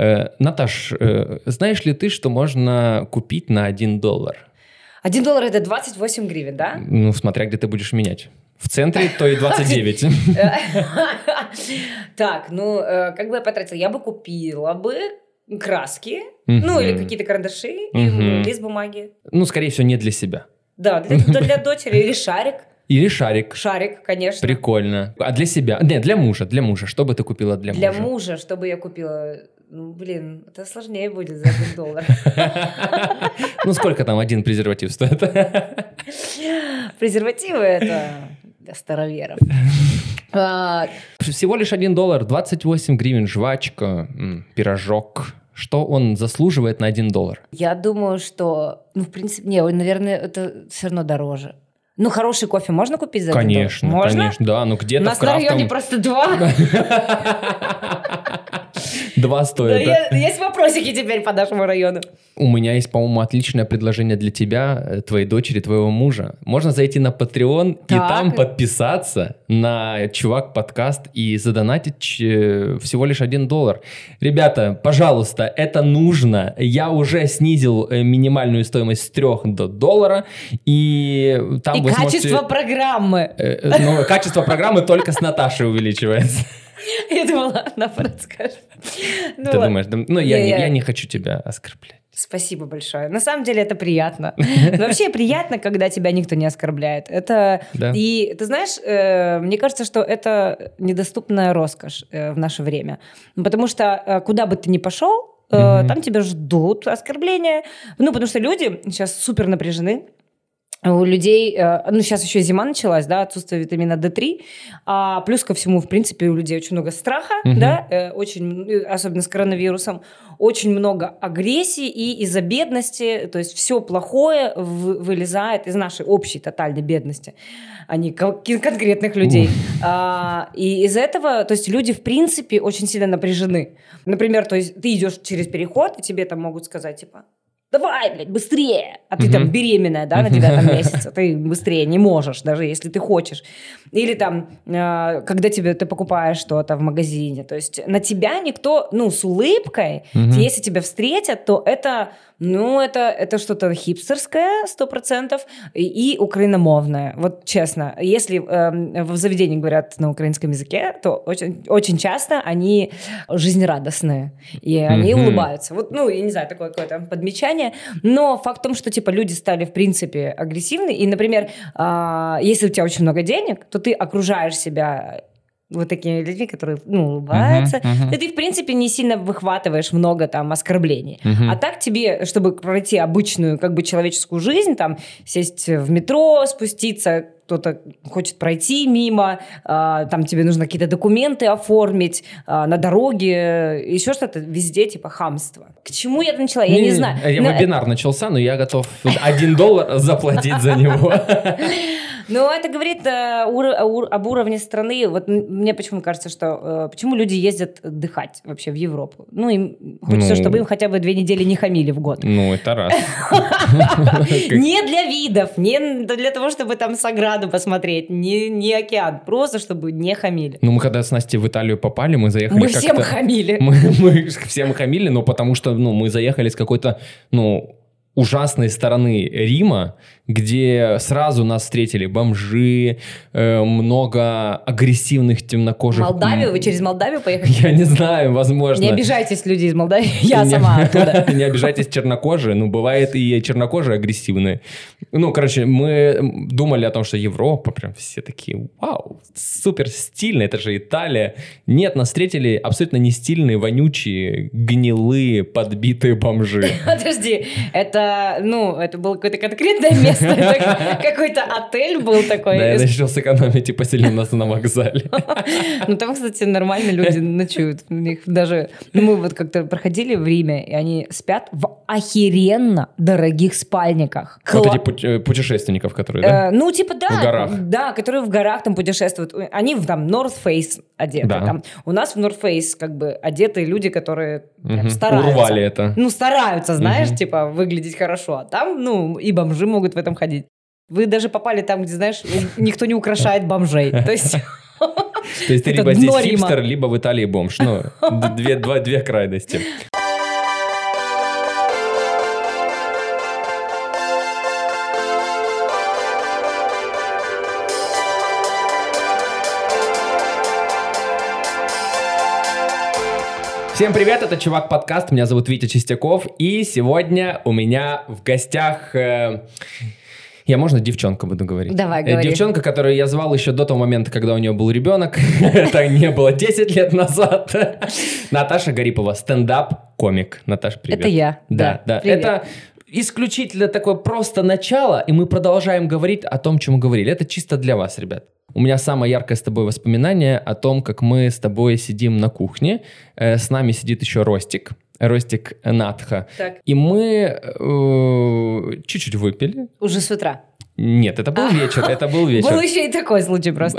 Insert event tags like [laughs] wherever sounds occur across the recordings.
Э, Наташ, э, знаешь ли ты, что можно купить на 1 доллар? Один доллар это 28 гривен, да? Ну, смотря где ты будешь менять. В центре то и 29. [laughs] Так, ну, э, как бы я потратила? Я бы купила бы краски, ну, или какие-то карандаши, и лист бумаги. Ну, скорее всего, не для себя. Да, для, для- для дочери. Или шарик. Или шарик. Шарик, конечно. Прикольно. А для себя? Нет, для мужа, для мужа. Что бы ты купила для, Для мужа? мужа, чтобы я купила... Ну, блин, это сложнее будет за один доллар. [laughs] Ну, сколько там один презерватив стоит? [laughs] Презервативы это для староверов. [laughs] А, Всего лишь один доллар, 28 гривен, жвачка, пирожок. Что он заслуживает на один доллар? Я думаю, что, ну, в принципе, не, наверное, это все равно дороже. Ну, хороший кофе можно купить за? Конечно, Можно? конечно, да, ну У где-то в нас на районе крафтом просто два. два стоит. е- Есть вопросики теперь по нашему району. У меня есть, по-моему, отличное предложение для тебя, э, твоей дочери, твоего мужа. Можно зайти на Patreon и там подписаться на Чувак подкаст и задонатить э, всего лишь один доллар. Ребята, пожалуйста, это нужно. Я уже снизил э, минимальную стоимость с 3 до доллара, и там вы качество сможете... программы. э, э, ну, качество программы только с Наташей увеличивается. [laughs] Я думала, наоборот скажет. Ну Ты думаешь, ну я, не- хочу тебя оскорблять. Спасибо большое. На самом деле это приятно. [laughs] Вообще приятно, когда тебя никто не оскорбляет. Это Да. и ты знаешь, э, мне кажется, что это недоступная роскошь э, в наше время, потому что э, куда бы ты ни пошел, там тебя ждут оскорбления. Ну потому что люди сейчас супер напряжены. У людей, э, ну сейчас еще зима началась, да, отсутствие витамина D3, а плюс ко всему, в принципе, у людей очень много страха, Мгм. да, э, очень, э, особенно с коронавирусом, очень много агрессии и из-за бедности, то есть все плохое вы- вылезает из нашей общей тотальной бедности, а не кон- конкретных людей. А, и из этого, то есть люди в принципе очень сильно напряжены. Например, то есть ты идешь через переход, и тебе там могут сказать типа давай, блядь, быстрее. А ты там беременная, да, на девятом месяце. Ты быстрее не можешь, даже если ты хочешь. Или там, э, когда тебе, ты покупаешь что-то в магазине. То есть на тебя никто, ну, с улыбкой, если тебя встретят, то это, ну, это, это что-то хипстерское, сто процентов, и, и украиномовное. Вот честно, если эм, в заведении говорят на украинском языке, то очень, очень часто они жизнерадостные, и они Мгм. улыбаются. Вот, ну, я не знаю, такое какое-то подмечание. Но факт в том, что, типа, люди стали, в принципе, агрессивны. И, например, а, если у тебя очень много денег, то ты окружаешь себя вот такими людьми, которые, ну, улыбаются. Мгм, мгм. И ты, в принципе, не сильно выхватываешь много там оскорблений. Мгм. А так тебе, чтобы пройти обычную, как бы, человеческую жизнь, там, сесть в метро, спуститься, кто-то хочет пройти мимо, а, там тебе нужно какие-то документы оформить а, на дороге, еще что-то, везде типа хамство. К чему я это начала? Я не, знаю. Я Но- вебинар начался, но я готов один доллар заплатить за него. [laughs] Но это говорит э, ур- ур- об уровне страны. Вот мне почему кажется, что э, почему люди ездят отдыхать вообще в Европу? Ну, им хочется, Ну. чтобы им хотя бы две недели не хамили в год. Ну, это раз. [laughs] Не для видов, не для того, чтобы там Саграду посмотреть, не, океан, просто чтобы не хамили. Ну, мы когда с Настей в Италию попали, мы заехали Мы всем хамили. [laughs] Мы, мы всем хамили, но потому что, ну, мы заехали с какой-то, ну, ужасной стороны Рима, где сразу нас встретили бомжи, э, много агрессивных темнокожих. Молдавию? Вы через Молдавию поехали? [laughs] Я не знаю, возможно. Не обижайтесь, люди из Молдавии, [laughs] я Не- сама [laughs] оттуда. Не обижайтесь, чернокожие. Ну, бывает и чернокожие агрессивные. Ну, короче, мы думали о том, что Европа, прям все такие, вау, супер стильно, это же Италия. Нет, нас встретили абсолютно не стильные, вонючие, гнилые, подбитые бомжи. Подожди, это, ну, это было какое-то конкретное место, [laughs] какой-то отель был такой. Да, я решил сэкономить и поселил нас на вокзале. [laughs] Ну, там, кстати, нормально люди [laughs] ночуют. У них даже... Ну, мы вот как-то проходили в Риме, и они спят в охеренно дорогих спальниках. Вот Кла- эти э, путешественников, которые, да? Э, ну, типа, да. В горах. Да, которые в горах там путешествуют. Они в там North Face одеты. Да. Там, у нас в North Face как бы одеты люди, которые прям Мгм. стараются. Урвали это. Ну, стараются, знаешь, Мгм. типа, выглядеть хорошо. А там, ну, и бомжи могут в этом ходить. Вы даже попали там, где, знаешь, никто не украшает бомжей. [laughs] То есть... То есть ты [laughs] либо здесь хипстер, либо в Италии бомж. Ну, две крайности. Всем привет, это Чувак Подкаст, меня зовут Витя Чистяков, и сегодня у меня в гостях... э, я, можно, девчонка буду говорить? Давай, Э, говори. Девчонка, которую я звал еще до того момента, когда у нее был ребенок. [laughs] Это не было 10 лет назад. [laughs] Наташа Гарипова, стендап-комик. Наташа, привет. Это я, Да, да. Это исключительно такое просто начало, и мы продолжаем говорить о том, чем мы говорили. Это чисто для вас, ребят. У меня самое яркое с тобой воспоминание о том, как мы с тобой сидим на кухне. Э, С нами сидит еще Ростик. Ростик Натха. Так. И мы э, чуть-чуть выпили. Уже с утра. Нет, это был вечер, это был [laughs] вечер. Был еще и такой случай просто.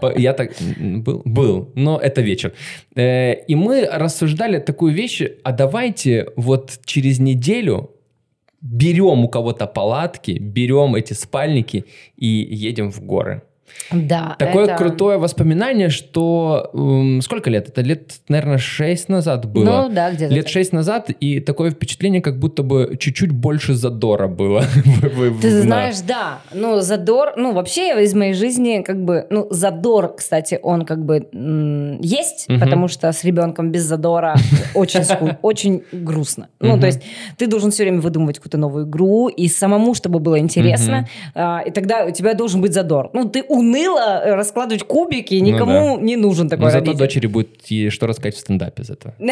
да. [laughs] Я так был, был, но это вечер. Э, И мы рассуждали такую вещь, а давайте вот через неделю берем у кого-то палатки, берем эти спальники и едем в горы. Да. Такое это- крутое воспоминание, что м, сколько лет? Это лет, наверное, 6 назад было. Ну да, где-то. Лет шесть назад, и такое впечатление, как будто бы чуть-чуть больше задора было. [laughs] Ты знаешь, да, ну, задор, ну, вообще из моей жизни, как бы, ну, задор, кстати, он как бы есть, потому что с ребенком без задора [laughs] очень, очень грустно. Ну, то есть ты должен все время выдумывать какую-то новую игру, и самому, чтобы было интересно, а, и тогда у тебя должен быть задор. Ну, ты уныло э, раскладывать кубики, Ну никому не нужен Но такой зато родитель. дочери будет ей что рассказать в стендапе из этого. [laughs]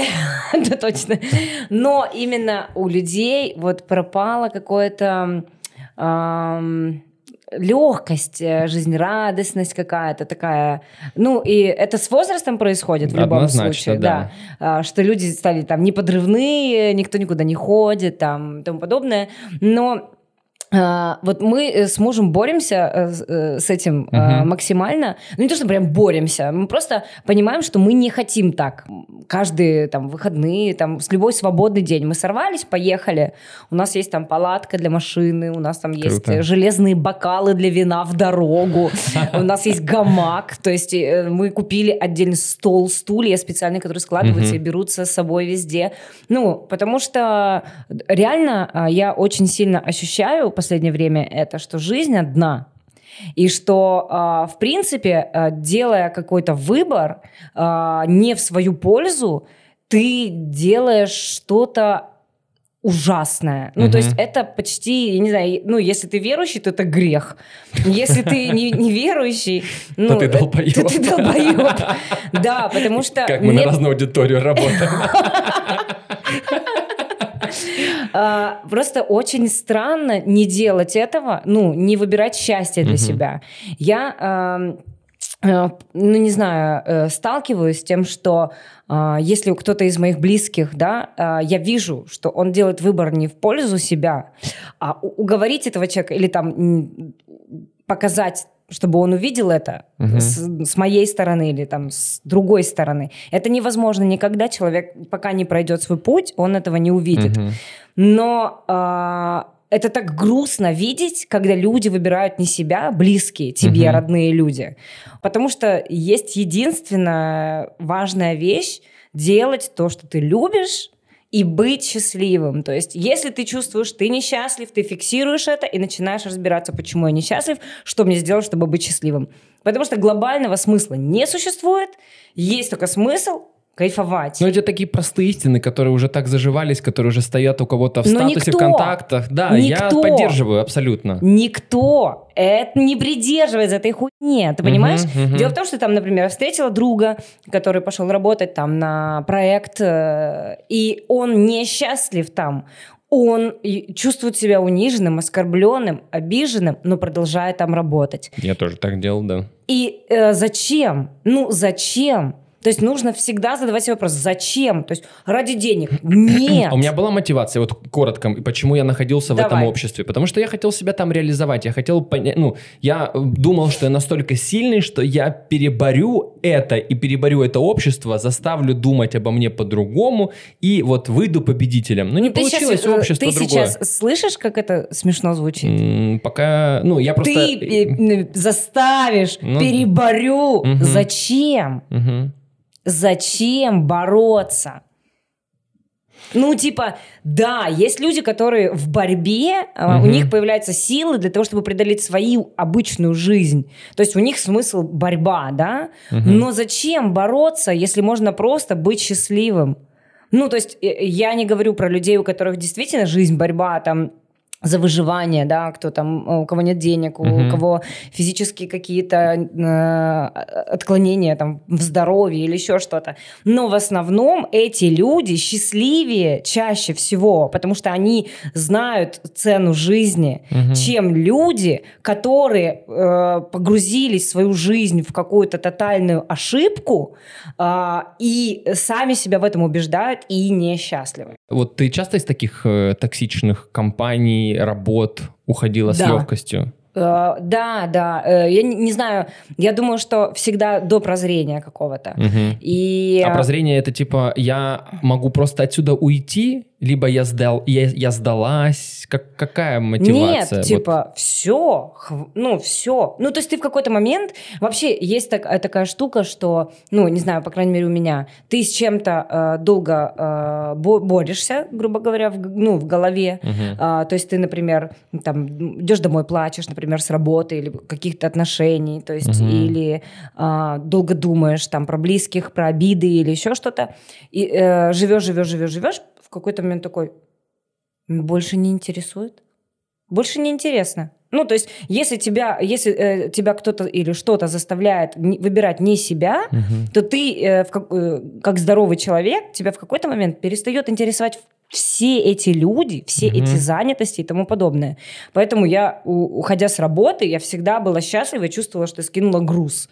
Да, точно. Но именно у людей вот пропала какое-то легкость, жизнерадостность какая-то такая. Ну, и это с возрастом происходит в любом случае, да. да. А, Что люди стали там неподрывные, никто никуда не ходит, там, и тому подобное. Но вот мы э, с мужем боремся э, с- э, с этим а, Мгм. максимально. Ну, не то, что прям боремся. Мы просто понимаем, что мы не хотим так. Каждые там выходные, там, с любой свободный день. Мы сорвались, поехали. У нас есть там палатка для машины, у нас там есть Круто. э, железные бокалы для вина в дорогу, у нас есть гамак. То есть мы купили отдельный стол, стулья специальные, которые складываются и берутся с собой везде. Ну, потому что реально а, я очень сильно ощущаю последнее время это, что жизнь одна. И что, а, в принципе, а, делая какой-то выбор а, не в свою пользу, ты делаешь что-то ужасное. Ну, то Мгм. есть это почти, я не знаю, ну, если ты верующий, то это грех. Если ты не, не верующий, [laughs] ну, То ты долбоёб. то ты долбоёб. Да, потому [laughs] что... Как мы на разную аудиторию работаем. [laughs] [laughs] А, Просто очень странно не делать этого, ну, не выбирать счастье для себя. Я, э, ну, не знаю, э, сталкиваюсь с тем, что а, если кто-то из моих близких, да, а, я вижу, что он делает выбор не в пользу себя, а уговорить этого человека или там показать чтобы он увидел это Мгм. с, с моей стороны или там с другой стороны. Это невозможно никогда. Человек, пока не пройдет свой путь, он этого не увидит. Мгм. Но а, это так грустно видеть, когда люди выбирают не себя, а близкие тебе, Мгм. родные люди. Потому что есть единственная важная вещь делать то, что ты любишь, и быть счастливым. То есть, если ты чувствуешь, ты несчастлив, ты фиксируешь это и начинаешь разбираться, почему я несчастлив, что мне сделать, чтобы быть счастливым. Потому что глобального смысла не существует, есть только смысл кайфовать. Ну, это такие простые истины, которые уже так заживались, которые уже стоят у кого-то в Но статусе, никто, в контактах. Да, я никто. поддерживаю абсолютно. Никто это не придерживается этой хуйни, ты понимаешь? Мгм, мгм. Дело в том, что там, например, я встретила друга, который пошел работать там на проект, э, и он несчастлив там. Он чувствует себя униженным, оскорбленным, обиженным, но продолжает там работать. Я тоже так делал, да. И э, зачем? Ну, зачем? То есть нужно всегда задавать себе вопрос, зачем? То есть ради денег? [clears throat] Нет. У меня была мотивация, вот коротко, почему я находился в этом Давай. обществе. Потому что я хотел себя там реализовать, я хотел понять, ну, я думал, что я настолько сильный, что я переборю это и переборю это общество, заставлю думать обо мне по-другому и вот выйду победителем. Но не Ты щас, получилось, э, общество Ты другое. сейчас слышишь, как это смешно звучит? М, Пока, ну, я просто... Ты э, заставишь, Ну, переборю. мгм. Зачем? Мгм. Зачем бороться? Ну, типа, да, есть люди, которые в борьбе, а, у них появляются силы для того, чтобы преодолеть свою обычную жизнь. То есть у них смысл борьба, да? Мгм. Но зачем бороться, если можно просто быть счастливым? Ну, то есть э, я не говорю про людей, у которых действительно жизнь, борьба, там, за выживание, да, кто там, у кого нет денег, у Мгм. кого физические какие-то э, отклонения там в здоровье или еще что-то. Но в основном эти люди счастливее чаще всего, потому что они знают цену жизни, Мгм. чем люди, которые э, погрузились в свою жизнь в какую-то тотальную ошибку а, и сами себя в этом убеждают и несчастливы. Вот ты часто из таких э, токсичных компаний, работ уходила с Да. легкостью? Э, да, да. Э, я не, знаю, я думаю, что всегда до прозрения какого-то. Мгм. И А прозрение это типа я могу просто отсюда уйти, либо я сдал, я, я сдалась. Как, какая мотивация? Нет, типа, все, ну, все. Ну, то есть ты в какой-то момент... Вообще есть так- э, такая штука, что, ну, не знаю, по крайней мере, у меня, ты с чем-то э, долго э, бо- борешься, грубо говоря, в, ну, в голове. Вот, мгм. А, то есть ты, например, там, идешь домой, плачешь, например, с работы или каких-то отношений, то есть Мгм. или а, долго думаешь там про близких, про обиды или еще что-то, и э, живешь, живешь, живешь, живешь, какой-то момент такой, «М, больше не интересует, больше не интересно. Ну, то есть, если тебя, если э, тебя кто-то или что-то заставляет не- выбирать не себя, Мгм. то ты, э, в как, э, как здоровый человек, тебя в какой-то момент перестает интересовать все эти люди, все Мгм. эти занятости и тому подобное. Поэтому я, у- уходя с работы, я всегда была счастлива и чувствовала, что я скинула груз.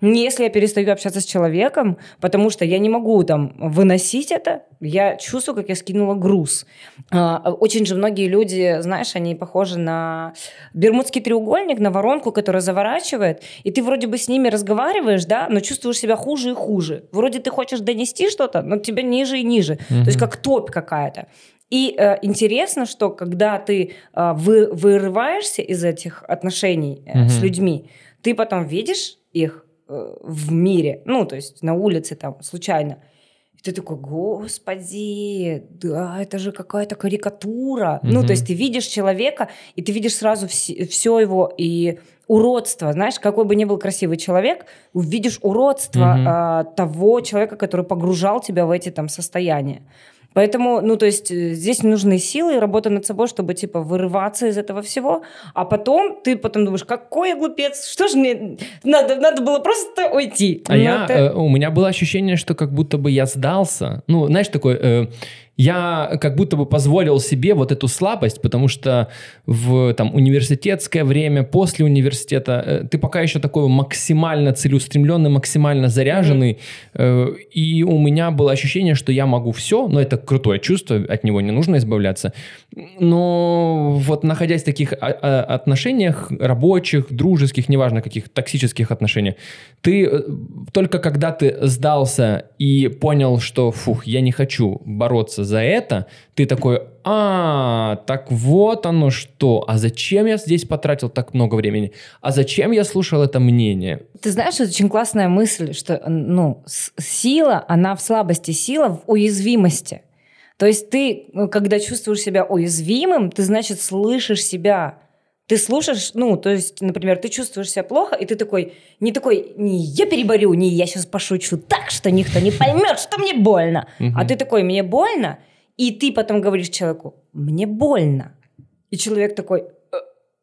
Не Если я перестаю общаться с человеком, потому что я не могу там выносить это, я чувствую, как я скинула груз. А, Очень же многие люди, знаешь, они похожи на бермудский треугольник, на воронку, которая заворачивает, и ты вроде бы с ними разговариваешь, да, но чувствуешь себя хуже и хуже. Вроде ты хочешь донести что-то, но тебя ниже и ниже. То есть как топь какая-то. И э, интересно, что когда ты э, вы, вырываешься из этих отношений э, с Мгм. людьми, ты потом видишь их э, в мире, ну, то есть на улице там случайно, и ты такой, господи, да, это же какая-то карикатура. Ну, Мгм. то есть ты видишь человека, и ты видишь сразу все его и уродство. Знаешь, какой бы ни был красивый человек, увидишь уродство Мгм. а, того человека, который погружал тебя в эти там состояния. Поэтому, ну, то есть э, здесь нужны силы и работа над собой, чтобы, типа, вырываться из этого всего. А потом ты потом думаешь, какой я глупец, что же мне... Надо, надо было просто уйти. А Ну, я, это- э, у меня было ощущение, что как будто бы я сдался. Ну, знаешь, такой, э, я как будто бы позволил себе вот эту слабость, потому что в там университетское время, после университета, э, ты пока еще такой максимально целеустремленный, максимально заряженный, э, и у меня было ощущение, что я могу все, но это крутое чувство, от него не нужно избавляться. Но вот находясь в таких а, а, отношениях, рабочих, дружеских, неважно каких, токсических отношениях, ты э, только когда ты сдался и понял, что, фух, я не хочу бороться за это, ты такой, а, так вот оно что, а зачем я здесь потратил так много времени, а зачем я слушал это мнение? Ты знаешь, это очень классная мысль, что ну, сила, она в слабости, сила в уязвимости. То есть ты, ну, когда чувствуешь себя уязвимым, ты, значит, слышишь себя. Ты слушаешь, ну, то есть, например, ты чувствуешь себя плохо, и ты такой, не такой, не я переборю, не я сейчас пошучу так, что никто не поймет, что мне больно. А ты такой, мне больно, и ты потом говоришь человеку, мне больно. И человек такой, «Э,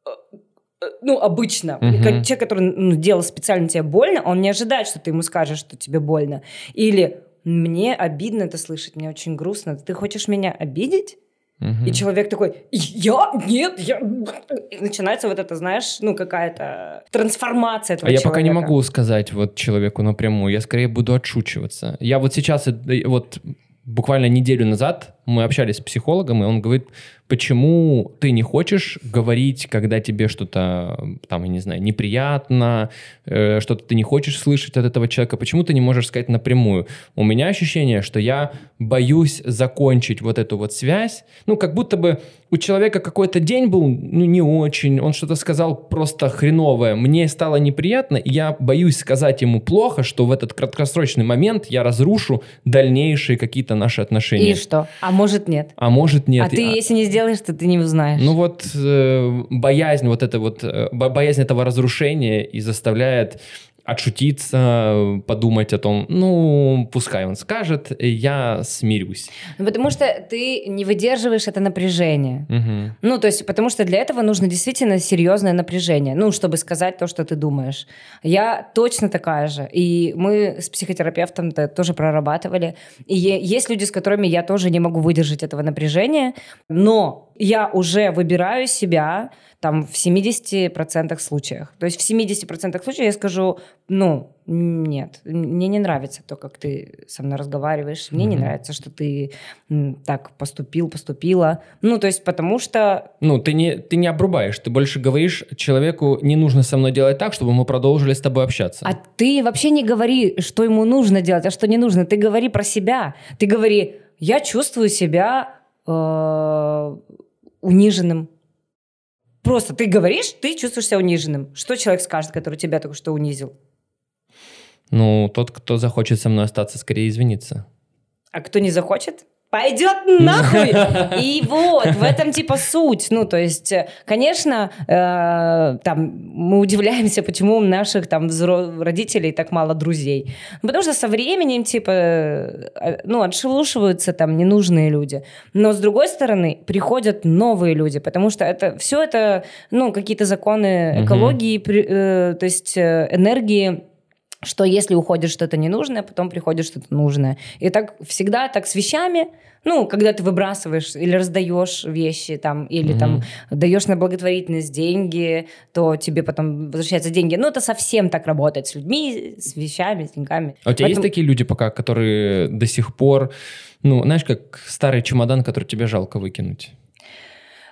э, э», ну, обычно. Как Человек, который ну, делал специально тебе больно, он не ожидает, что ты ему скажешь, что тебе больно. Или мне обидно это слышать, мне очень грустно. Ты хочешь меня обидеть? И человек такой, я? Нет, я... [laughs] И начинается вот это, знаешь, ну какая-то трансформация этого А я человека. пока не могу сказать вот человеку напрямую, я скорее буду отшучиваться. Я вот сейчас, э, вот буквально неделю назад мы общались с психологом, и он говорит, почему ты не хочешь говорить, когда тебе что-то, там, я не знаю, неприятно, э, что-то ты не хочешь слышать от этого человека, почему ты не можешь сказать напрямую? У меня ощущение, что я боюсь закончить вот эту вот связь, ну, как будто бы у человека какой-то день был, ну, не очень, он что-то сказал просто хреновое, мне стало неприятно, и я боюсь сказать ему плохо, что в этот краткосрочный момент я разрушу дальнейшие какие-то наши отношения. И что? А может нет? А может нет. а ты, если не сделаешь, то ты не узнаешь. Ну вот э, боязнь вот это вот э, бо- боязнь этого разрушения и заставляет отшутиться, подумать о том, ну пускай он скажет, я смирюсь. Ну, потому что ты не выдерживаешь это напряжение. Мгм. Ну, то есть, потому что для этого нужно действительно серьезное напряжение, ну, чтобы сказать то, что ты думаешь. Я точно такая же. И мы с психотерапевтом -то тоже прорабатывали. И есть люди, с которыми я тоже не могу выдержать этого напряжения, но я уже выбираю себя там в 70% случаях. То есть в 70% случаев я скажу, ну, нет, мне не нравится то, как ты со мной разговариваешь, мне не Мгм. нравится, что ты так поступил, поступила. Ну, то есть потому что Ну, ты не, ты не обрубаешь, ты больше говоришь человеку, не нужно со мной делать так, чтобы мы продолжили с тобой общаться. А ты вообще не говори, что ему нужно делать, а что не нужно. Ты говори про себя. Ты говори, я чувствую себя э, униженным. Просто ты говоришь, ты чувствуешь себя униженным. Что человек скажет, который тебя только что унизил? Ну, тот, кто захочет со мной остаться, скорее извиниться. А кто не захочет, пойдет нахуй. И вот, в этом типа суть. Ну, то есть, конечно, э, там, мы удивляемся, почему у наших там родителей так мало друзей. Потому что со временем, типа, э, ну, отшелушиваются там ненужные люди. Но, с другой стороны, приходят новые люди, потому что это все это, ну, какие-то законы экологии, при- э, то есть э, энергии, что если уходит что-то ненужное, потом приходит что-то нужное. И так всегда так с вещами, ну, когда ты выбрасываешь или раздаешь вещи там, или Мгм. там даешь на благотворительность деньги, то тебе потом возвращаются деньги. Ну, это совсем так работает с людьми, с вещами, с деньгами. А у тебя есть Поэтому- такие люди пока, которые до сих пор, ну, знаешь, как старый чемодан, который тебе жалко выкинуть?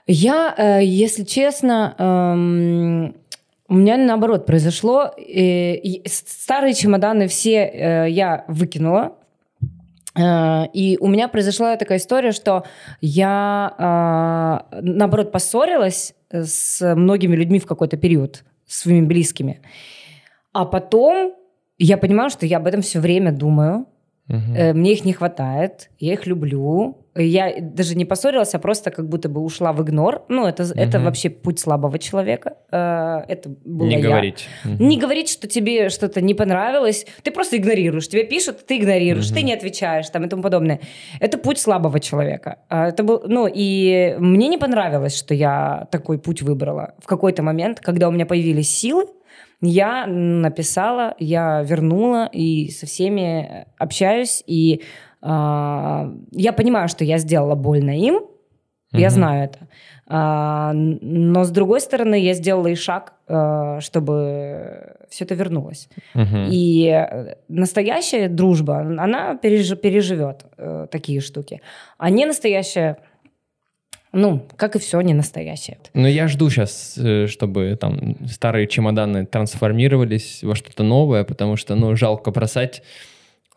Я, э, если честно, эм, у меня наоборот произошло. э, старые чемоданы все э, я выкинула. Э, И у меня произошла такая история, что я, э, наоборот, поссорилась с многими людьми в какой-то период, с своими близкими. А потом я понимаю, что я об этом все время думаю. Э, Мне их не хватает, я их люблю. Я даже не поссорилась, а просто как будто бы ушла в игнор. Ну, это, это Мгм. вообще путь слабого человека. Э, Это была Не я. говорить. Мгм. Не говорить, что тебе что-то не понравилось. Ты просто игнорируешь. Тебе пишут, ты игнорируешь, Мгм. ты не отвечаешь там, и тому подобное. Это путь слабого человека. А, Это был, ну, и мне не понравилось, что я такой путь выбрала. В какой-то момент, когда у меня появились силы, я написала, я вернула и со всеми общаюсь. И я понимаю, что я сделала больно им, я Мгм. знаю это. А, но с другой стороны, я сделала и шаг, а, чтобы все это вернулось. Мгм. И э, настоящая дружба, она переж- переживет э, такие штуки. А не настоящая, ну, как и все, не настоящее. Ну, я жду сейчас, чтобы там старые чемоданы трансформировались во что-то новое, потому что, ну, жалко бросать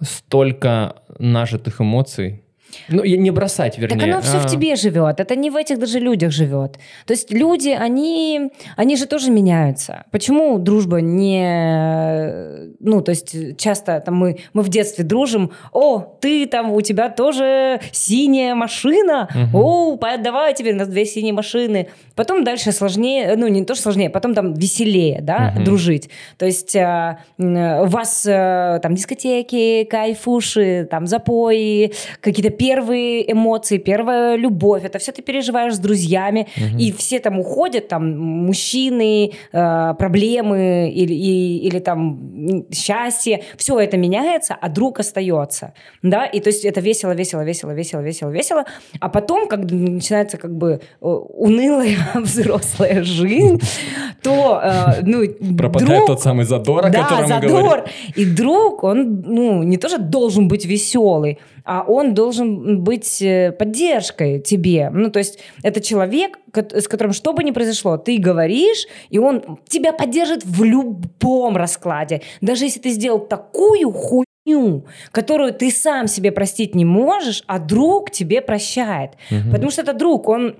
столько нажитых эмоций. Ну, не бросать, вернее. Так оно все а- в тебе живет. Это не в этих даже людях живет. То есть люди, они, они же тоже меняются. Почему дружба не... Ну, то есть часто там мы, мы в детстве дружим. О, ты там, у тебя тоже синяя машина. Мгм. О, давай теперь у нас две синие машины. Потом дальше сложнее, ну, не то, что сложнее, потом там веселее, да, Мгм. дружить. То есть а, м, у вас а, там дискотеки, кайфуши, там запои, какие-то первые эмоции, первая любовь, это все ты переживаешь с друзьями, и все там уходят, там мужчины, э, проблемы или, и- или там счастье, все это меняется, а друг остается, да, и то есть это весело, весело, весело, весело, весело, весело, а потом, когда начинается как бы э, унылая [laughs] взрослая жизнь, то, э, ну, Пропадает друг- тот самый задор, о да, котором мы задор. говорим. И друг, он, ну, не тоже должен быть веселый, а он должен быть э, поддержкой тебе. Ну, то есть это человек, с которым что бы ни произошло, ты говоришь, и он тебя поддержит в любом раскладе. Даже если ты сделал такую хуйню, которую ты сам себе простить не можешь, а друг тебе прощает. Потому что это друг, он,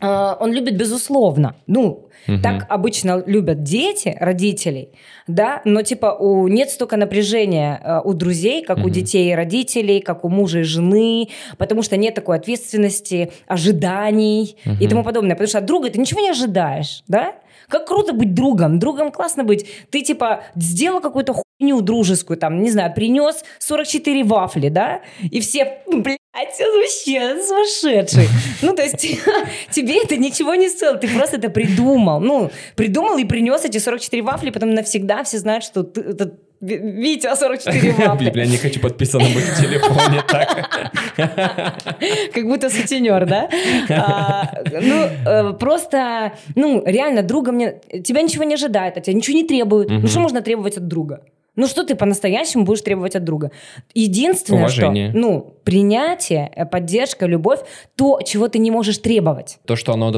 он любит безусловно. Ну, Мгм. так обычно любят дети, родителей, да, но типа у, нет столько напряжения э, у друзей, как у Мгм. детей и родителей, как у мужа и жены, потому что нет такой ответственности, ожиданий и Мгм. тому подобное. Потому что от друга ты ничего не ожидаешь, да? Как круто быть другом. Другом классно быть. Ты, типа, сделал какую-то хуйню дружескую, там, не знаю, принес 44 вафли, да? И все, блядь, он вообще сумасшедший. Ну, то есть [laughs] тебе это ничего не стоило, ты просто это придумал. Ну, придумал и принес эти 44 вафли, потом навсегда все знают, что ты, это Ви- Витя 44 [laughs] вафли. Бля, не хочу подписан на моем телефоне так. [laughs] Как будто сутенер, да? А, ну, э, просто, ну, реально, друга мне... Тебя ничего не ожидает, от тебя ничего не требует. Ну, что можно требовать от друга? Ну, что ты по-настоящему будешь требовать от друга? Единственное, Уважение. что... Ну, принятие, э, поддержка, любовь, то, чего ты не можешь требовать. То, что оно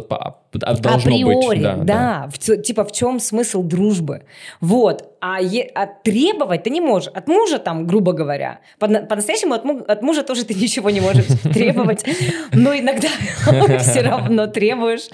должно априори, быть. да, В ц- типа в чем смысл дружбы? Вот. А, е- а требовать ты не можешь. От мужа там, грубо говоря. По- По-настоящему от, му- от мужа тоже ты ничего не можешь [laughs] требовать. Но иногда [laughs] все равно требуешь.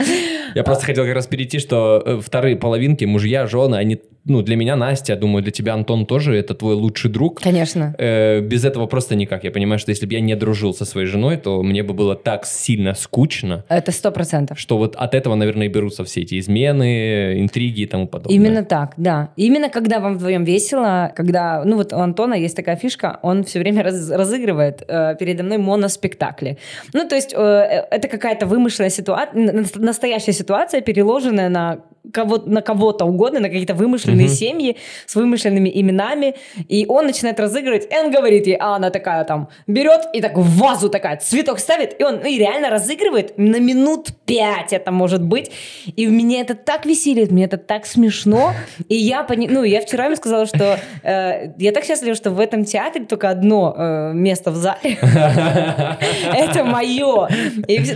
Я просто хотел как раз перейти, что э, вторые половинки, мужья, жены, они, ну, для меня Настя, думаю, для тебя Антон тоже, это твой лучший друг. Конечно. Э, без этого просто никак. Я понимаю, что если бы я не дружил со своей женой, то мне бы было так сильно скучно, Это сто процентов. что вот от этого, наверное, и берутся все эти измены, интриги и тому подобное. Именно так, да. Именно когда вам вдвоем весело, когда, ну вот у Антона есть такая фишка, он все время раз- разыгрывает э, передо мной моноспектакли. Ну то есть э, э, это какая-то вымышленная ситуация, настоящая ситуация, переложенная на кого на кого-то угодно, на какие-то вымышленные Мгм. семьи с вымышленными именами, и он начинает разыгрывать, и он говорит ей, а она такая там берет и так в вазу такая цветок ставит, и он ну, и реально разыгрывает на минут пять это может быть, и меня это так веселит, мне это так смешно, и я пони... ну я вчера ему сказала, что э, я так счастлива, что в этом театре только одно э, место в зале, [laughs] это мое,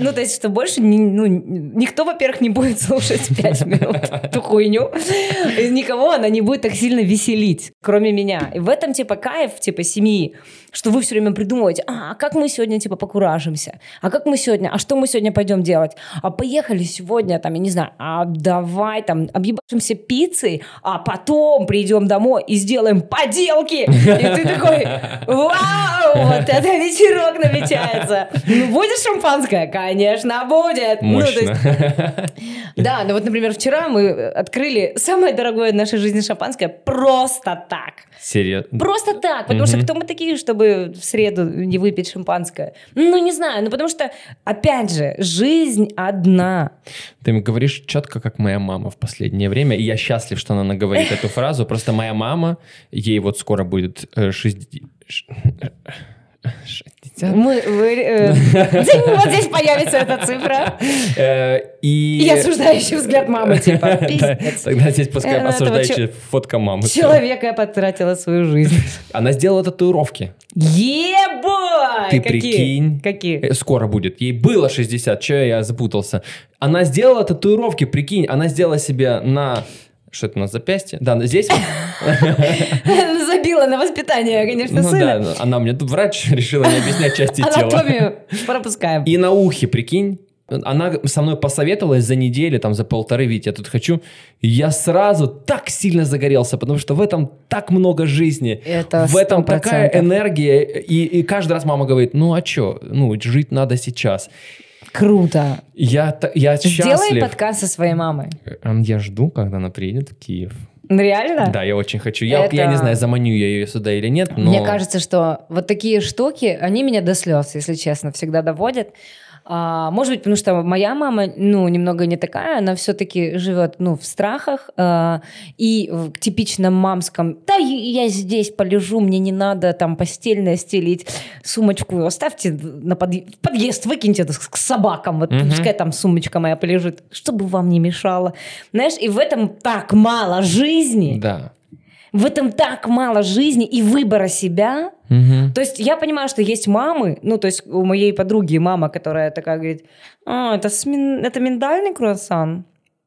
ну то есть что больше ну, никто, во-первых, не будет слушать пять минут эту хуйню, никого она не будет так сильно веселить, кроме меня. И в этом типа кайф типа семьи, что вы все время придумываете, а, а как мы сегодня типа покуражимся, а как мы сегодня, а что мы сегодня пойдем делать, а поехали сегодня там, я не знаю, а давай там объебашимся пиццей, а потом придем домой и сделаем поделки. И ты такой, вау, вот это вечерок намечается. Ну, будет шампанское? Конечно, будет. Ну, то есть, Мощно. да, ну вот, например, вчера мы открыли самое дорогое в нашей жизни шампанское просто так. Серьезно. Просто так, потому что кто мы такие, чтобы в среду не выпить шампанское? Ну, не знаю, ну потому что, опять же, жизнь одна. Ты мне говоришь четко, как моя мама в последнее время, и я счастлив, что она наговорит эту фразу. Просто моя мама, ей вот скоро будет э, 60... 60? Мы, вы, э, [laughs] вот здесь появится эта цифра. Э, И... И осуждающий взгляд мамы, типа, [laughs] пиздец. Тогда здесь пускай Э, осуждающая фотка мамы. Человека потратила свою жизнь. [laughs] Она сделала татуировки. Ебать! Ты прикинь. Какие? Э, Скоро будет. Ей было 60, че я запутался. Она сделала татуировки, прикинь. Она сделала себе на... Что это на запястье? Да, здесь. Забила на воспитание, конечно, Ну сына. да, она мне тут врач [laughs] решила не объяснять части тела. Анатомию пропускаем. И на ухе, прикинь. Она со мной посоветовалась за неделю, там, за полторы, Витя, я тут хочу. Я сразу так сильно загорелся, потому что в этом так много жизни. Это в этом 100%. такая энергия. И, и каждый раз мама говорит, ну а что, ну жить надо сейчас. Круто. Я, я Сделай счастлив. подкаст со своей мамой. Эм, Я жду, когда она приедет в Киев. Ну, Реально? Да, я очень хочу. Я, Это- я не знаю, заманю я ее сюда или нет, но... Мне кажется, что вот такие штуки, они меня до слез, если честно, всегда доводят. А, может быть, потому что моя мама, ну, немного не такая, она все-таки живет, ну, в страхах а, и в типичном мамском, да, я здесь полежу, мне не надо там постельное стелить, сумочку оставьте на подъ- в подъезд, выкиньте это к собакам, вот Мгм. пускай там сумочка моя полежит, чтобы вам не мешало. Знаешь, и в этом так мало жизни, Да. В этом так мало жизни и выбора себя, Мгм. то есть я понимаю, что есть мамы, ну, то есть у моей подруги мама, которая такая говорит, а, это, с мин- это миндальный круассан?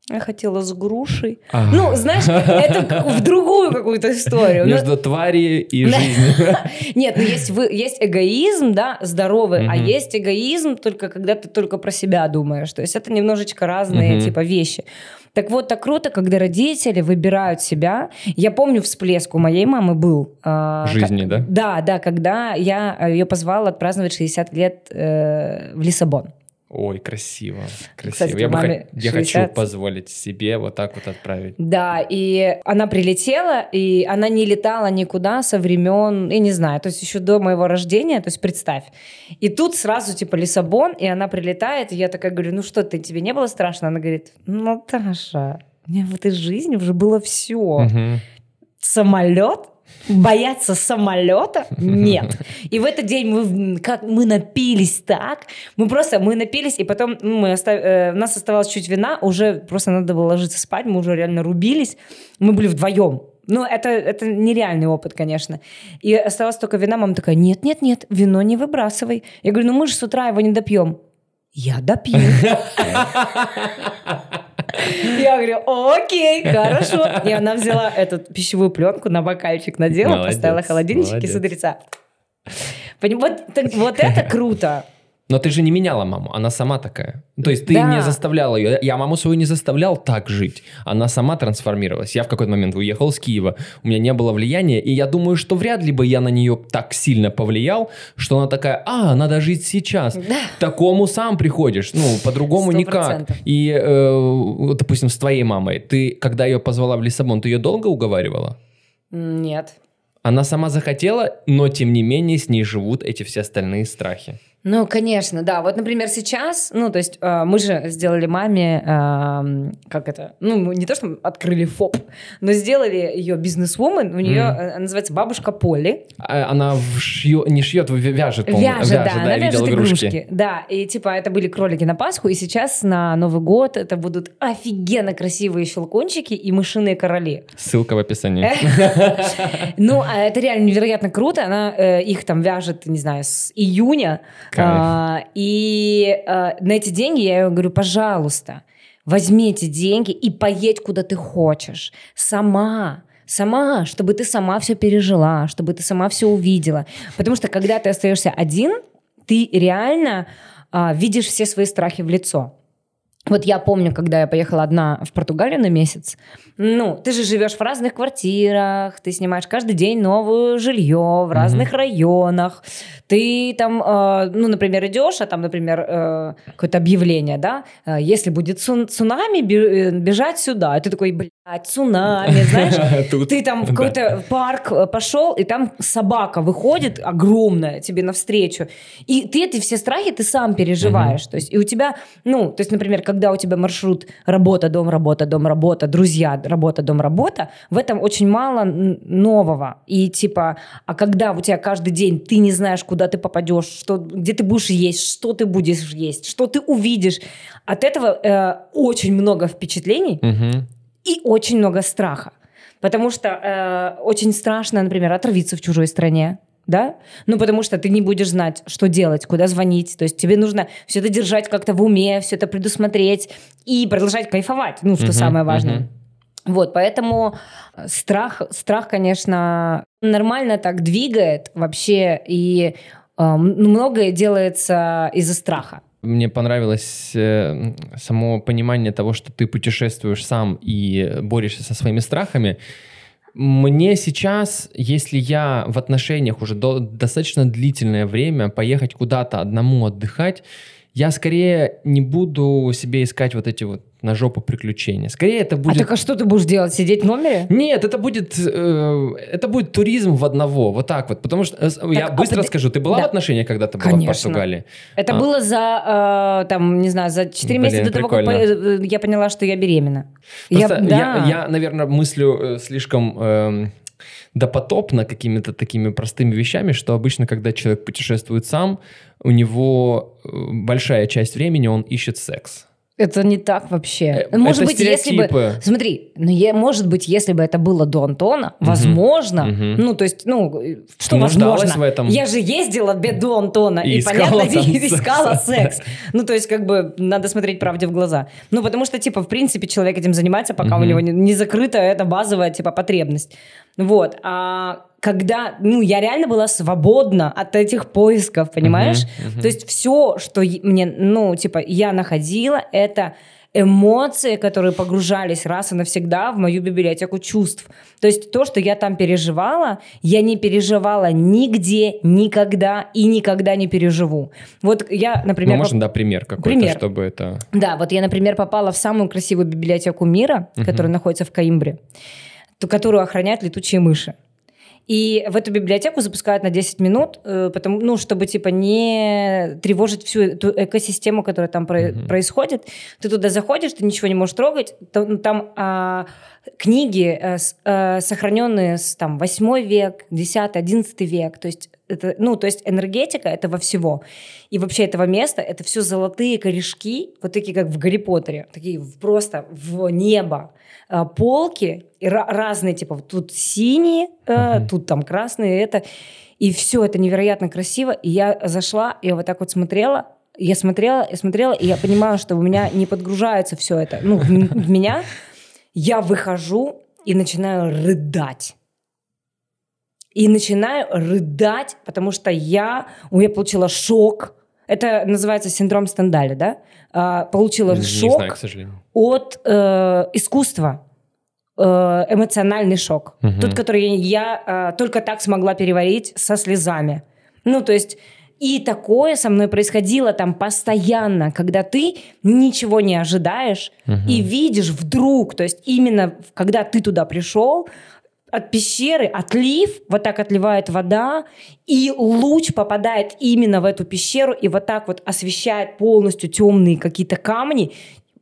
Я хотела с грушей. А. Ну, знаешь, это в другую какую-то историю. Ну, Между твари и жизнью. [laughs] Нет, ну есть, вы, есть эгоизм, да, здоровый, а есть эгоизм только когда ты только про себя думаешь. То есть это немножечко разные типа вещи. Так вот, так круто, когда родители выбирают себя. Я помню всплеск у моей мамы был. а, Жизни, как- да? Да, да, когда я ее позвала отпраздновать 60 лет э, в Лиссабон. Ой, красиво. Красиво. Кстати, я бы хот- я 60. хочу позволить себе вот так вот отправить. Да, и она прилетела, и она не летала никуда со времен, я не знаю, то есть еще до моего рождения, то есть представь. И тут сразу типа Лиссабон, и она прилетает, и я такая говорю, ну что ты, тебе не было страшно? Она говорит, ну, Таша, у меня в этой жизни уже было все. Мгм. Самолет? Бояться самолета? Нет. И в этот день мы, как, мы напились так, мы просто, мы напились, и потом ну, мы остав- э, у нас оставалось чуть вина, уже просто надо было ложиться спать, мы уже реально рубились, мы были вдвоем. Ну, это, это нереальный опыт, конечно. И оставалось только вина, мама такая, нет-нет-нет, вино не выбрасывай. Я говорю, ну мы же с утра его не допьем. Я допью. [laughs] Я говорю, окей, хорошо. И она взяла эту пищевую пленку, на бокальчик надела, Молодец, поставила холодильничек и молодец. смотрится. Поним- Вот, вот это круто. Но ты же не меняла маму, она сама такая. То есть ты Да. не заставляла ее. Я маму свою не заставлял так жить. Она сама трансформировалась. Я в какой-то момент уехал из Киева, у меня не было влияния, и я думаю, что вряд ли бы я на нее так сильно повлиял, что она такая, а, надо жить сейчас. Да. Такому сам приходишь, ну, по-другому никак. И, э, допустим, с твоей мамой, ты, когда ее позвала в Лиссабон, ты ее долго уговаривала? Нет. Она сама захотела, но тем не менее с ней живут эти все остальные страхи. Ну, конечно, да. Вот, например, сейчас, ну, то есть э, мы же сделали маме, эм, как это, ну, не то, что мы открыли ФОП, но сделали ее бизнес-вумен, у нее Мгм. э, называется бабушка Поли. А Она шьет, не шьет, вяжет, по-моему. Вяжет, да, она я вяжет видел игрушки. Да, и типа это были кролики на Пасху, и сейчас на Новый год это будут офигенно красивые щелкунчики и мышиные короли. Ссылка в описании. [laughs] Ну, а это реально невероятно круто. Она э, их там вяжет, не знаю, с июня. Кайф. А, и а, на эти деньги я говорю, пожалуйста, возьми эти деньги и поедь куда ты хочешь. Сама. Сама, чтобы ты сама все пережила, чтобы ты сама все увидела. Потому что когда ты остаешься один, ты реально а, видишь все свои страхи в лицо. Вот я помню, когда я поехала одна в Португалию на месяц, ну, ты же живешь в разных квартирах, ты снимаешь каждый день новое жилье в разных районах, ты там, э, ну, например, идешь, а там, например, э, какое-то объявление, да, э, если будет цун- цунами, э, бежать сюда, и ты такой, блядь, цунами, [laughs] знаешь, ты там в какой-то парк э, пошел, и там собака выходит огромная тебе навстречу. И ты эти все страхи ты сам переживаешь. То есть, и у тебя, ну, то есть, например, когда у тебя маршрут работа, дом, работа, дом, работа, друзья, работа, дом, работа, в этом очень мало нового. И типа, а когда у тебя каждый день ты не знаешь, куда ты попадешь, что, где ты будешь есть, что ты будешь есть, что ты увидишь, от этого э, очень много впечатлений. И очень много страха. Потому что э, очень страшно, например, отравиться в чужой стране. Да? Ну, потому что ты не будешь знать, что делать, куда звонить. То есть тебе нужно все это держать как-то в уме, все это предусмотреть и продолжать кайфовать. Ну, что Мгм, самое важное. мгм. Вот, поэтому э, страх, страх, конечно, нормально так двигает вообще, и э, многое делается из-за страха. Мне понравилось э, само понимание того, что ты путешествуешь сам и борешься со своими страхами. Мне сейчас, если я в отношениях уже до- достаточно длительное время, поехать куда-то одному отдыхать, я скорее не буду себе искать вот эти вот на жопу приключения. Скорее это будет... А так а что ты будешь делать? Сидеть в номере? Нет, это будет, э, это будет туризм в одного, вот так вот. Потому что, э, я а быстро под- скажу, ты была Да. в отношениях, когда ты была в. Португалии? Это А. было за, э, там, не знаю, за 4 Блин, месяца до того, как прикольно. по- э, я поняла, что я беременна. Просто я, да. я, я, наверное, мыслю э, слишком эм, допотопно какими-то такими простыми вещами, что обычно, когда человек путешествует сам, у него э, большая часть времени он ищет секс. Это не так вообще. Э, может это быть, если бы... Смотри, ну, я, может быть, если бы это было до Антона, возможно, мгм. ну, то есть, ну, что Нуждалась возможно? в этом. Я же ездила до Антона, И и, понятно, [laughs] секс. искала секс. Ну, то есть, как бы, надо смотреть правде в глаза. Ну, потому что, типа, в принципе, человек этим занимается, пока у него не, не закрыта эта базовая, типа, потребность. Вот. А когда, ну, я реально была свободна от этих поисков, понимаешь? Мгм, мгм. То есть все, что мне, ну, типа, я находила, это эмоции, которые погружались раз и навсегда в мою библиотеку чувств. То есть то, что я там переживала, я не переживала нигде, никогда и никогда не переживу. Вот я, например... Ну, можно, да, пример какой-то, Пример. чтобы это... Да, вот я, например, попала в самую красивую библиотеку мира, которая находится в Каимбре, которую охраняют летучие мыши. И в эту библиотеку запускают на 10 минут, э, потому, ну, чтобы типа не тревожить всю эту экосистему, которая там про- Мгм. происходит. Ты туда заходишь, ты ничего не можешь трогать. Там, там, а, книги, э, сохраненные с там, 8 век, 10, 11 век. То есть, это, ну, то есть энергетика этого всего. И вообще этого места, это все золотые корешки, вот такие, как в Гарри Поттере, такие просто в небо. А, Полки разные, типа, тут синие, э, Мгм. тут там красные, это. И все это невероятно красиво. И я зашла, я вот так вот смотрела, я смотрела, я смотрела, и я понимаю, что у меня не подгружается все это. Ну, в меня я выхожу и начинаю рыдать. И начинаю рыдать, потому что я, у меня получила шок. Это называется синдром Стендаля, да? А, получила Не шок знаю, к сожалению. от э, искусства. Э, эмоциональный шок. Мгм. Тот, который я э, только так смогла переварить со слезами. Ну, то есть... И такое со мной происходило там постоянно, когда ты ничего не ожидаешь Мгм. и видишь вдруг, то есть именно когда ты туда пришел, от пещеры отлив, вот так отливает вода, и луч попадает именно в эту пещеру и вот так вот освещает полностью темные какие-то камни,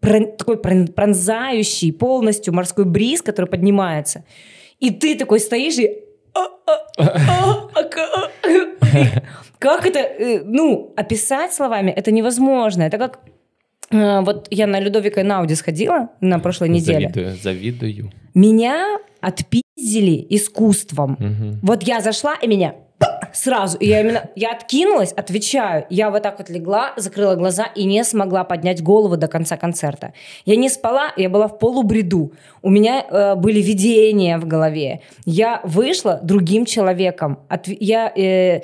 такой прон- пронзающий полностью морской бриз, который поднимается. И ты такой стоишь и... «А, а, а, ка- а». Как это, э, ну, описать словами, это невозможно. Это как... э, Вот я на Людовика Науди сходила на прошлой неделе. Завидую, завидую. Меня отпиздили искусством. Мгм. Вот я зашла, и меня сразу, и я именно, я откинулась, отвечаю, я вот так вот легла, закрыла глаза и не смогла поднять голову до конца концерта. Я не спала, я была в полубреду, у меня э, были видения в голове, я вышла другим человеком, Отв- я, э,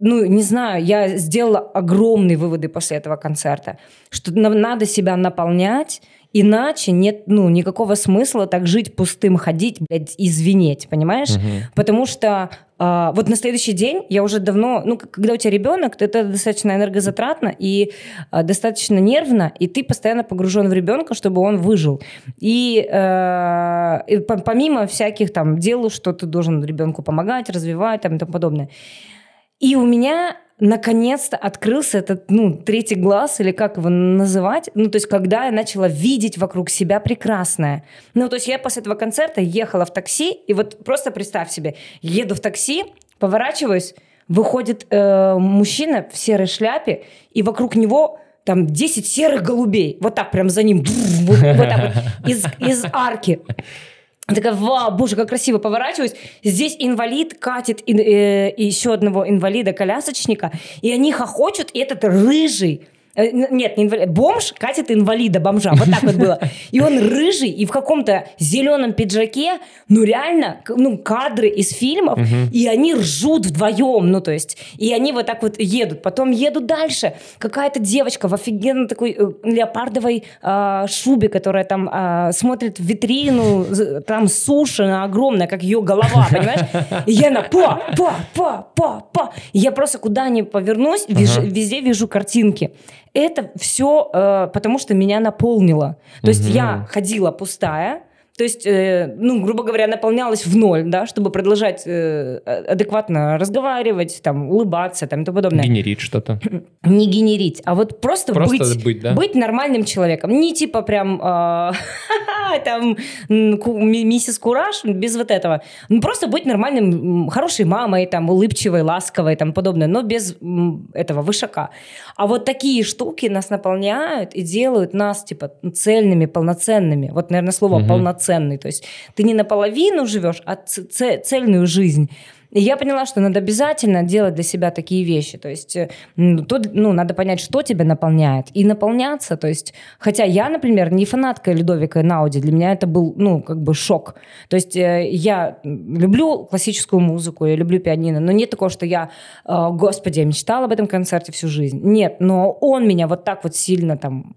ну, не знаю, я сделала огромные выводы после этого концерта, что надо себя наполнять, Иначе нет ну, никакого смысла так жить пустым, ходить, блядь, и звенеть, понимаешь? Мгм. Потому что а, вот на следующий день я уже давно, ну, когда у тебя ребенок, то это достаточно энергозатратно и а, достаточно нервно, и ты постоянно погружен в ребенка, чтобы он выжил. И, э, и по- помимо всяких там дел, что ты должен ребенку помогать, развивать там, и тому подобное. И у меня наконец-то открылся этот, ну, третий глаз, или как его называть, ну, то есть когда я начала видеть вокруг себя прекрасное. Ну, то есть я после этого концерта ехала в такси, и вот просто представь себе, еду в такси, поворачиваюсь, выходит э, мужчина в серой шляпе, и вокруг него там 10 серых голубей, вот так прям за ним, вот, так вот, из, из арки. Я Такая, вау, боже, как красиво поворачиваюсь. Здесь инвалид катит ин- э, еще одного инвалида-колясочника, и они хохочут, и этот рыжий, нет, не инвалид, бомж катит инвалида, бомжа, вот так вот было. [laughs] И он рыжий, и в каком-то зеленом пиджаке, ну реально, ну кадры из фильмов, и они ржут вдвоем, ну то есть, и они вот так вот едут, потом едут дальше. Какая-то девочка в офигенно такой э, леопардовой а, шубе, которая там а, смотрит в витрину, там суши она огромная, как ее голова, [laughs] понимаешь? И я на па, па, па, па, па. И я просто куда ни повернусь, вижу- везде вижу картинки. Это все э, потому, что меня наполнило. То есть я ходила пустая, то есть, э, ну, грубо говоря, наполнялась в ноль, да, чтобы продолжать э, адекватно разговаривать, там, улыбаться, там, и тому подобное. Генерить что-то. [clears throat] Не генерить, а вот просто, Просто быть, быть, да? быть нормальным человеком. Не типа прям э, [laughs] там миссис Кураж, без вот этого. Ну, просто быть нормальным, хорошей мамой, там, улыбчивой, ласковой, там, подобное, но без этого вышака. А вот такие штуки нас наполняют и делают нас, типа, цельными, полноценными. Вот, наверное, слово Мгм. полноценный. То есть ты не наполовину живешь, а цельную жизнь. И я поняла, что надо обязательно делать для себя такие вещи. То есть, э, то, ну, надо понять, что тебя наполняет, и наполняться. То есть, хотя я, например, не фанатка Людовика Науди, для меня это был, ну, как бы шок. То есть, э, я люблю классическую музыку, я люблю пианино, но нет такого, что я, э, господи, я мечтала об этом концерте всю жизнь. Нет, но он меня вот так вот сильно там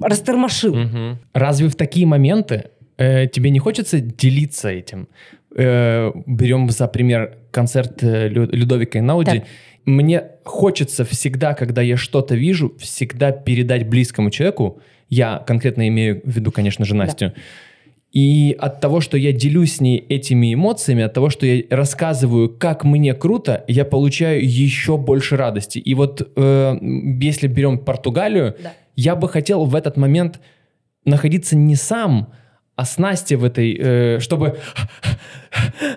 растормошил. Мгм. Разве в такие моменты э, тебе не хочется делиться этим? Э, берем за пример концерт э, Лю- Людовика Инауди. Так. Мне хочется всегда, когда я что-то вижу, всегда передать близкому человеку. Я конкретно имею в виду, конечно же, Настю. И от того, что я делюсь с ней этими эмоциями, от того, что я рассказываю, как мне круто, я получаю еще больше радости. И вот э, если берем Португалию, Да. я бы хотел в этот момент находиться не сам, а с Настей в этой, э, чтобы...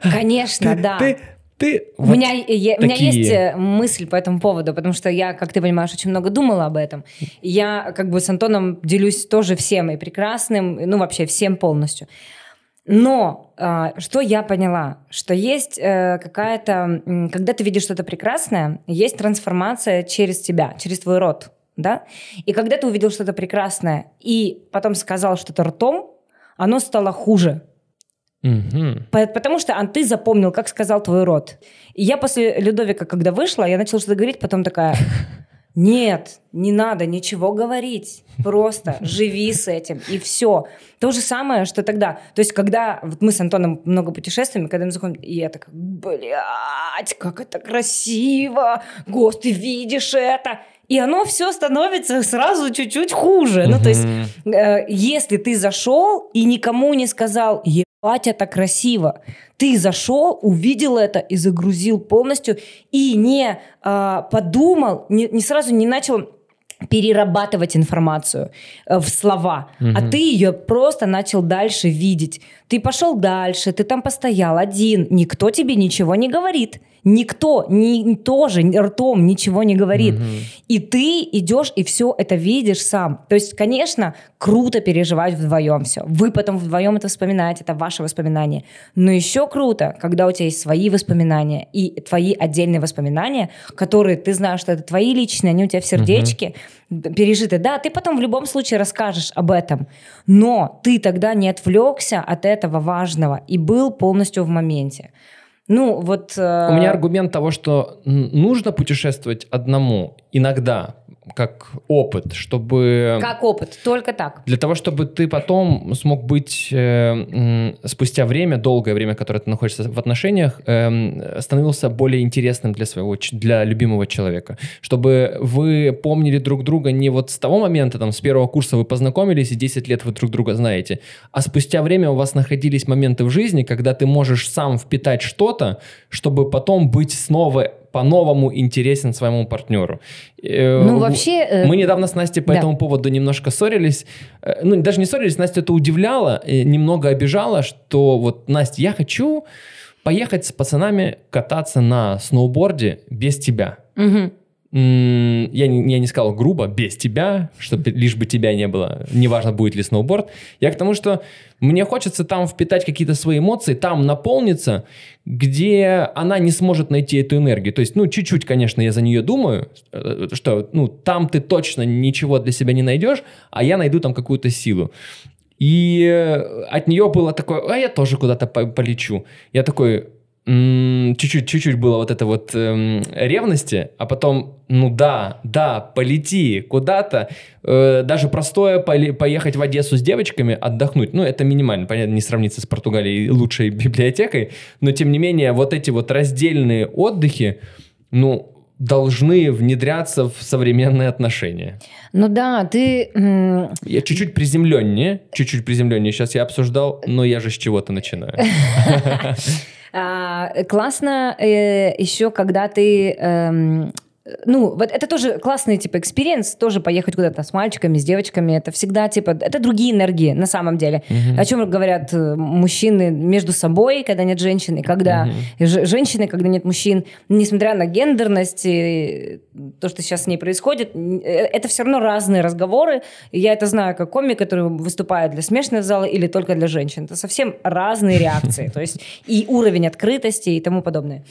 Конечно, [laughs] ты, да. Ты, ты... У, вот меня, я- у меня есть э, мысль по этому поводу, потому что я, как ты понимаешь, очень много думала об этом. Я как бы с Антоном делюсь тоже всем и прекрасным, ну вообще всем полностью. Но а, что я поняла, что есть э, какая-то, когда ты видишь что-то прекрасное, есть трансформация через тебя, через твой рот, да. И когда ты увидел что-то прекрасное и потом сказал что-то ртом, оно стало хуже. По- Потому что а, ты запомнил, как сказал твой род. И я после Людовика, когда вышла, я начала что-то говорить, потом такая, [laughs] нет, не надо ничего говорить, просто живи с этим, и все. То же самое, что тогда. То есть, когда вот мы с Антоном много путешествуем, когда мы заходим, и я такая, блядь, как это красиво, Гост, ты видишь это? И оно все становится сразу чуть-чуть хуже. Ну, то есть. Э, если ты зашел и никому не сказал, ебать, это красиво, ты зашел, увидел это и загрузил полностью, и не а, подумал, не, не сразу не начал перерабатывать информацию э, в слова, а Мгм. ты ее просто начал дальше видеть. Ты пошел дальше, ты там постоял один, никто тебе ничего не говорит. Никто ни, тоже ртом ничего не говорит. Мгм. И ты идешь и все это видишь сам. То есть, конечно, круто переживать вдвоем все. Вы потом вдвоем это вспоминаете, это ваши воспоминания. Но еще круто, когда у тебя есть свои воспоминания и твои отдельные воспоминания, которые ты знаешь, что это твои личные, они у тебя в сердечке д- пережиты. Да, ты потом в любом случае расскажешь об этом, но ты тогда не отвлекся от этого важного и был полностью в моменте. Ну, вот... э, У меня аргумент того, что нужно путешествовать одному иногда, как опыт, чтобы... Как опыт, только так. Для того, чтобы ты потом смог быть э, спустя время, долгое время, которое ты находишься в отношениях, эм, становился более интересным для своего, для любимого человека. Чтобы вы помнили друг друга не вот с того момента, там, с первого курса вы познакомились и 10 лет вы друг друга знаете, а спустя время у вас находились моменты в жизни, когда ты можешь сам впитать что-то, чтобы потом быть снова по-новому интересен своему партнеру. Э, Ну, вообще... э, мы недавно с Настей по Да. этому поводу немножко ссорились. Э, Ну, даже не ссорились, Настя это удивляло, и немного обижала, что вот, Настя, я хочу поехать с пацанами кататься на сноуборде без тебя. мгм. Я не, я не сказал грубо, без тебя, чтобы лишь бы тебя не было, неважно, будет ли сноуборд. Я к тому, что мне хочется там впитать какие-то свои эмоции, там наполниться, где она не сможет найти эту энергию. То есть, ну, чуть-чуть, конечно, я за нее думаю, э, что, ну, там ты точно ничего для себя не найдешь, а я найду там какую-то силу. И э, от нее было такое, а я тоже куда-то по- полечу. Я такой, чуть-чуть, чуть-чуть было вот это вот эм, ревности, а потом, ну да, да, полети куда-то, Э, даже простое поехать в Одессу с девочками, отдохнуть, ну это минимально, понятно, не сравнится с Португалией лучшей [laughs] библиотекой, но тем не менее вот эти вот раздельные отдыхи, ну должны внедряться в современные отношения. Ну да, ты... Я чуть-чуть приземленнее, чуть-чуть приземленнее сейчас я обсуждал, но я же с чего-то начинаю. [laughs] А, классно э, еще, когда ты... ну, вот это тоже классный, типа, experience, тоже поехать куда-то с мальчиками, с девочками, это всегда, типа, это другие энергии, на самом деле. О чем говорят э, мужчины между собой, когда нет женщин, и когда ж- женщины, когда нет мужчин, несмотря на гендерность и то, что сейчас с ней происходит, э, это все равно разные разговоры. Я это знаю как комик, который выступает для смешанного зала или только для женщин. Это совсем разные реакции, [laughs] то есть и уровень открытости и тому подобное.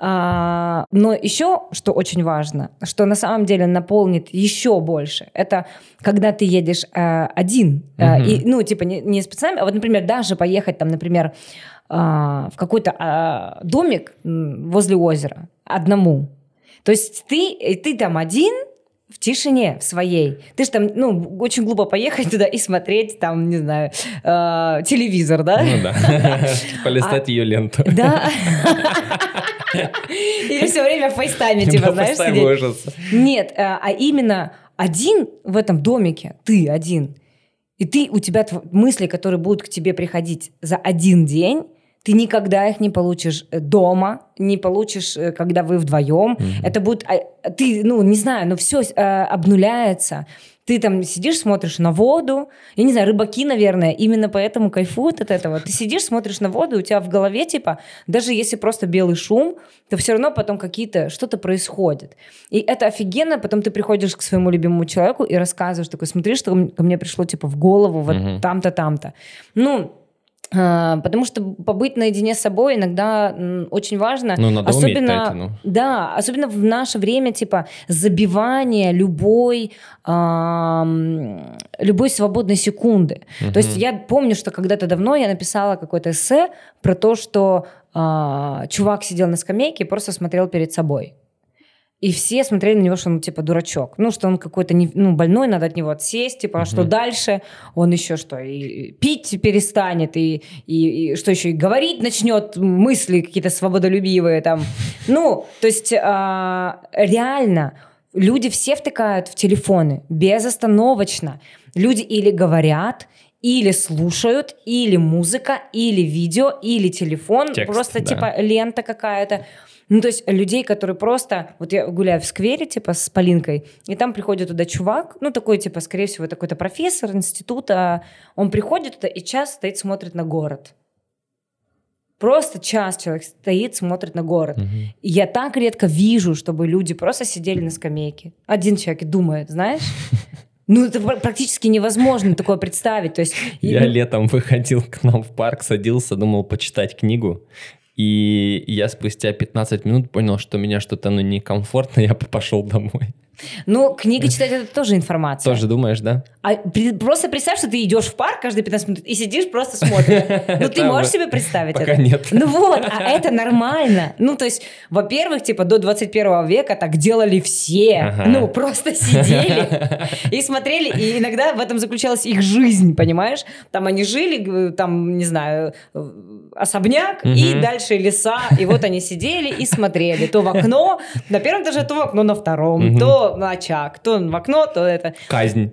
А, но еще, что очень важно, что на самом деле наполнит еще больше, это когда ты едешь э, один. Э, и, ну, типа, не, не с пацанами, а вот, например, даже поехать там, например, а, в какой-то а, домик возле озера одному. То есть ты, и ты там один, в тишине в своей. Ты же там, ну, очень глупо поехать туда и смотреть там, не знаю, э, телевизор, да? Ну да. [laughs] [laughs] Полистать ее ленту. Да. [laughs] Или все время в FaceTime е, типа, знаешь, сидеть. Нет, а а именно один в этом домике, ты один, и ты, у тебя мысли, которые будут к тебе приходить за один день, ты никогда их не получишь э, дома, не получишь, э, когда вы вдвоем. Это будет, а, ты, ну, не знаю, но все обнуляется. Ты там сидишь, смотришь на воду. Я не знаю, рыбаки, наверное, именно поэтому кайфуют от этого. Ты сидишь, смотришь на воду, у тебя в голове, типа, даже если просто белый шум, то все равно потом какие-то, что-то происходит. И это офигенно, потом ты приходишь к своему любимому человеку и рассказываешь, такой, смотри, что ко мне пришло, типа, в голову, вот Мгм. там-то, там-то. Ну, потому что побыть наедине с собой иногда очень важно. Ну, надо особенно, это, ну. Да, особенно в наше время, типа, забивание любой, ам, любой свободной секунды. То есть я помню, что когда-то давно я написала какое-то эссе про то, что а, чувак сидел на скамейке и просто смотрел перед собой. И все смотрели на него, что он типа дурачок. Ну, что он какой-то не, ну, больной, надо от него отсесть, типа, а что дальше? Он еще что, и, и пить перестанет, и, и, и что еще, и говорить начнет, мысли какие-то свободолюбивые там. [laughs] Ну, то есть а, реально люди все втыкают в телефоны безостановочно. Люди или говорят, или слушают, или музыка, или видео, или телефон, Текст, просто да. типа лента какая-то. Ну, то есть людей, которые просто... Вот я гуляю в сквере, типа, с Полинкой, и там приходит туда чувак, ну, такой, типа, скорее всего, такой-то профессор института. Он приходит туда и час стоит, смотрит на город. Просто час человек стоит, смотрит на город. И я так редко вижу, чтобы люди просто сидели на скамейке. Один человек и думает, знаешь? [laughs] Ну, это пр- практически невозможно такое представить. То есть, Я ну, летом выходил к нам в парк, садился, думал почитать книгу. И я спустя 15 минут понял, что меня что-то ну, некомфортно, [laughs] я пошел домой. Ну, книга читать это тоже информация. Тоже думаешь, да? А при- просто представь, что ты идешь в парк каждые 15 минут и сидишь, просто смотришь. Ну, ты можешь себе представить Пока это? нет. Ну вот, а это нормально. Ну, то есть, во-первых, типа, до 21 века так делали все. Ага. Ну, просто сидели и смотрели, и иногда в этом заключалась их жизнь, понимаешь? Там они жили, там, не знаю, э, особняк, и дальше леса, и вот они сидели и смотрели то в окно, на первом этаже, то в окно на втором, то на очаг, то в окно, то это. Казнь.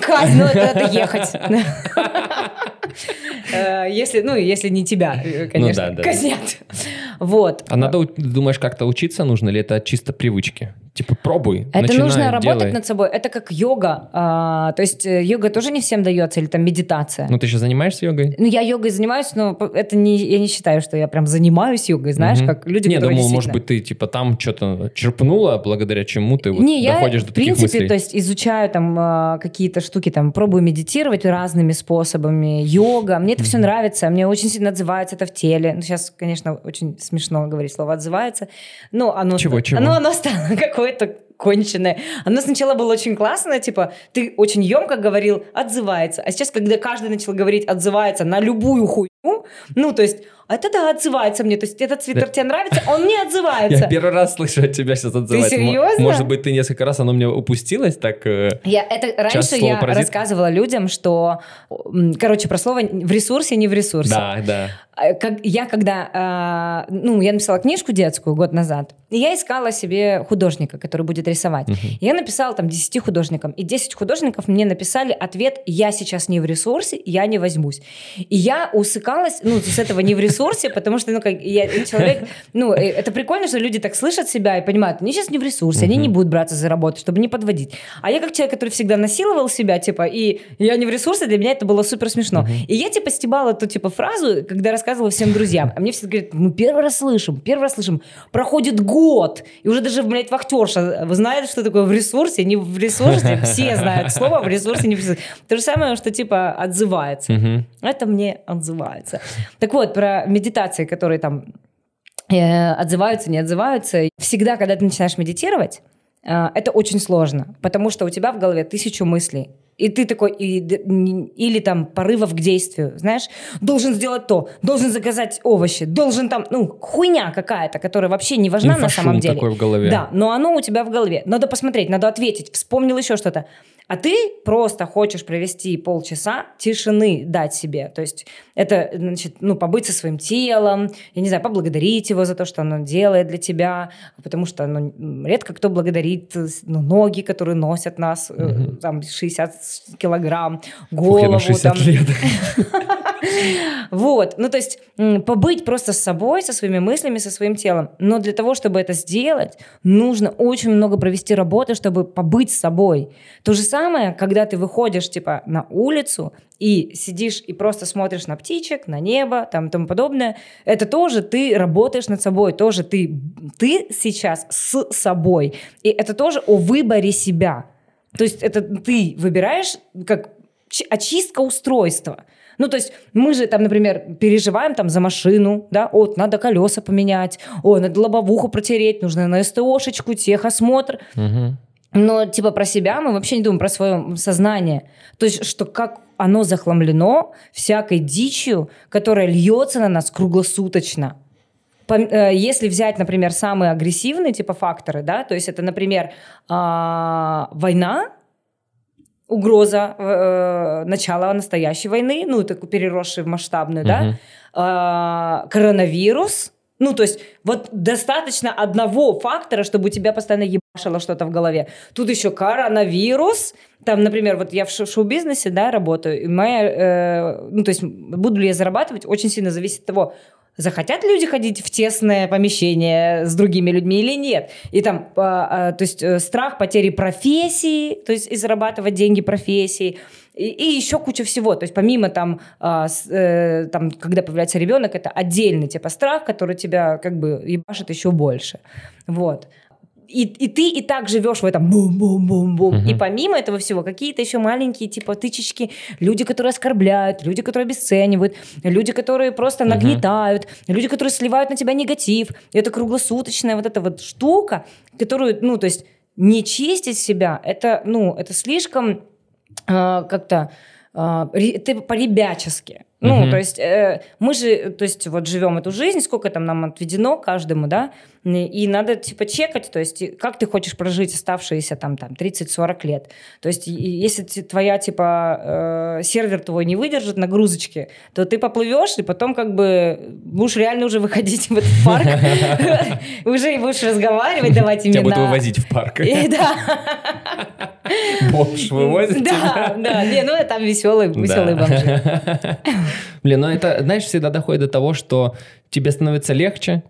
Казнь, ну это, ехать. [laughs] Э, Если, ну, если не тебя, э, конечно, да, да. казнят. Вот. А надо, думаешь, как-то учиться нужно, или это чисто привычки? Типа пробуй, Это начинай, нужно работать делай. над собой. Это как йога. а, то есть э, йога тоже не всем дается, или там медитация. Ну, ты сейчас занимаешься йогой? Ну, я йогой занимаюсь, но это не, я не считаю, что я прям занимаюсь йогой, знаешь, Мгм. как люди, Не, которые думал, может действительно- быть, ты типа там что-то черпнула, благодаря чему ты вот не, я, доходишь до в таких принципе, мыслей. то есть изучаю там а, какие-то штуки, там пробую медитировать разными способами, йога, мне это все нравится, мне очень сильно отзывается это в теле. Ну, сейчас, конечно, очень смешно говорить слово «отзывается», но оно, Чего, чего? оно, оно стало [laughs] какое-то конченое. Оно сначала было очень классное, типа, ты очень емко говорил «отзывается», а сейчас, когда каждый начал говорить «отзывается» на любую хуйню, ну, то есть это да, отзывается мне. То есть этот свитер тебе нравится, он не отзывается. Я первый раз слышу от тебя сейчас отзывается. Ты серьезно? Может быть, ты несколько раз, оно мне упустилось, так... э, Я, это раньше я «паразит». рассказывала людям, что, короче, про слово в ресурсе, не в ресурсе. Да, да. А, как, я когда, а, ну, я написала книжку детскую год назад, и я искала себе художника, который будет рисовать. Я написала там 10 художникам, и 10 художников мне написали ответ «я сейчас не в ресурсе, я не возьмусь». И я усыкалась, ну, с этого не в ресурсе, потому что, ну, как я человек, ну, э, это прикольно, что люди так слышат себя и понимают, они сейчас не в ресурсе, они не будут браться за работу, чтобы не подводить. А я как человек, который всегда насиловал себя, типа, и я не в ресурсе, для меня это было супер смешно. И я, типа, стебала эту, типа, фразу, когда рассказывала всем друзьям. А мне все говорят, мы первый раз слышим, первый раз слышим. Проходит год, и уже даже, блядь, вахтерша, вы знаете, что такое в ресурсе, не в ресурсе, [laughs] все знают слово в ресурсе, не в ресурсе. То же самое, что, типа, отзывается. Это мне отзывается. Так вот, про медитации, которые там э, отзываются, не отзываются. Всегда, когда ты начинаешь медитировать, э, это очень сложно, потому что у тебя в голове тысячу мыслей. И ты такой, и или там порывов к действию, знаешь, должен сделать то, должен заказать овощи, должен там, ну, хуйня какая-то, которая вообще не важна на Инфошум самом деле. такой в голове. Да, но оно у тебя в голове. Надо посмотреть, надо ответить, вспомнил еще что-то. А ты просто хочешь провести полчаса тишины дать себе. То есть это, значит, ну, побыть со своим телом, я не знаю, поблагодарить его за то, что оно делает для тебя, потому что ну, редко кто благодарит э, ну, ноги, которые носят нас, э, там, 60 килограмм, голову. я на 60 там. лет. Вот, ну то есть побыть просто с собой, со своими мыслями, со своим телом. Но для того, чтобы это сделать, нужно очень много провести работы, чтобы побыть с собой. То же самое, когда ты выходишь типа на улицу и сидишь и просто смотришь на птичек, на небо, там и тому подобное, это тоже ты работаешь над собой, тоже ты, ты сейчас с собой. И это тоже о выборе себя. То есть это ты выбираешь как чи- очистка устройства. Ну, то есть мы же там, например, переживаем там за машину, да, вот, надо колеса поменять, ой, надо лобовуху протереть, нужно на СТОшечку, техосмотр. Мгм. Но типа про себя мы вообще не думаем, про свое сознание. То есть, что как оно захламлено всякой дичью, которая льется на нас круглосуточно. Э, Если взять, например, самые агрессивные типа факторы, да, то есть это, например, а, война, угроза э, начала настоящей войны, ну, так переросшей в масштабную, да, Мгм. а, коронавирус. Ну, то есть вот достаточно одного фактора, чтобы у тебя постоянно ебашило что-то в голове. Тут еще коронавирус. Там, например, вот я в шоу- шоу-бизнесе, да, работаю, и моя, э, ну, то есть буду ли я зарабатывать, очень сильно зависит от того, захотят люди ходить в тесное помещение с другими людьми или нет. И там, а, а, то есть э, страх потери профессии, то есть и зарабатывать деньги профессии, и, и еще куча всего. То есть помимо там, с- э, там, когда появляется ребенок, это отдельный типа страх, который тебя как бы ебашит еще больше. Вот. И, и ты и так живешь в этом бум-бум-бум-бум. Мгм. И помимо этого всего, какие-то еще маленькие типа тычечки, люди, которые оскорбляют, люди, которые обесценивают, люди, которые просто нагнетают, люди, которые сливают на тебя негатив. Это круглосуточная вот эта вот штука, которую, ну, то есть не чистить себя, это, ну, это слишком а, как-то ре- ты по-ребячески. Ну, Мгм. то есть э, мы же, то есть вот живем эту жизнь, сколько там нам отведено каждому, да, и надо типа чекать, то есть как ты хочешь прожить оставшиеся там, там 30-40 лет. То есть если твоя типа э, сервер твой не выдержит нагрузочки, то ты поплывешь и потом как бы будешь реально уже выходить в этот парк, [laughs] уже и будешь разговаривать, давать Тебя будут имена. вывозить в парк. Да. Бомж вывозит Да, да, не, ну там веселые, веселые Да. [laughs] Блин, ну это, знаешь, всегда доходит до того, что тебе становится легче,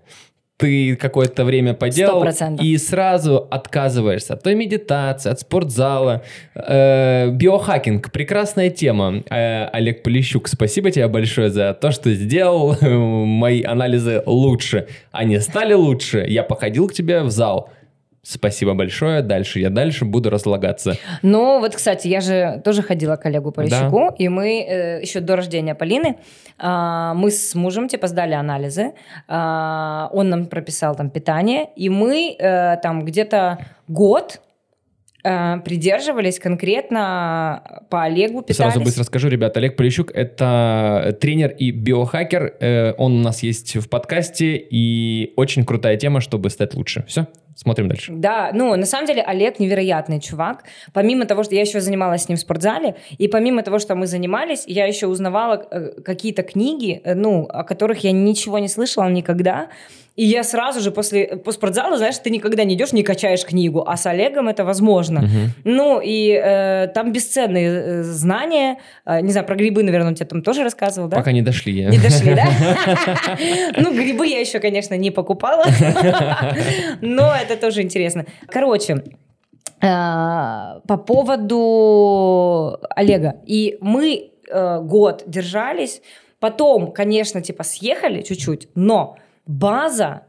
ты какое-то время поделал 100%. и сразу отказываешься от той медитации, от спортзала. Э, биохакинг, прекрасная тема. Э, Олег Полищук, спасибо тебе большое за то, что сделал [laughs] мои анализы лучше. Они стали лучше. Я походил к тебе в зал. Спасибо большое. Дальше я дальше буду разлагаться. Ну, вот, кстати, я же тоже ходила к Олегу Полищуку, и мы э, еще до рождения Полины, а, мы с мужем, типа, сдали анализы, а, он нам прописал там питание, и мы э, там где-то год э, придерживались конкретно по Олегу питались. Сразу быстро скажу, ребят, Олег Полищук — это тренер и биохакер. Э, Он у нас есть в подкасте, и очень крутая тема, чтобы стать лучше. Все, смотрим дальше. Да, ну, на самом деле Олег невероятный чувак. Помимо того, что я еще занималась с ним в спортзале, и помимо того, что мы занимались, я еще узнавала э, какие-то книги, э, ну, о которых я ничего не слышала никогда. И я сразу же после по спортзалу, знаешь, ты никогда не идешь, не качаешь книгу, а с Олегом это возможно. Ну, и э, там бесценные э, знания. Э, не знаю, про грибы, наверное, он тебе там тоже рассказывал, да? Пока не дошли. Не дошли, да? [laughs] Ну, грибы я еще, конечно, не покупала, [laughs] но это тоже интересно. Короче, э, по поводу Олега. И мы э, год держались, потом, конечно, типа съехали чуть-чуть, но база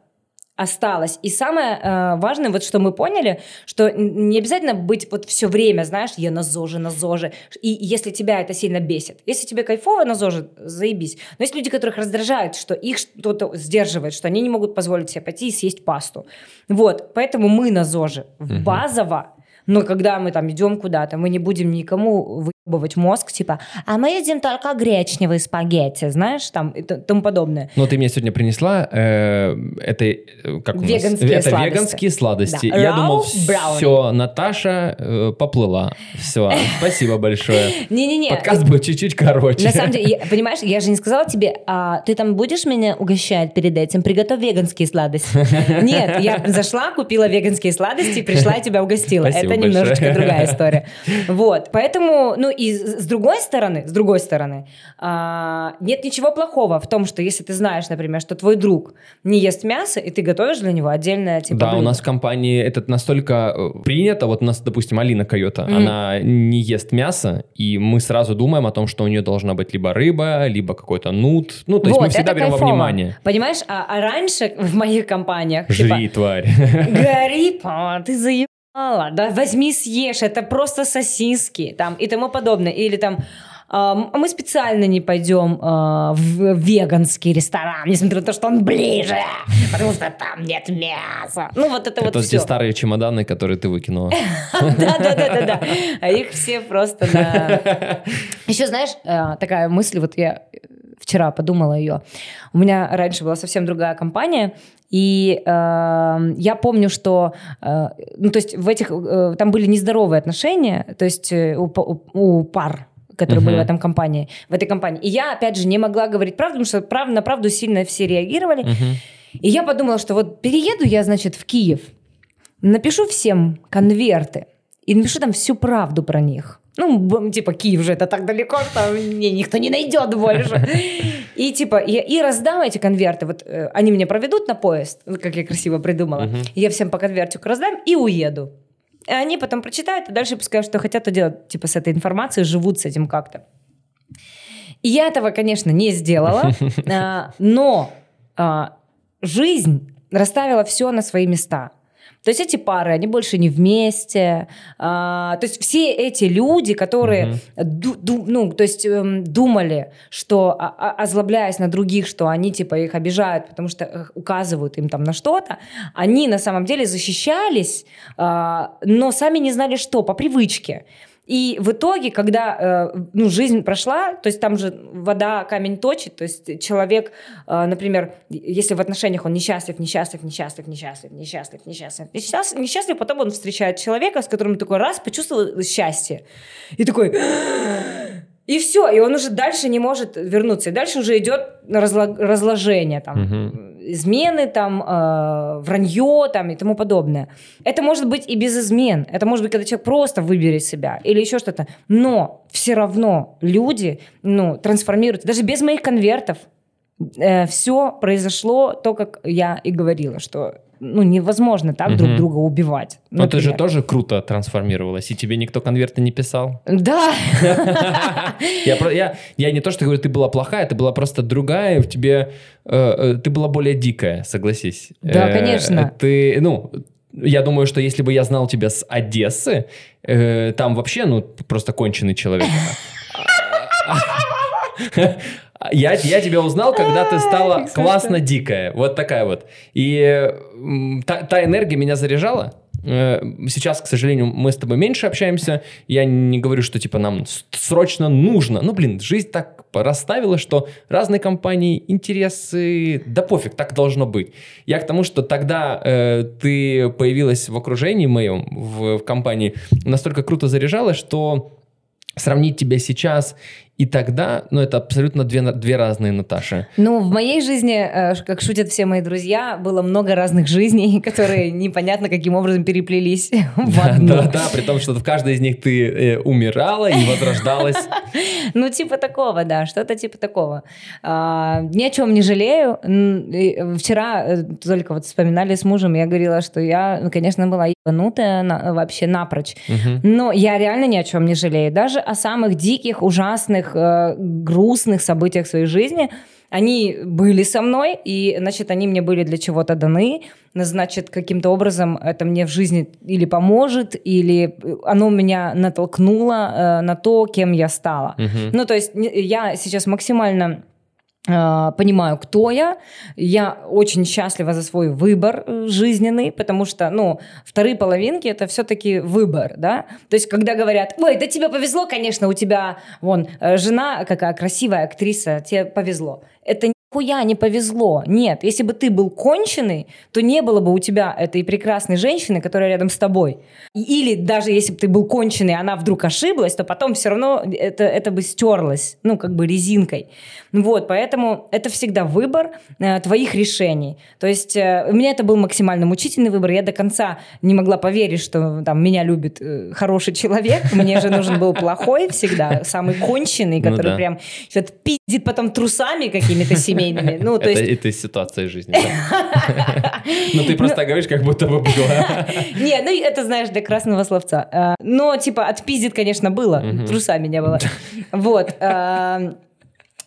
осталась. И самое э, важное, вот что мы поняли, что не обязательно быть вот все время, знаешь, я на ЗОЖе, на ЗОЖе. И если тебя это сильно бесит. Если тебе кайфово на ЗОЖе, заебись. Но есть люди, которых раздражает, что их что-то сдерживает, что они не могут позволить себе пойти и съесть пасту. Вот, поэтому мы на ЗОЖе. Базово но когда мы там идем куда-то, мы не будем никому выебывать мозг, типа, а мы едим только гречневые спагетти, знаешь, там и тому подобное. Но ты мне сегодня принесла э, это э, как? Веганские это сладости. веганские сладости. Да. Я Рау думал, брауни. все, Наташа э, поплыла. Все, спасибо большое. Не-не-не. Подкаст будет чуть-чуть короче. На самом деле, понимаешь, я же не сказала тебе, а ты там будешь меня угощать перед этим? Приготовь веганские сладости. [laughs] Нет, я зашла, купила веганские сладости, пришла и тебя угостила. Это немножечко другая история. Вот, поэтому, ну и с другой стороны, с другой стороны, а, нет ничего плохого в том, что если ты знаешь, например, что твой друг не ест мясо, и ты готовишь для него отдельное типа Да, у блюдо. нас в компании это настолько э, принято. Вот у нас, допустим, Алина Койота, Мгм. она не ест мясо, и мы сразу думаем о том, что у нее должна быть либо рыба, либо какой-то нут. Ну, то есть Вот, мы всегда берем во кайфово. внимание. Понимаешь, а, а раньше в моих компаниях типа, Жри, тварь. Гори, ты заебала, да возьми съешь, это просто сосиски там и тому подобное. Или там ам, а мы специально не пойдем а, в веганский ресторан, несмотря на то, что он ближе, потому что там нет мяса. Ну вот это, Это вот те все. старые чемоданы, которые ты выкинула. [laughs] Да-да-да-да. А их все просто на... [laughs] Еще, знаешь, э, такая мысль, вот я вчера подумала ее. У меня раньше была совсем другая компания, и э, я помню, что, э, ну, то есть в этих, э, там были нездоровые отношения, то есть э, у, у- у пар, которые были в этом компании, в этой компании. И я, опять же, не могла говорить правду, потому что прав, на правду сильно все реагировали. Мгм. И я подумала, что вот перееду я, значит, в Киев, напишу всем конверты и напишу там всю правду про них. Ну, типа, Киев же это так далеко, что мне никто не найдет больше. И типа, и, и раздам эти конверты. Вот э, они меня проведут на поезд, как я красиво придумала. Мгм. Я всем по конвертику раздам и уеду. И они потом прочитают, и дальше пускай что хотят, то делают, типа, с этой информацией, живут с этим как-то. И я этого, конечно, не сделала, [laughs] а, но а, жизнь расставила все на свои места. То есть эти пары, они больше не вместе. А, то есть все эти люди, которые Мгм. ду- ду- ну, то есть эм, думали, что а- а- озлобляясь на других, что они типа их обижают, потому что э, указывают им там на что-то, они на самом деле защищались, а, но сами не знали что, по привычке. И в итоге, когда э, ну, жизнь прошла, то есть там же вода камень точит, то есть человек, э, например, если в отношениях он несчастлив, несчастлив, несчастлив, несчастлив, несчастлив, несчастлив, несчастлив, несчастлив, потом он встречает человека, с которым такой раз почувствовал счастье. И такой... И все, и он уже дальше не может вернуться. И дальше уже идет разло- разложение, там, Мгм. Измены, там, э, вранье там, и тому подобное. Это может быть и без измен. Это может быть, когда человек просто выберет себя или еще что-то. Но все равно люди ну, трансформируются. Даже без моих конвертов все произошло то, как я и говорила, что ну, невозможно так друг Мгм. друга убивать. Но ты же например. тоже круто трансформировалась, и тебе никто конверты не писал. Да. [laughs] Я, не то, что говорю, ты была плохая, ты была просто другая, в тебе э, э, ты была более дикая, согласись. Да, Э, конечно. Ты, ну, я думаю, что если бы я знал тебя с Одессы, э, там вообще, ну, просто конченый человек. [laughs] [laughs] Я, я тебя узнал, когда ты стала классно дикая. Вот такая вот. И та, та энергия меня заряжала. Э, сейчас, к сожалению, мы с тобой меньше общаемся. Я не говорю, что типа нам срочно нужно. Ну, блин, жизнь так расставила, что разные компании, интересы, да пофиг, так должно быть. Я к тому, что тогда э, ты появилась в окружении моем, в, в компании, настолько круто заряжалась, что сравнить тебя сейчас и тогда, ну, это абсолютно две, две разные Наташи. Ну, в моей жизни, э, как шутят все мои друзья, было много разных жизней, [laughs] которые непонятно каким образом переплелись [laughs] в одну. Да, да, при том, что в каждой из них ты э, умирала и возрождалась. [laughs] Ну, типа такого, да, что-то типа такого. А, ни о чем не жалею. Вчера э, только вот вспоминали с мужем, я говорила, что я, ну, конечно, была ебанутая вообще напрочь. Но я реально ни о чем не жалею. Даже о самых диких, ужасных, э, грустных событиях своей жизни, они были со мной, и, значит, они мне были для чего-то даны, значит, каким-то образом это мне в жизни или поможет, или оно меня натолкнуло э, на то, кем я стала. Угу. Ну, то есть я сейчас максимально понимаю, кто я. Я очень счастлива за свой выбор э, жизненный, потому что, ну, вторые половинки это все-таки выбор, да. То есть, когда говорят, ой, да тебе повезло, конечно, у тебя, вон, э, жена какая красивая актриса, тебе повезло. Это Хуя не повезло. Нет, если бы ты был конченый, то не было бы у тебя этой прекрасной женщины, которая рядом с тобой. Или даже если бы ты был конченый, она вдруг ошиблась, то потом все равно это, это бы стерлось, ну, как бы резинкой. Вот, поэтому это всегда выбор э, твоих решений. То есть э, у меня это был максимально мучительный выбор. Я до конца не могла поверить, что там меня любит э, хороший человек. Мне же нужен был плохой всегда, самый конченый, ну который прям пиздит потом трусами какими-то семьями семейными. Ну, то есть... Это ситуация жизни, [laughs] Ну, ты просто говоришь, как будто бы было. [laughs] Не, ну, это, знаешь, для красного словца. А, но, типа, отпиздит, конечно, было. Труса меня было. Вот. А,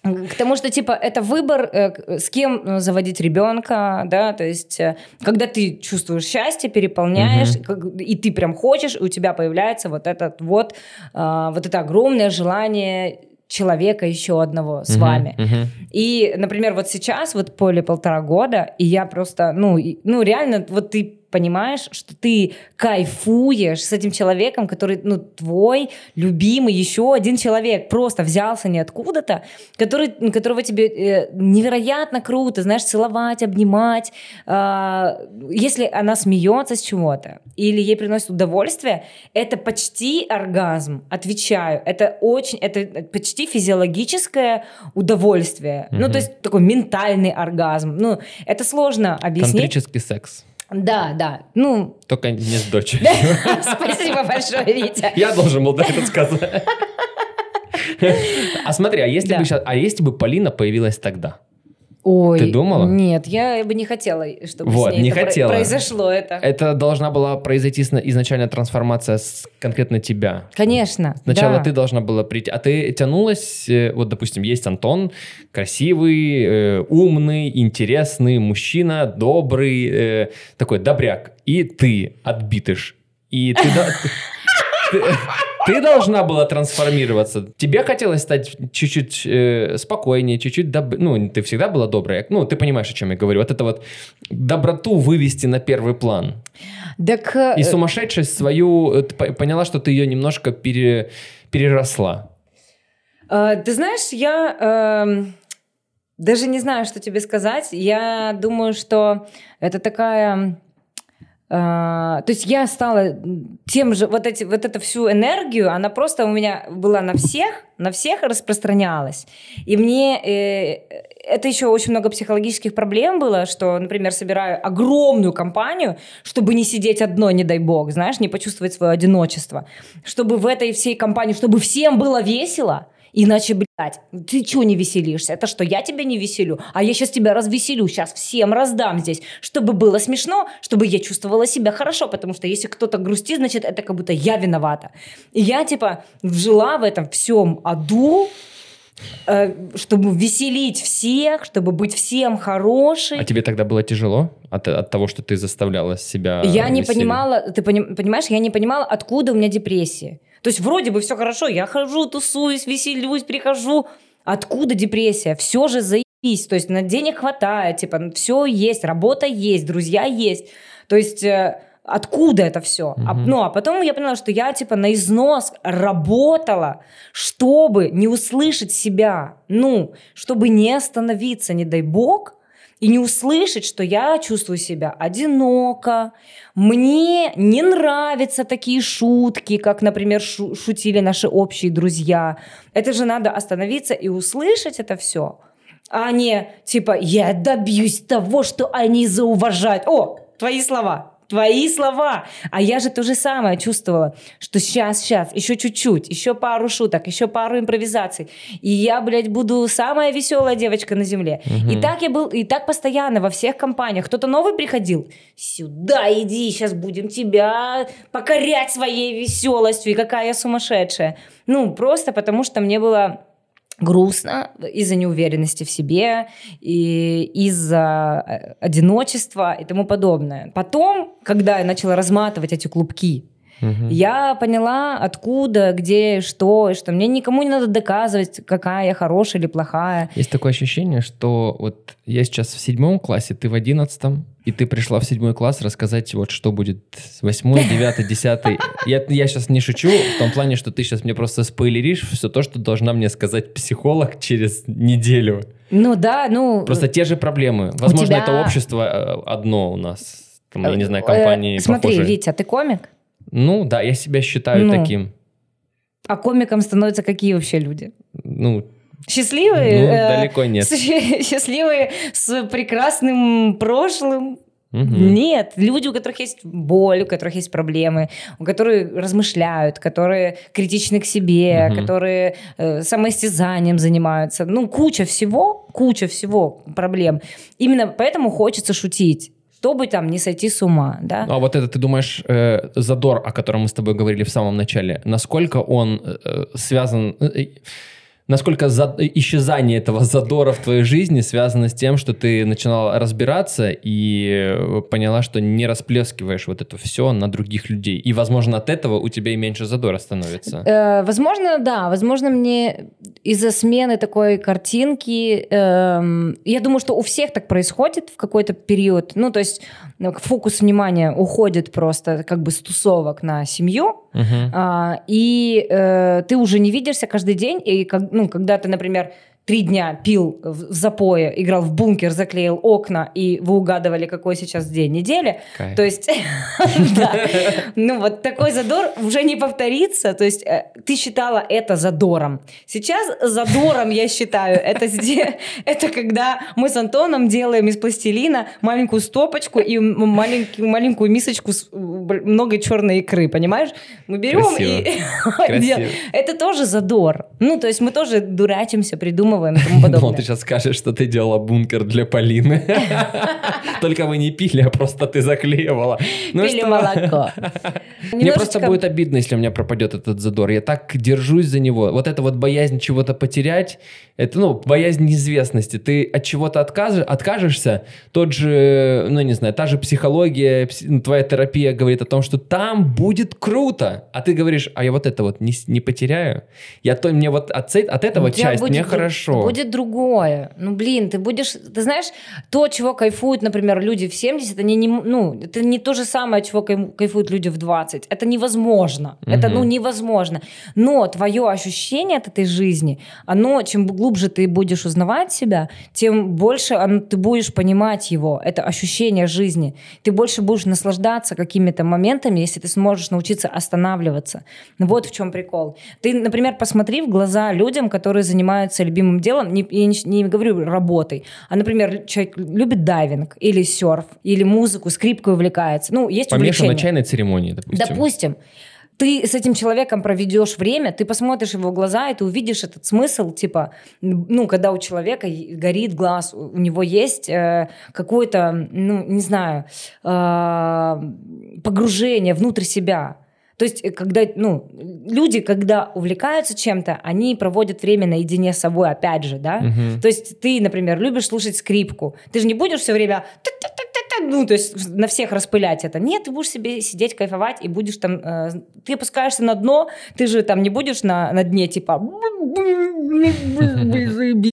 к тому, что, типа, это выбор, э, с кем э, заводить ребенка, да, то есть, э, когда ты чувствуешь счастье, переполняешь, угу. и ты прям хочешь, и у тебя появляется вот этот вот, а, вот это огромное желание человека еще одного с uh-huh, вами. Uh-huh. И, например, вот сейчас, вот поле полтора года, и я просто, ну, и, ну реально, вот ты понимаешь, что ты кайфуешь с этим человеком, который, ну, твой любимый еще один человек, просто взялся ниоткуда-то, который, которого тебе э, невероятно круто, знаешь, целовать, обнимать. Э, если она смеется с чего-то или ей приносит удовольствие, это почти оргазм, отвечаю. Это очень, это почти физиологическое удовольствие. Mm-hmm. Ну, то есть такой ментальный оргазм. Ну, это сложно объяснить. Тантрический секс. Да, да. Ну... Только не с дочерью. [laughs] Спасибо большое, Витя. Я должен был это сказать. [laughs] А смотри, а если бы сейчас, а если бы Полина появилась тогда? Ой, Ты думала? Нет, я бы не хотела, чтобы вот, с ней не это хотела. произошло это. Это должна была произойти изначально трансформация с конкретно тебя. Конечно. Сначала да. ты должна была прийти, а ты тянулась, э, вот, допустим, есть Антон, красивый, э, умный, интересный мужчина, добрый, э, такой добряк, и ты отбитыш. И ты... [laughs] Ты должна была трансформироваться. Тебе хотелось стать чуть-чуть э, спокойнее, чуть-чуть... Доб... Ну, ты всегда была добрая. Ну, ты понимаешь, о чем я говорю. Вот это вот доброту вывести на первый план. Так... И э, сумасшедшесть свою... Э, ты поняла, что ты ее немножко пере... переросла. Э, ты знаешь, я... Э... Даже не знаю, что тебе сказать. Я думаю, что это такая а, то есть я стала тем же, вот, эти, вот эту всю энергию, она просто у меня была на всех, на всех распространялась. И мне э, это еще очень много психологических проблем было, что, например, собираю огромную компанию, чтобы не сидеть одной, не дай бог, знаешь, не почувствовать свое одиночество. Чтобы в этой всей компании, чтобы всем было весело, Иначе, блядь, ты чего не веселишься? Это что, я тебя не веселю? А я сейчас тебя развеселю, сейчас всем раздам здесь, чтобы было смешно, чтобы я чувствовала себя хорошо, потому что если кто-то грустит, значит, это как будто я виновата. И я, типа, жила в этом всем аду, э, чтобы веселить всех, чтобы быть всем хорошей. А тебе тогда было тяжело от, от того, что ты заставляла себя Я веселить? не понимала, ты понимаешь, я не понимала, откуда у меня депрессия. То есть вроде бы все хорошо, я хожу, тусуюсь, веселюсь, прихожу. Откуда депрессия? Все же заебись. То есть на денег хватает, типа все есть, работа есть, друзья есть. То есть э, откуда это все. А, ну, а потом я поняла, что я типа на износ работала, чтобы не услышать себя, ну, чтобы не остановиться, не дай бог, и не услышать, что я чувствую себя одиноко, мне не нравятся такие шутки, как, например, шу- шутили наши общие друзья. Это же надо остановиться и услышать это все, а не типа «я добьюсь того, что они зауважают». О, твои слова. Твои слова. А я же то же самое чувствовала, что сейчас, сейчас, еще чуть-чуть, еще пару шуток, еще пару импровизаций. И я, блядь, буду самая веселая девочка на земле. И так я был, и так постоянно во всех компаниях. Кто-то новый приходил. Сюда иди, сейчас будем тебя покорять своей веселостью. И какая я сумасшедшая. Ну, просто потому что мне было грустно из-за неуверенности в себе и из-за э, одиночества и тому подобное. Потом, когда я начала разматывать эти клубки, Мгм. я поняла, откуда, где, что, и что мне никому не надо доказывать, какая я хорошая или плохая. Есть такое ощущение, что вот я сейчас в седьмом классе, ты в одиннадцатом, и ты пришла в седьмой класс рассказать, вот что будет восьмой, девятый, десятый. Я, я сейчас не шучу в том плане, что ты сейчас мне просто спойлеришь все то, что должна мне сказать психолог через неделю. Ну да, ну... Просто те же проблемы. Возможно, тебя- это общество э, одно у нас. Там, я не знаю, э, компании Смотри, похожие. Витя, ты комик? Ну да, я себя считаю Ну. таким. А комиком становятся какие вообще люди? Ну, Счастливые? Ну, э, далеко нет. с- [laughs] Счастливые с прекрасным прошлым? мгм. Нет, люди, у которых есть боль, у которых есть проблемы, у которых размышляют, которые критичны к себе, Мгм. которые э, самоистязанием занимаются. Ну, куча всего, куча всего проблем. Именно поэтому хочется шутить, чтобы там не сойти с ума, да? А вот это, ты думаешь, э, задор, о котором мы с тобой говорили в самом начале, насколько он э, связан... э, э, Насколько за- исчезание этого [laughs] задора в твоей жизни связано с тем, что ты начинала разбираться и э, поняла, что не расплескиваешь вот это все на других людей. И, возможно, от этого у тебя и меньше задора становится. Э, возможно, да, возможно, мне из-за смены такой картинки, эм, я думаю, что у всех так происходит в какой-то период. Ну, то есть ну, фокус внимания уходит просто как бы с тусовок на семью, Мгм. а, и э, ты уже не видишься каждый день, и ну, когда ты, например, три дня пил в запое, играл в бункер, заклеил окна, и вы угадывали, какой сейчас день недели, Кайф. то есть, [laughs] ну вот такой задор уже не повторится. То есть э, ты считала это задором. Сейчас задором я считаю это [laughs] это когда мы с Антоном делаем из пластилина маленькую стопочку и маленькую мисочку с много черной икры, понимаешь? Мы берем и. [laughs] Это тоже задор. Ну то есть мы тоже дурачимся, придумываем и тому [laughs] Думал, подобное. ты сейчас скажешь, что ты делала бункер для Полины. [laughs] Только вы не пили, а просто ты заклеивала. Ну Пили молоко. Мне просто будет обидно, если у меня пропадет этот задор. Я так держусь за него. Вот эта вот боязнь чего-то потерять, это, ну, боязнь неизвестности. Ты от чего-то откажешься, тот же, ну, не знаю, та же психология, пси- ну, твоя терапия говорит о том, что там будет круто. А ты говоришь, а я вот это вот не, потеряю. Я то, мне вот от, этого часть, мне дру- хорошо. Будет другое. Ну, блин, ты будешь... Ты знаешь, то, чего кайфуют, например, люди в 70, они не... Ну, это не то же самое, чего кайфуют люди в 20. Это невозможно. Это, ну, невозможно. Но твое ощущение от этой жизни, оно, чем глубже ты будешь узнавать себя, тем больше оно- ты будешь понимать его, это ощущение жизни. Ты больше будешь наслаждаться какими-то моментами, если ты сможешь научиться останавливаться. Вот в чем прикол. Ты, например, посмотри в глаза людям, которые занимаются любимым делом, не, я не, не говорю работой, а, например, человек любит дайвинг или серф, или музыку, скрипкой увлекается. Ну, есть Помешан на увлечение. чайной церемонии, допустим. Допустим, ты с этим человеком проведешь время, ты посмотришь его глаза, и ты увидишь этот смысл, типа, ну, когда у человека горит глаз, у у него есть э, какое-то, ну, не знаю, э, погружение внутрь себя. То есть, э, когда, ну, люди, когда увлекаются чем-то, они проводят время наедине с собой, опять же, да? Мгм. То есть ты, например, любишь слушать скрипку. Ты же не будешь все время... Ну, то есть на всех распылять это. Нет, ты будешь себе сидеть, кайфовать, и будешь там... Э, ты опускаешься на дно, ты же там не будешь на, на дне, типа...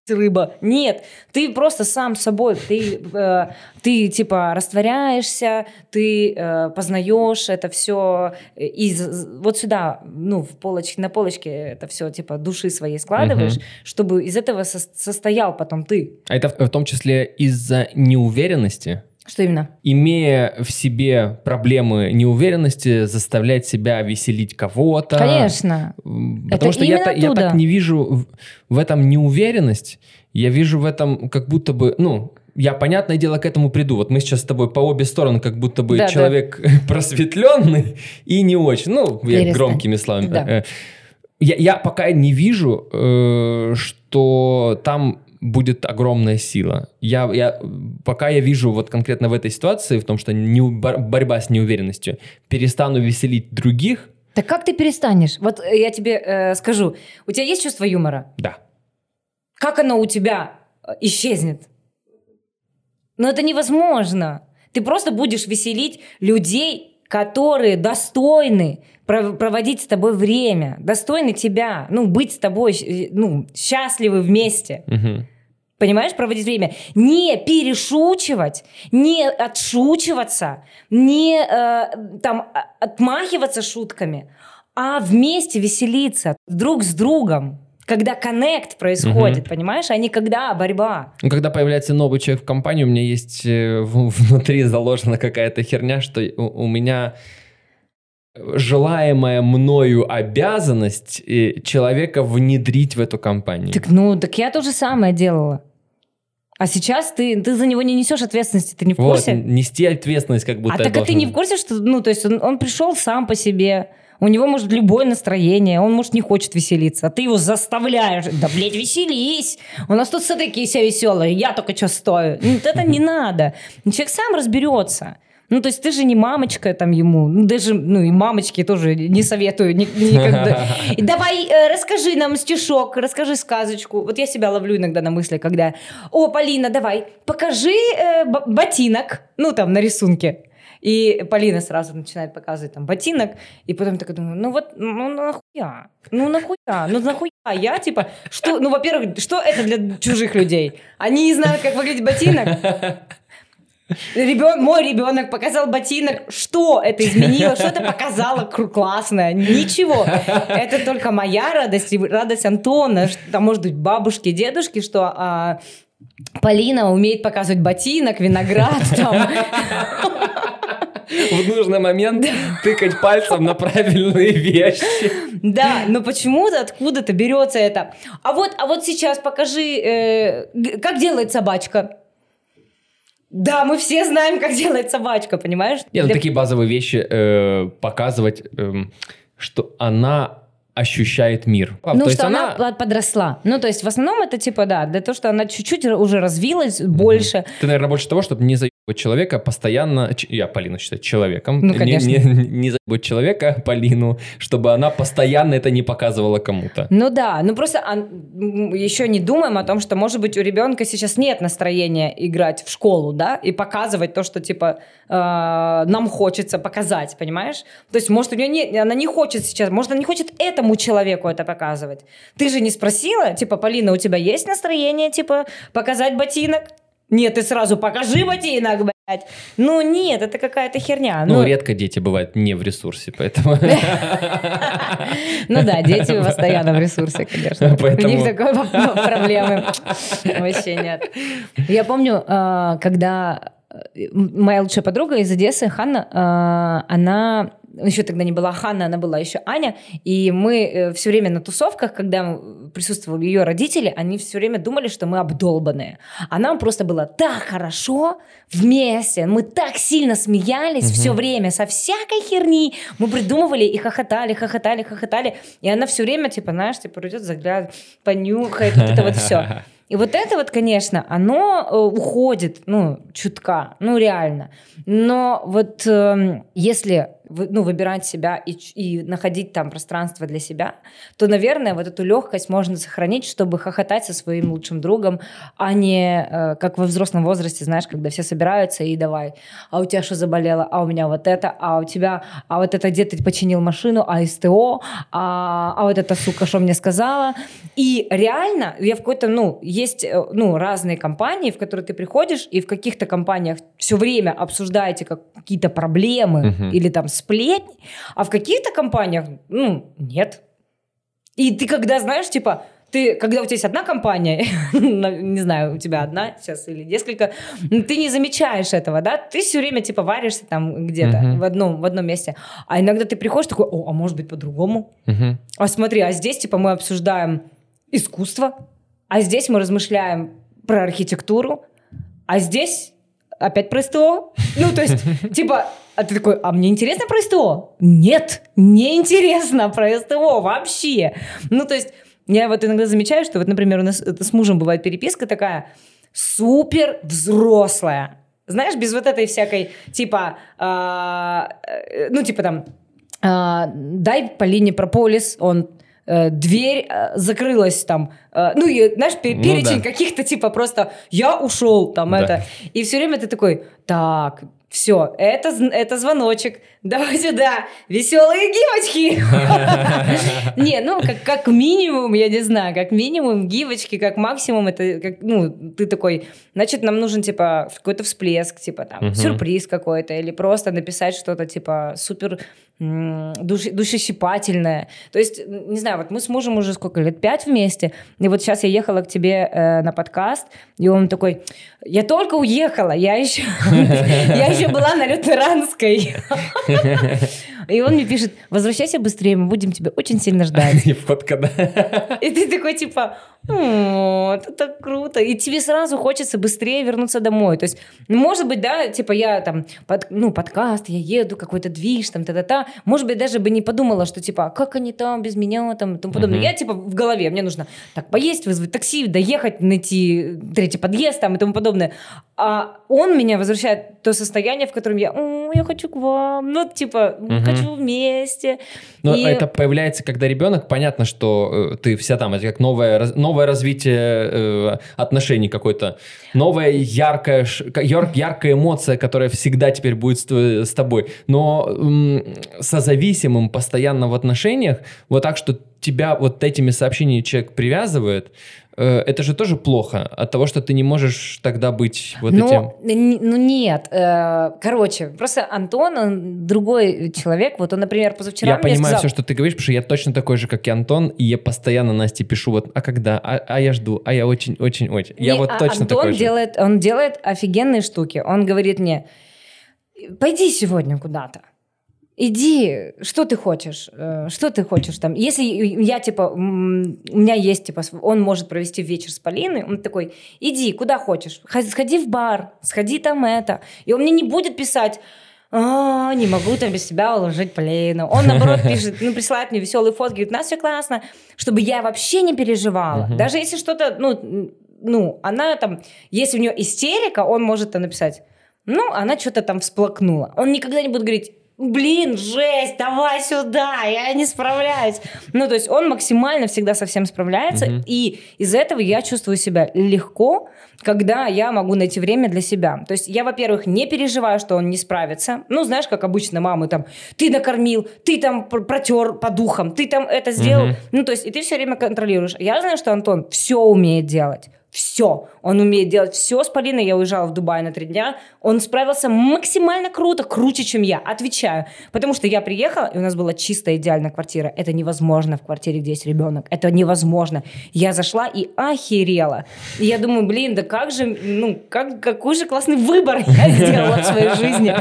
рыба. Нет, ты просто сам собой, ты, э, ты типа растворяешься, ты э, познаешь это все из вот сюда, ну, в полочке, на полочке это все типа души своей складываешь, угу. чтобы из этого со- состоял потом ты. А это в том числе из-за неуверенности? Что именно? Имея в себе проблемы неуверенности, заставлять себя веселить кого-то. Конечно. Потому это что я, я так не вижу в, этом неуверенность, я вижу в этом как будто бы, ну, я, понятное дело, к этому приду. Вот мы сейчас с тобой по обе стороны, как будто бы да, человек [laughs] да. просветленный и не очень. Ну, я громкими словами. Да. Э, я, я пока не вижу, э, что там будет огромная сила. Я, я, пока я вижу вот конкретно в этой ситуации, в том, что не, борьба с неуверенностью, перестану веселить других. Так как ты перестанешь? Вот э, я тебе э, скажу, у тебя есть чувство юмора? Да. Как оно у тебя э, исчезнет? Но это невозможно. Ты просто будешь веселить людей, которые достойны проводить с тобой время, достойны тебя, ну, быть с тобой, ну, счастливы вместе. Угу. Понимаешь, проводить время. Не перешучивать, не отшучиваться, не э, там а, отмахиваться шутками, а вместе веселиться друг с другом когда коннект происходит, угу. понимаешь, а не когда борьба. Ну, когда появляется новый человек в компании, у меня есть э, внутри заложена какая-то херня, что у, у меня желаемая мною обязанность э, человека внедрить в эту компанию. Так, ну, так я то же самое делала. А сейчас ты, ты за него не несешь ответственности, ты не в курсе? Вот, нести ответственность как будто А так а ты не в курсе, что, ну, то есть он, он пришел сам по себе, у него может любое настроение, он может не хочет веселиться, а ты его заставляешь, да, блядь, веселись, у нас тут все такие все веселые, я только что стою. Ну, это не [laughs] надо. Человек сам разберется. Ну, то есть ты же не мамочка там ему, ну, даже, ну, и мамочки тоже не советую никогда. [laughs] Давай, э, расскажи нам стишок, расскажи сказочку. Вот я себя ловлю иногда на мысли, когда, о, Полина, давай, покажи э, ботинок, ну, там, на рисунке. И Полина сразу начинает показывать там ботинок, и потом так думаю, ну вот, ну нахуя? Ну нахуя? Ну нахуя? Я типа, что, ну во-первых, что это для чужих людей? Они не знают, как выглядит ботинок. [laughs] Ребен, мой ребенок показал ботинок. Что это изменило? Что это показало классное? Ничего. Это только моя радость и радость Антона. Что, может быть, бабушки, дедушки, что а, Полина умеет показывать ботинок, виноград. Там. В нужный момент тыкать пальцем на правильные вещи. Да, но почему-то откуда-то берется это. А вот, а вот сейчас покажи, э, как делает собачка. Да, мы все знаем, как делает собачка, понимаешь? Нет, ну, Для... такие базовые вещи э, показывать, э, что она ощущает мир. А, ну, то что она... она подросла. Ну, то есть в основном это типа, да, для того, что она чуть-чуть уже развилась больше. Ты, наверное, больше того, чтобы не человека постоянно, я Полину считаю человеком, ну, конечно. не, не, не забыть человека, Полину, чтобы она постоянно это не показывала кому-то. Ну да, ну просто а, еще не думаем о том, что, может быть, у ребенка сейчас нет настроения играть в школу, да, и показывать то, что, типа, э, нам хочется показать, понимаешь? То есть, может, у нее нет, она не хочет сейчас, может, она не хочет этому человеку это показывать. Ты же не спросила, типа, Полина, у тебя есть настроение, типа, показать ботинок? Нет, ты сразу покажи ботинок, блядь. Ну нет, это какая-то херня. Ну, ну, редко дети бывают не в ресурсе, поэтому... Ну да, дети постоянно в ресурсе, конечно. У них такой проблемы вообще нет. Я помню, а, когда э, моя лучшая подруга из Одессы, Ханна, а, она еще тогда не была Ханна, она была еще Аня, и мы э, все время на тусовках, когда присутствовали ее родители, они все время думали, что мы обдолбанные. А нам просто было так хорошо вместе, мы так сильно смеялись угу. все время со всякой херни, мы придумывали и хохотали, хохотали, хохотали, и она все время, типа, знаешь, типа, придет, заглядывает, понюхает, вот это вот все. [laughs] И вот это вот, конечно, оно э, уходит, ну, чутка, ну, реально. Но вот э, если ну, выбирать себя и, и находить там пространство для себя, то, наверное, вот эту легкость можно сохранить, чтобы хохотать со своим лучшим другом, а не э, как во взрослом возрасте, знаешь, когда все собираются и давай, а у тебя что заболело, а у меня вот это, а у тебя, а вот это где ты починил машину, а СТО, а, а вот эта сука что мне сказала. И реально, я в какой-то, ну, есть, э, ну, разные компании, в которые ты приходишь, и в каких-то компаниях все время обсуждаете как какие-то проблемы Мгм. или там сплетни, а в каких-то компаниях, ну, нет. И ты когда знаешь, типа, ты, когда у тебя есть одна компания, [laughs] не знаю, у тебя одна сейчас или несколько, ты не замечаешь этого, да? Ты все время, типа, варишься там где-то Мгм. в, одном, в одном месте. А иногда ты приходишь такой, о, а может быть по-другому? Мгм. А смотри, а здесь, типа, мы обсуждаем искусство, а здесь мы размышляем про архитектуру, а здесь опять про СТО. Ну, то есть, [laughs] типа, а ты такой, а мне интересно про СТО? Нет, не интересно про СТО вообще. Ну, то есть, я вот иногда замечаю, что вот, например, у нас это с мужем бывает переписка такая супер взрослая. Знаешь, без вот этой всякой, типа, а, э, ну, типа там, а, дай Полине прополис, он э, дверь э, закрылась там, э, ну, и, знаешь, Ну перечень да. каких-то, типа, просто я ушел, там, Да. это. И все время ты такой, так, все, это, это звоночек, [laughs] давай сюда, веселые гивочки. [laughs] Не, ну, как, минимум, я не знаю, как минимум гивочки, как максимум, это, ну, ты такой, значит, нам нужен, типа, какой-то всплеск, типа, там, сюрприз какой-то, или просто написать что-то, типа, супер душ- душещипательное. То есть, не знаю, вот мы с мужем уже сколько лет, пять вместе, и вот сейчас я ехала к тебе э, на подкаст, и он такой, я только уехала, я еще, [laughs] я еще была на Лютеранской. И он мне пишет, возвращайся быстрее, мы будем тебя очень сильно ждать. [laughs] И фотка, да. И ты такой, типа, «О, это так круто. И тебе сразу хочется быстрее вернуться домой. То есть, может быть, да, типа я там, ну, подкаст, я еду, какой-то движ, там, та-та-та. Может быть, даже бы не подумала, что, типа, «А как они там без меня, там, и тому подобное. Мгм. Я, типа, в голове, мне нужно так поесть, вызвать такси, доехать, найти третий подъезд, там, и тому подобное. А он меня возвращает в то состояние, в котором я, «О, я хочу к вам, ну, типа, Мгм. хочу вместе. Но И- это появляется, когда ребенок, понятно, что э, ты вся там, это как новое, раз- новое развитие э, отношений какое-то, новая яркая, яркая эмоция, которая всегда теперь будет с, с тобой. Но созависимым постоянно в отношениях, вот так, что тебя вот этими сообщениями человек привязывает, э, это же тоже плохо от того, что ты не можешь тогда быть вот ну, этим... ну нет, э, короче, просто Антон, он другой человек. Вот он, например, позавчера я мне понимаю сказал, все, что ты говоришь, потому что я точно такой же, как и Антон, и я постоянно Насте пишу вот, а когда, а, а я жду, а я очень-очень-очень. Я вот а точно Антон такой же. делает, он делает офигенные штуки. Он говорит мне, пойди сегодня куда-то. Иди, что ты хочешь, Э, что ты хочешь там. Если я, типа, у меня есть, типа, он может провести вечер с Полиной, он такой, иди, куда хочешь, сходи в бар, сходи там это. И он мне не будет писать, «А, не могу там без себя уложить Полину. Он, наоборот, [laughs] пишет, ну, присылает мне веселые фотки, говорит, у нас все классно, чтобы я вообще не переживала. Мгм. Даже если что-то, ну, ну, она там, если у нее истерика, он может там написать, ну, она что-то там всплакнула. Он никогда не будет говорить, блин, жесть, давай сюда, я не справляюсь. Ну, то есть он максимально всегда со всем справляется, Мгм. и из этого я чувствую себя легко, когда я могу найти время для себя. То есть я, во-первых, не переживаю, что он не справится. Ну, знаешь, как обычно мамы там, ты накормил, ты там пр- протер по духам, ты там это сделал. Мгм. Ну, то есть и ты все время контролируешь. Я знаю, что Антон все умеет делать. Все. Он умеет делать все с Полиной. Я уезжала в Дубай на три дня. Он справился максимально круто, круче, чем я. Отвечаю. Потому что я приехала, и у нас была чистая, идеальная квартира. Это невозможно в квартире, где есть ребенок. Это невозможно. Я зашла и охерела. И я думаю, блин, да как же, ну, как, какой же классный выбор я [laughs] сделала в своей жизни.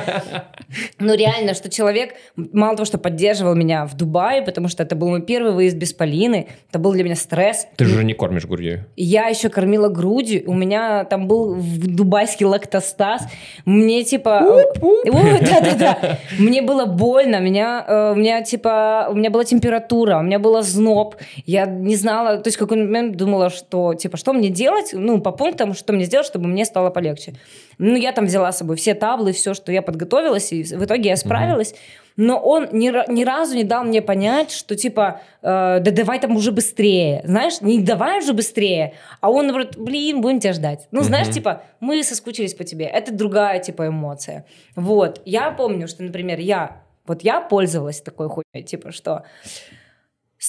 Ну, реально, что человек, мало того, что поддерживал меня в Дубае, потому что это был мой первый выезд без Полины, это был для меня стресс. Ты же не кормишь Гурьеву. И Я еще кормила кормила грудью, у меня там был дубайский лактостаз, мне типа... [laughs] Да-да-да. Мне было больно, меня, э, у меня типа, у меня была температура, у меня была зноб, я не знала, то есть в какой-то момент думала, что типа, что мне делать, ну, по пунктам, что мне сделать, чтобы мне стало полегче. Ну, я там взяла с собой все таблы, все, что я подготовилась, и в итоге я справилась. Но он ни, ни разу не дал мне понять, что типа, э, да давай там уже быстрее. Знаешь, не давай уже быстрее. А он, наоборот, блин, будем тебя ждать. Ну, знаешь, типа, мы соскучились по тебе. Это другая, типа, эмоция. Вот. Я помню, что, например, я, вот я пользовалась такой хуйней, типа, что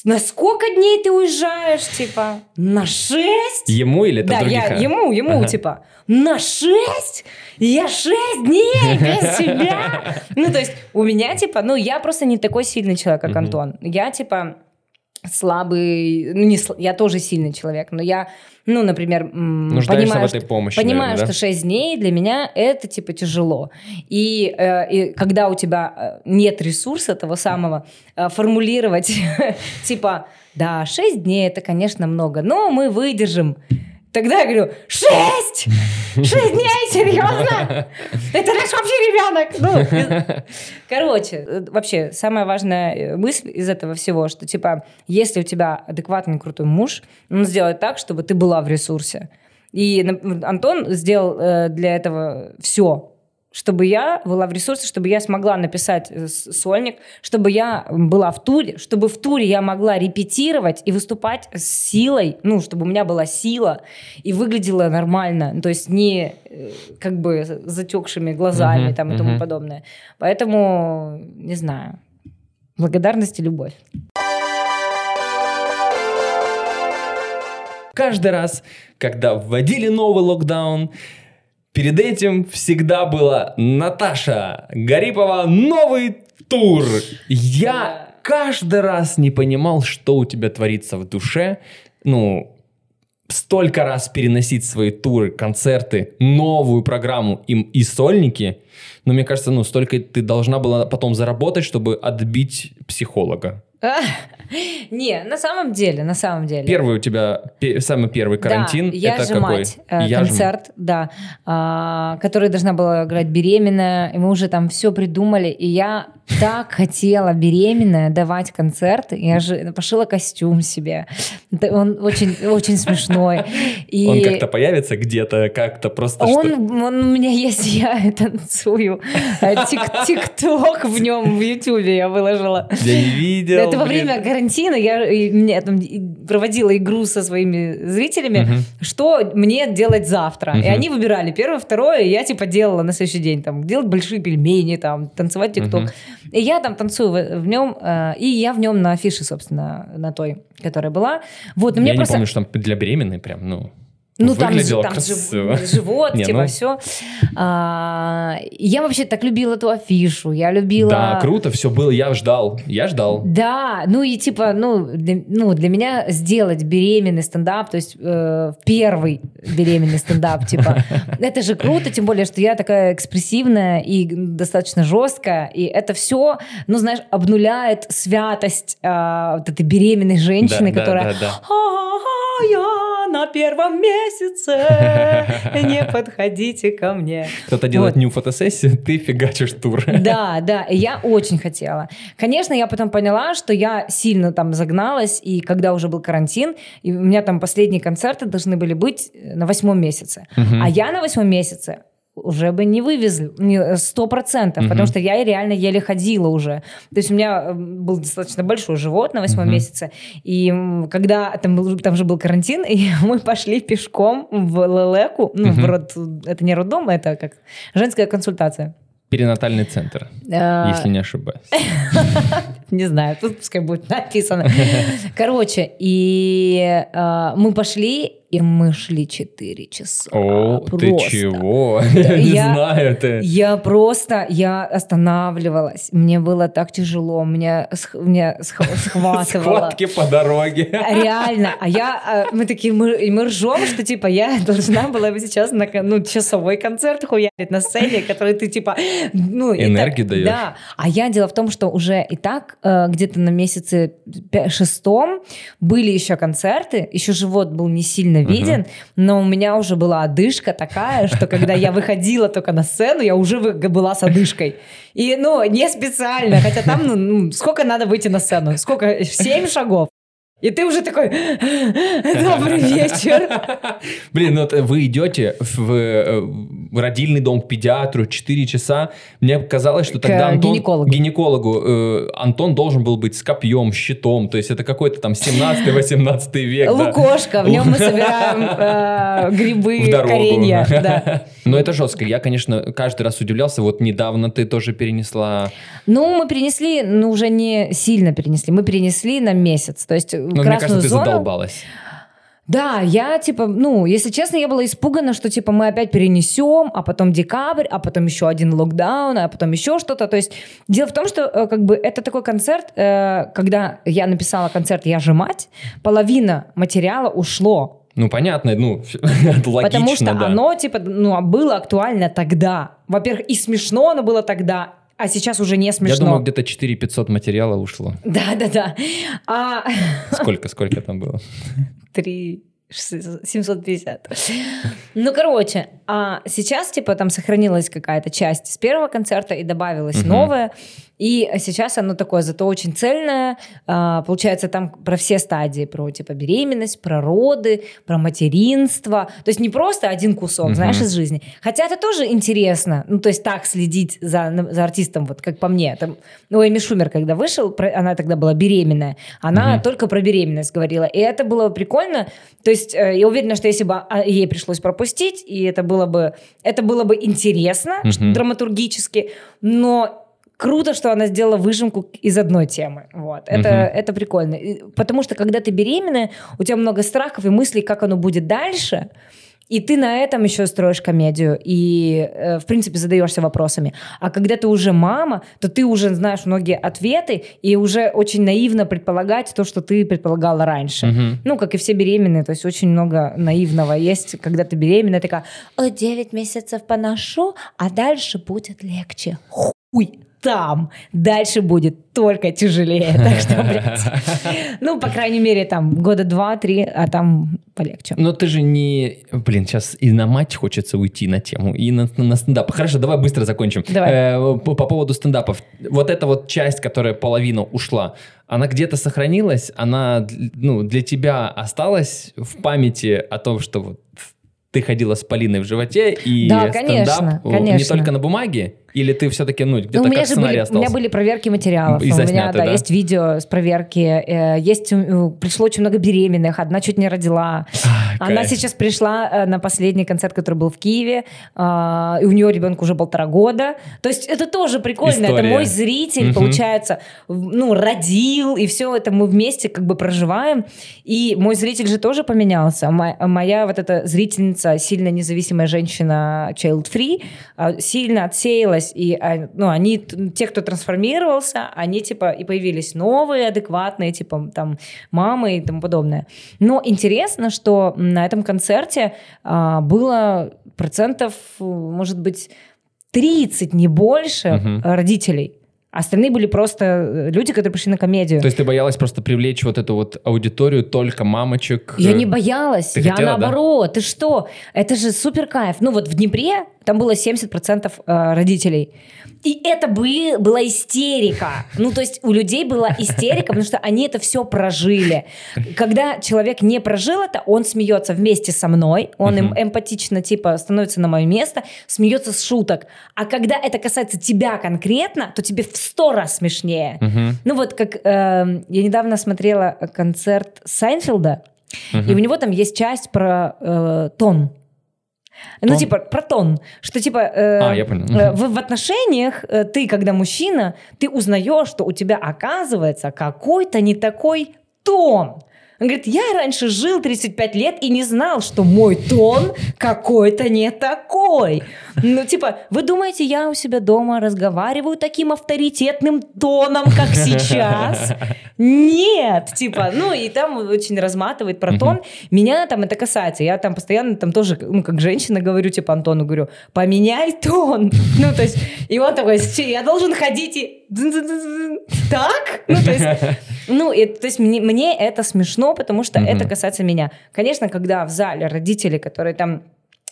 на сколько дней ты уезжаешь, типа? На шесть? Ему или это Да, других? я, ему, ему, Ага. типа, на шесть? Я шесть дней [laughs] без тебя? Ну, то есть, у меня, типа, ну, я просто не такой сильный человек, как. Антон. Я, типа, слабый, ну, не, я тоже сильный человек, но я, ну, например, понимаю, в этой что- помощи, Понимаю, наверное, да? что 6 дней для меня это типа тяжело. И, э, и когда у тебя э, нет ресурса того самого э, формулировать, [laughs] типа, да, 6 дней это, конечно, много, но мы выдержим. Тогда я говорю, 6! 6 дней, серьезно? Это наш вообще ребенок! Ну, короче, э, вообще, самая важная э, мысль из этого всего, что, типа, если у тебя адекватный крутой муж, он сделает так, чтобы ты была в ресурсе. И Антон сделал э, для этого все, чтобы я была в ресурсе, чтобы я смогла написать э, сольник, чтобы я была в туре, чтобы в туре я могла репетировать и выступать с силой, ну, чтобы у меня была сила и выглядела нормально, то есть не э, как бы с затекшими глазами Мгм, там и тому мгм. подобное. Поэтому, не знаю, благодарность и любовь. Каждый раз, когда вводили новый локдаун, перед этим всегда была Наташа Гарипова новый тур. Я каждый раз не понимал, что у тебя творится в душе. Ну, столько раз переносить свои туры, концерты, новую программу и, и сольники. Но мне кажется, ну, столько ты должна была потом заработать, чтобы отбить психолога. [laughs] Не, на самом деле, на самом деле. Первый у тебя, самый первый карантин, Да, я это же какой? мать, э, Я же концерт, да, а, который должна была играть беременная, и мы уже там все придумали, и я так хотела беременная давать концерты, я же пошила костюм себе, он очень, очень смешной. И Он как-то появится где-то, как-то просто что- он, он у меня есть, [laughs] я танцую. Тик- Тикток в нем, в Ютубе я выложила. Я не видел. Это во время карантина я мне там проводила игру со своими зрителями, что мне делать завтра. И они выбирали первое, второе, и я типа делала на следующий день, там, делать большие пельмени, там, танцевать тикток. Мгм. И я там танцую в, в нем, э, и я в нем на афише, собственно, на той, которая была. Вот, но Я мне не просто... помню, что там для беременной прям, ну, Ну, там, выглядело там красиво. жив- живот, [laughs] Не, типа, ну. все. я вообще так любила эту афишу. Я любила... Да, круто, все было, я ждал, я ждал. Да, ну и типа, ну для, ну, для меня сделать беременный стендап, то есть э, первый беременный стендап, типа, [laughs] это же круто, тем более, что я такая экспрессивная и достаточно жесткая, и это все, ну, знаешь, обнуляет святость э, вот этой беременной женщины, Да, да, которая да, да. «А, я на первом месяце, [laughs] не подходите ко мне. Кто-то делает Вот. нью фотосессию, ты фигачишь тур. [laughs] Да, да, я очень хотела. Конечно, я потом поняла, что я сильно там загналась, и когда уже был карантин, и у меня там последние концерты должны были быть э, на восьмом месяце. Мгм. А я на восьмом месяце уже бы не вывезли, не- сто процентов, потому что я реально еле ходила уже. То есть у меня э, был достаточно большой живот на восьмом Мгм. месяце, и когда там, был, там же был карантин, [laughs] и мы пошли пешком в Лелеку, ну, в Мгм. род, это не роддом, это как женская консультация. Перинатальный центр, А, если не ошибаюсь. [laughs] Не знаю, тут пускай будет написано. Короче, и э, мы пошли, и мы шли 4 часа. О, ты Просто. чего? [laughs] Я не знаю, ты... Я просто, я останавливалась. Мне было так тяжело, меня, меня сх- [laughs] схватывало. Схватки по дороге. Реально. А я, а, мы такие, мы, мы ржем, что типа я [laughs] должна была бы сейчас на ну, часовой концерт хуярить на сцене, который ты типа, ну, Энергию даешь. Да. А я дело в том, что уже и так э, где-то на месяце шестом были еще концерты, еще живот был не сильно виден, но у меня уже была одышка такая, что когда я выходила только на сцену, я уже была с одышкой. И, ну, не специально, хотя там, ну, ну, сколько надо выйти на сцену? Сколько? Семь шагов. И ты уже такой, добрый вечер. [laughs] Блин, ну вы идете в, родильный дом к педиатру 4 часа. Мне казалось, что тогда Антон... гинекологу. гинекологу, э, Антон должен был быть с копьем, щитом. То есть это какой-то там 17-18 век. Лукошка, в нем мы [laughs] собираем э, грибы, коренья. [laughs] Но это жестко. Я, конечно, каждый раз удивлялся. Вот недавно ты тоже перенесла... Ну, мы перенесли, ну, уже не сильно перенесли, мы перенесли на месяц. То есть в Ну, мне красную кажется, ты зону... задолбалась. Да, я типа, ну, если честно, я была испугана, что типа мы опять перенесем, а потом декабрь, а потом еще один локдаун, а потом еще что-то. То есть дело в том, что э, как бы это такой концерт, э, когда я написала концерт «Я же мать», половина материала ушло, Ну, понятно, ну, [laughs] логично, потому что да. оно типа, ну, было актуально тогда. Во-первых, и смешно оно было тогда, а сейчас уже не смешно. Я думаю, где-то 4 500 материала ушло. Да, да, да. А [laughs] Сколько, сколько там было? 3 750. Ну, короче, а сейчас, типа, там сохранилась какая-то часть с первого концерта и добавилась Мгм. новая. И сейчас оно такое, зато очень цельное. А, Получается, там про все стадии. Про, типа, беременность, про роды, про материнство. То есть не просто один кусок, Мгм. знаешь, из жизни. Хотя это тоже интересно. Ну, то есть так следить за, за артистом, вот как по мне. Там, ну, Эми Шумер, когда вышел, про- она тогда была беременная, она Мгм. только про беременность говорила. И это было прикольно. То есть э, я уверена, что если бы а, ей пришлось пропустить, и это было бы, это было бы интересно ш- драматургически, но круто, что она сделала выжимку из одной темы. Вот. Это, Мгм. это прикольно. И- Потому что когда ты беременная, у тебя много страхов и мыслей, как оно будет дальше. И ты на этом еще строишь комедию и, э, в принципе, задаешься вопросами. А когда ты уже мама, то ты уже знаешь многие ответы и уже очень наивно предполагать то, что ты предполагала раньше. Мгм. Ну, как и все беременные, то есть очень много наивного есть, когда ты беременная, такая, «О, 9 месяцев поношу, а дальше будет легче. Хуй там. Дальше будет только тяжелее. [laughs] Так что, блядь, [laughs] ну, по крайней мере, там года два-три, а там полегче. Но ты же не... Блин, сейчас и на мать хочется уйти на тему, и на, на стендап. Хорошо, давай быстро закончим. Давай. Э, по, по поводу стендапов. Вот эта вот часть, которая половина ушла, она где-то сохранилась? Она ну, для тебя осталась в памяти о том, что вот ты ходила с Полиной в животе, и Да, стендап конечно, не конечно. только на бумаге? Или ты все-таки, ну, где-то Ну, у как сценарий были, у остался? меня были проверки материалов. И у меня, засняты, да, да? есть видео с проверки. э, Есть, пришло очень много беременных. Одна чуть не родила. А, Она кайф. сейчас пришла э, на последний концерт, который был в Киеве, а, и у нее ребенку уже полтора года. То есть это тоже прикольно. Это История. мой зритель, Мгм. получается, ну, родил, и все это мы вместе как бы проживаем. И мой зритель же тоже поменялся. Мо- Моя вот эта зрительница, сильно независимая женщина, child-free, а, сильно отсеялась, и а, ну, они, те, кто трансформировался, они типа и появились новые, адекватные, типа там мамы и тому подобное. Но интересно, что на этом концерте а, было процентов, может быть, 30, не больше э, родителей. Остальные были просто э, люди, которые пришли на комедию. То есть ты боялась просто привлечь вот эту вот аудиторию только мамочек? Я э, не боялась, Ты я хотела, да? наоборот. Ты что? Это же супер кайф. Ну вот в Днепре там было 70% э, родителей. И это бы, была истерика. Ну, то есть у людей была истерика, потому что они это все прожили. Когда человек не прожил это, он смеется вместе со мной, он им Мгм. эмпатично, типа, становится на мое место, смеется с шуток. А когда это касается тебя конкретно, то тебе в сто раз смешнее. Ну вот как э, я недавно смотрела концерт Сайнфилда, и у него там есть часть про э, тон. Ну, Тон? типа, про тон. Что, типа, э, А, я понял. э, в, в отношениях э, ты, когда мужчина, ты узнаешь, что у тебя, оказывается, какой-то не такой тон. Он говорит, я раньше жил 35 лет и не знал, что мой тон какой-то не такой. Ну, типа, вы думаете, я у себя дома разговариваю таким авторитетным тоном, как сейчас? Нет, типа, ну и там очень разматывает про тон. Меня там это касается. Я там постоянно там тоже, ну, как женщина говорю, типа Антону говорю, поменяй тон. [laughs] Ну, то есть, и он такой, «Че, я должен ходить и... дзын-дзын-дзын-дзын». Так? Ну, то есть, [laughs] Ну, и, то есть мне, мне это смешно, потому что Мгм. это касается меня. Конечно, когда в зале родители, которые там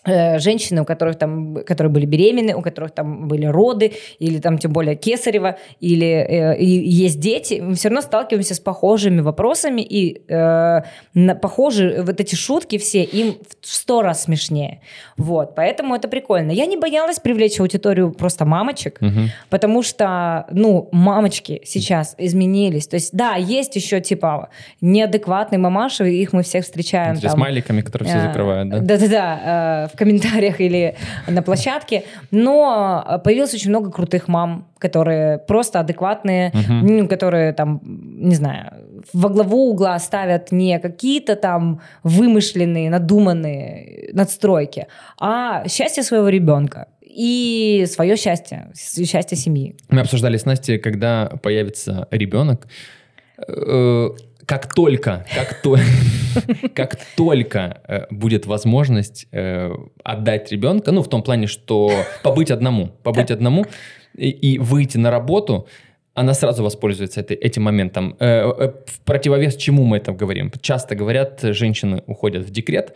женщины, у которых там, которые были беременны, у которых там были роды, или там тем более кесарево, или э, есть дети, мы все равно сталкиваемся с похожими вопросами, и э, на, похожи вот эти шутки все, им в сто раз смешнее. Вот, поэтому это прикольно. Я не боялась привлечь аудиторию просто мамочек, Мгм. Потому что, ну, мамочки сейчас изменились. То есть, да, есть еще, типа, неадекватные мамаши, их мы всех встречаем. С там, смайликами, которые все э, закрывают, да? Да-да-да, э, в комментариях [laughs] или на площадке. Но э, появилось очень много крутых мам, которые просто адекватные, ну, которые там, не знаю, во главу угла ставят не какие-то там вымышленные, надуманные надстройки, а счастье своего ребенка и свое счастье, счастье семьи. Мы обсуждали с Настей, когда появится ребенок, э, как только, как, то, [laughs] как только э, будет возможность э, отдать ребенка, ну, в том плане, что побыть одному, побыть одному и, и выйти на работу, она сразу воспользуется этой, этим моментом. Э, В противовес чему мы это говорим? Часто говорят, женщины уходят в декрет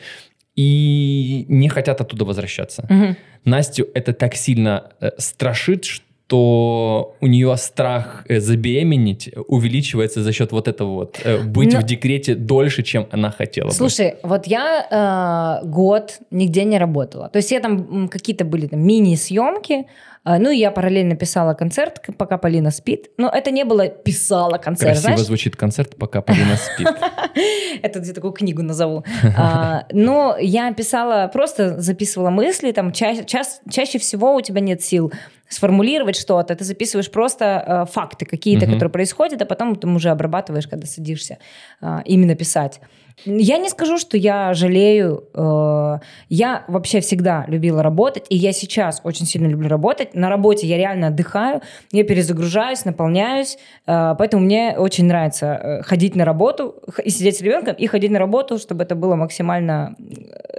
и не хотят оттуда возвращаться. Мгм. Настю это так сильно страшит, что у нее страх э, забеременеть увеличивается за счет вот этого вот э, быть Но- в декрете дольше, чем она хотела. бы. Слушай, вот я э, год нигде не работала. То есть я там какие-то были там мини-съемки, э, ну и я параллельно писала концерт, пока Полина спит. Но это не было писала концерт, Красиво знаешь? звучит концерт, пока Полина спит. [laughs] Это где такую книгу назову. А, но я писала, просто записывала мысли, там чаще всего у тебя нет сил сформулировать что-то, ты записываешь просто э, факты какие-то, которые происходят, а потом уже обрабатываешь, когда садишься а, именно писать. Я не скажу, что я жалею. э, я вообще всегда любила работать, и я сейчас очень сильно люблю работать. На работе я реально отдыхаю, я перезагружаюсь, наполняюсь, э, поэтому мне очень нравится э, ходить на работу и сидеть с ребенком, и ходить на работу, чтобы это было максимально...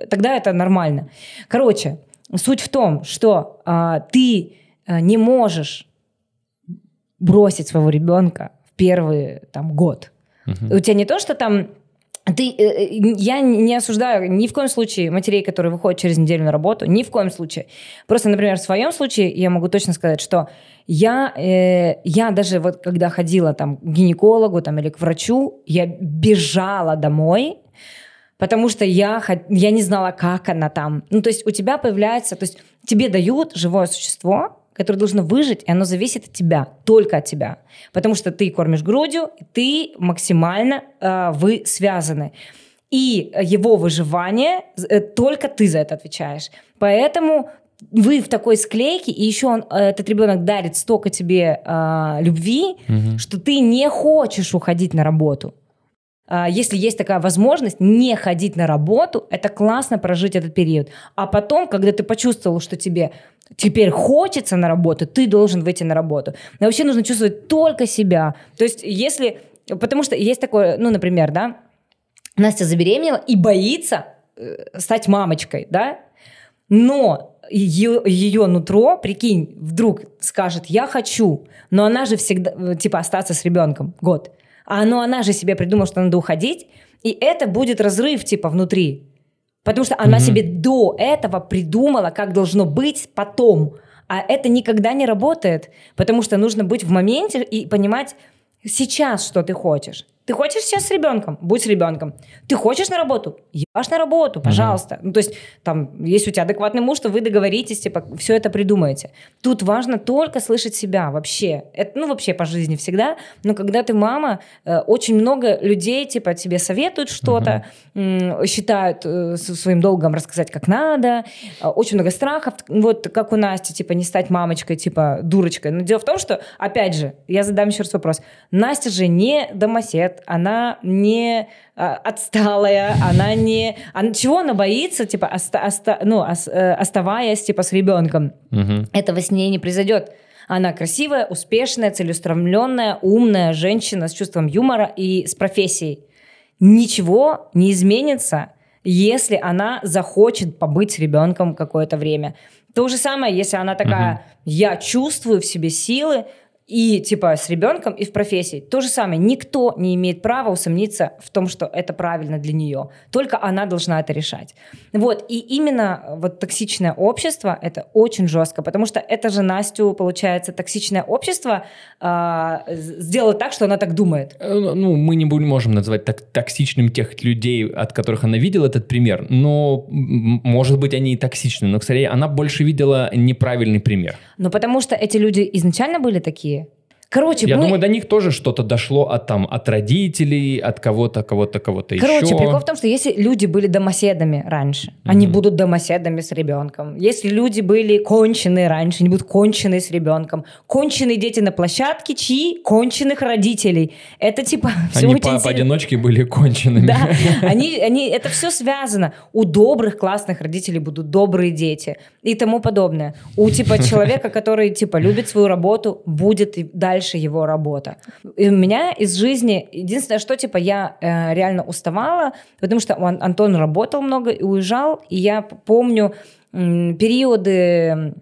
Тогда это нормально. Короче, суть в том, что а, ты не можешь бросить своего ребенка в первый там, год. Мгм. У тебя не то, что там ты, э, э, я не осуждаю ни в коем случае матерей, которые выходят через неделю на работу, ни в коем случае. Просто, например, в своем случае я могу точно сказать, что я, э, я даже вот когда ходила там к гинекологу там, или к врачу, я бежала домой, потому что я, я не знала, как она там. Ну, то есть у тебя появляется, то есть тебе дают живое существо, которое должно выжить, и оно зависит от тебя, только от тебя. Потому что ты кормишь грудью, ты максимально, э, вы связаны. И его выживание, э, только ты за это отвечаешь. Поэтому вы в такой склейке, и еще он, э, этот ребенок дарит столько тебе э, любви, Мгм. что ты не хочешь уходить на работу. А, Если есть такая возможность не ходить на работу, это классно прожить этот период. А потом, когда ты почувствовал, что тебе теперь хочется на работу, ты должен выйти на работу. Но вообще нужно чувствовать только себя. То есть если... Потому что есть такое, ну, например, да, Настя забеременела и боится э, стать мамочкой, да, но ее, ее нутро, прикинь, вдруг скажет, я хочу, но она же всегда, э, типа, остаться с ребенком год. А ну, она же себе придумала, что надо уходить, и это будет разрыв, типа, внутри. Потому что она Мгм. себе до этого придумала, как должно быть потом. А это никогда не работает, потому что нужно быть в моменте и понимать сейчас, что ты хочешь. Ты хочешь сейчас с ребенком? Будь с ребенком. Ты хочешь на работу? Ебашь на работу, пожалуйста. Ну, то есть, там, если у тебя адекватный муж, то вы договоритесь, типа, все это придумаете. Тут важно только слышать себя вообще. Это, ну, вообще по жизни всегда. Но когда ты мама, э, очень много людей, типа, тебе советуют что-то, м, считают э, своим долгом рассказать, как надо. Э, Очень много страхов. Вот как у Насти, типа, не стать мамочкой, типа, дурочкой. Но дело в том, что, опять же, я задам еще раз вопрос. Настя же не домосед, она не а, отсталая, она не... Она, чего она боится, типа, оста- оста- ну, ос- э, оставаясь, типа, с ребенком? Мгм. Этого с ней не произойдет. Она красивая, успешная, целеустремленная, умная женщина с чувством юмора и с профессией. Ничего не изменится, если она захочет побыть с ребенком какое-то время. То же самое, если она такая, я чувствую в себе силы, и типа с ребенком, и в профессии. То же самое. Никто не имеет права усомниться в том, что это правильно для нее. Только она должна это решать. Вот. И именно вот токсичное общество, это очень жестко, потому что это же Настю, получается, токсичное общество э, сделало так, что она так думает. Э, ну, мы не можем назвать так токсичным тех людей, от которых она видела этот пример, но, может быть, они и токсичны, но, скорее, она больше видела неправильный пример. Ну, потому что эти люди изначально были такие, Короче, я мы... думаю, до них тоже что-то дошло от там от родителей, от кого-то, кого-то, кого-то еще. Короче, прикол в том, что если люди были домоседами раньше, mm-hmm. они будут домоседами с ребенком. Если люди были конченые раньше, они будут конченые с ребенком. Конченые дети на площадке, чьи конченых родителей. Это типа [laughs] все они очень по- поодиночке были кончеными. Да, [laughs] они, они, это все связано. У добрых классных родителей будут добрые дети и тому подобное. У типа [laughs] человека, который типа любит свою работу, будет дальше дальше его работа. И у меня из жизни единственное, что типа я э, реально уставала, потому что он, Антон работал много и уезжал, и я помню м, периоды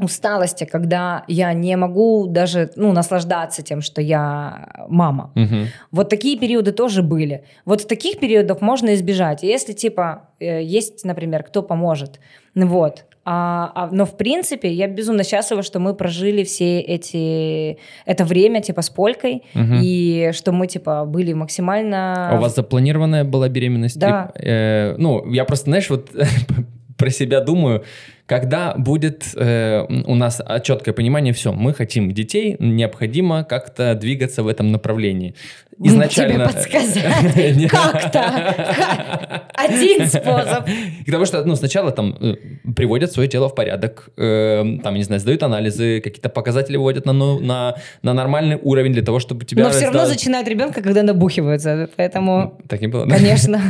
усталости, когда я не могу даже ну, наслаждаться тем, что я мама. Угу. Вот такие периоды тоже были. Вот таких периодов можно избежать. Если типа э, есть, например, кто поможет, вот, а, а, но в принципе я безумно счастлива, что мы прожили все эти это время типа с Полькой угу. и что мы типа были максимально. А у вас запланированная была беременность? Да. Э, ну я просто знаешь вот [laughs] про себя думаю, когда будет э, у нас четкое понимание, все, мы хотим детей, необходимо как-то двигаться в этом направлении. Изначально... Тебе подсказать [laughs] как-то. [laughs] Один способ. Потому что ну, сначала там э, приводят свое тело в порядок, э, там, не знаю, сдают анализы, какие-то показатели вводят на, ну, на, на нормальный уровень для того, чтобы тебя... Но все равно зачинают ребенка, когда набухиваются, поэтому... Так не было? Конечно.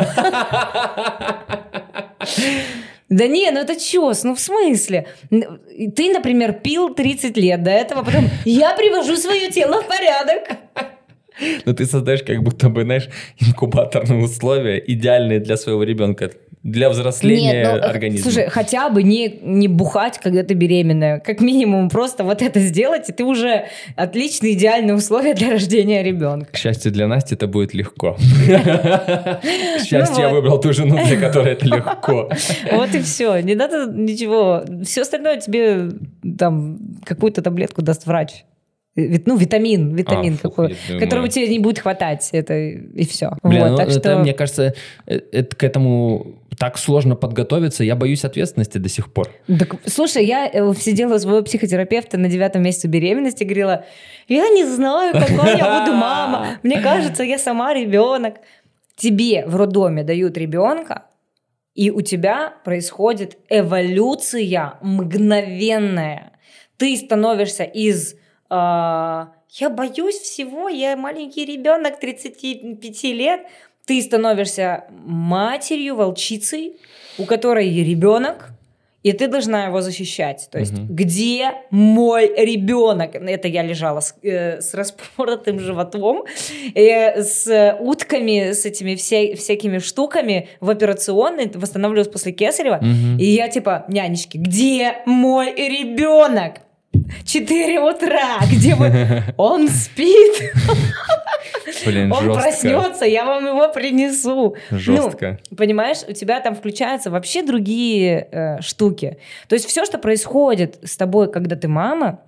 [laughs] Да не, ну это чес, ну в смысле? Ты, например, пил 30 лет до этого, потом я привожу свое тело в порядок. Но ты создаешь как будто бы, знаешь, инкубаторные условия, идеальные для своего ребенка для взросления Нет, ну, организма. Слушай, хотя бы не, не бухать, когда ты беременная. Как минимум просто вот это сделать, и ты уже отличные, идеальные условия для рождения ребенка. К счастью для Насти это будет легко. [laughs] К счастью, я выбрал ту жену, для которой это легко. Вот и все. Не надо ничего. Все остальное тебе там какую-то таблетку даст врач ну, витамин, витамин а, какой, фу, которого тебе не будет хватать, это и все. Бля, вот, ну, так это, что... мне кажется, э, это, к этому так сложно подготовиться, я боюсь ответственности до сих пор. Так, слушай, я э, сидела у своего психотерапевта на девятом месяце беременности, говорила, я не знаю, какой я буду мама, мне кажется, я сама ребенок. Тебе в роддоме дают ребенка, и у тебя происходит эволюция мгновенная. Ты становишься из а, я боюсь всего, я маленький ребенок 35 лет, ты становишься матерью, волчицей, у которой ребенок, и ты должна его защищать. То есть, угу. где мой ребенок? Это я лежала с, э, с распоротым животом, э, с утками, с этими вся, всякими штуками в операционной, восстанавливалась после кесарева. Угу. И я типа, нянечки, где мой ребенок? 4 утра, где вы... [laughs] Он спит. Блин, Он жестко. проснется, я вам его принесу. Жестко. Ну, понимаешь, у тебя там включаются вообще другие э, штуки. То есть все, что происходит с тобой, когда ты мама,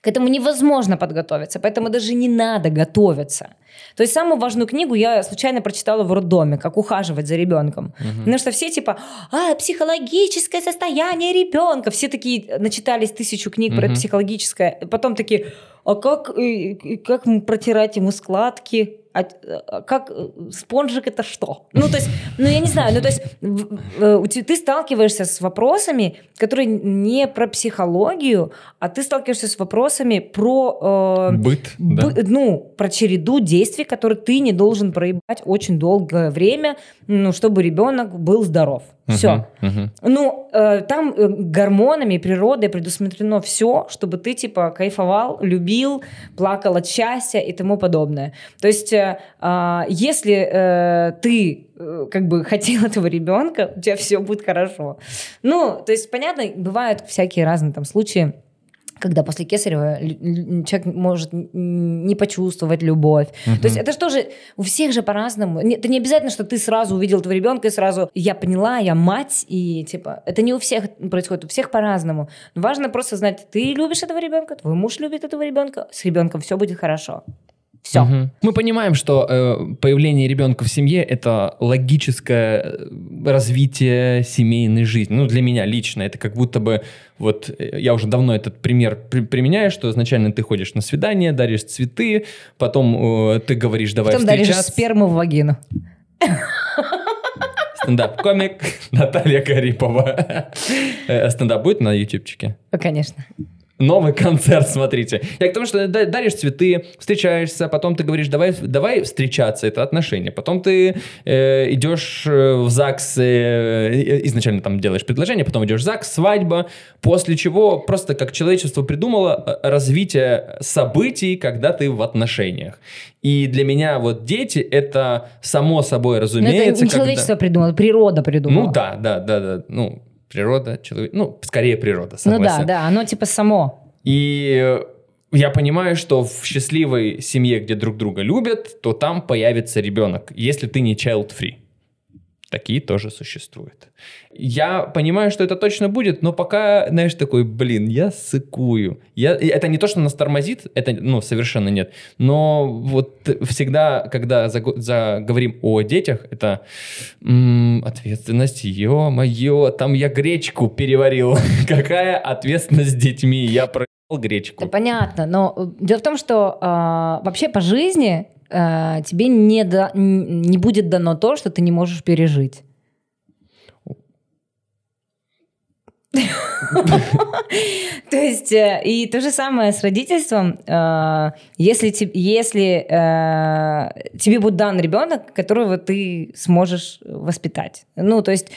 к этому невозможно подготовиться, поэтому даже не надо готовиться. То есть самую важную книгу я случайно прочитала в роддоме, как ухаживать за ребенком. Угу. Потому что все типа, а, психологическое состояние ребенка. Все такие начитались тысячу книг угу. про психологическое. Потом такие, а как, как протирать ему складки? А, а как э, спонжик это что? Ну, то есть, ну, я не знаю, ну, то есть, э, ты сталкиваешься с вопросами, которые не про психологию, а ты сталкиваешься с вопросами про... Э, быт, б, да. Ну, про череду действий, которые ты не должен проебать очень долгое время, ну, чтобы ребенок был здоров. Все. Ну, э, там э, гормонами, природой предусмотрено все, чтобы ты, типа, кайфовал, любил, плакал от счастья и тому подобное. То есть, э, э, если э, ты э, как бы хотел [laughs] этого ребенка, у тебя все будет хорошо. Ну, то есть, понятно, бывают всякие разные там случаи, когда после кесарева человек может не почувствовать любовь. Угу. То есть это же, у всех же по-разному. Это не обязательно, что ты сразу увидел этого ребенка и сразу я поняла, я мать, и типа это не у всех происходит, у всех по-разному. Но важно просто знать, ты любишь этого ребенка, твой муж любит этого ребенка, с ребенком все будет хорошо. Все. Угу. Мы понимаем, что э, появление ребенка в семье это логическое э, развитие семейной жизни. Ну, для меня лично это как будто бы вот э, я уже давно этот пример при, применяю, что изначально ты ходишь на свидание, даришь цветы, потом э, ты говоришь, давай потом встречаться. даришь сперму в вагину. Стендап-комик [laughs] Наталья Карипова. Э, стендап будет на ютубчике? Конечно новый [laughs] концерт, смотрите. Я к тому, что даришь цветы, встречаешься, потом ты говоришь, давай, давай встречаться, это отношения. Потом ты э, идешь э, в ЗАГС, э, изначально там делаешь предложение, потом идешь в ЗАГС, свадьба, после чего просто как человечество придумало э, развитие событий, когда ты в отношениях. И для меня вот дети это само собой разумеется. Но это не человечество когда... придумало, природа придумала. Ну да, да, да, да. Ну, природа, человек, ну, скорее природа, согласен. Ну да, да, оно типа само. И я понимаю, что в счастливой семье, где друг друга любят, то там появится ребенок, если ты не child-free. Такие тоже существуют. Я понимаю, что это точно будет, но пока, знаешь, такой, блин, я сыкую. Я, это не то, что нас тормозит, это, ну, совершенно нет. Но вот всегда, когда заговорим о детях, это м-м, ответственность, ё-моё, там я гречку переварил. [laughs] Какая ответственность с детьми? Я проебал гречку. Это понятно, но э, дело в том, что э, вообще по жизни э, тебе не, да, не будет дано то, что ты не можешь пережить. То есть, э, и то же самое с родительством. Э, если, если тебе будет дан ребенок, которого ты сможешь воспитать. Ну, то есть,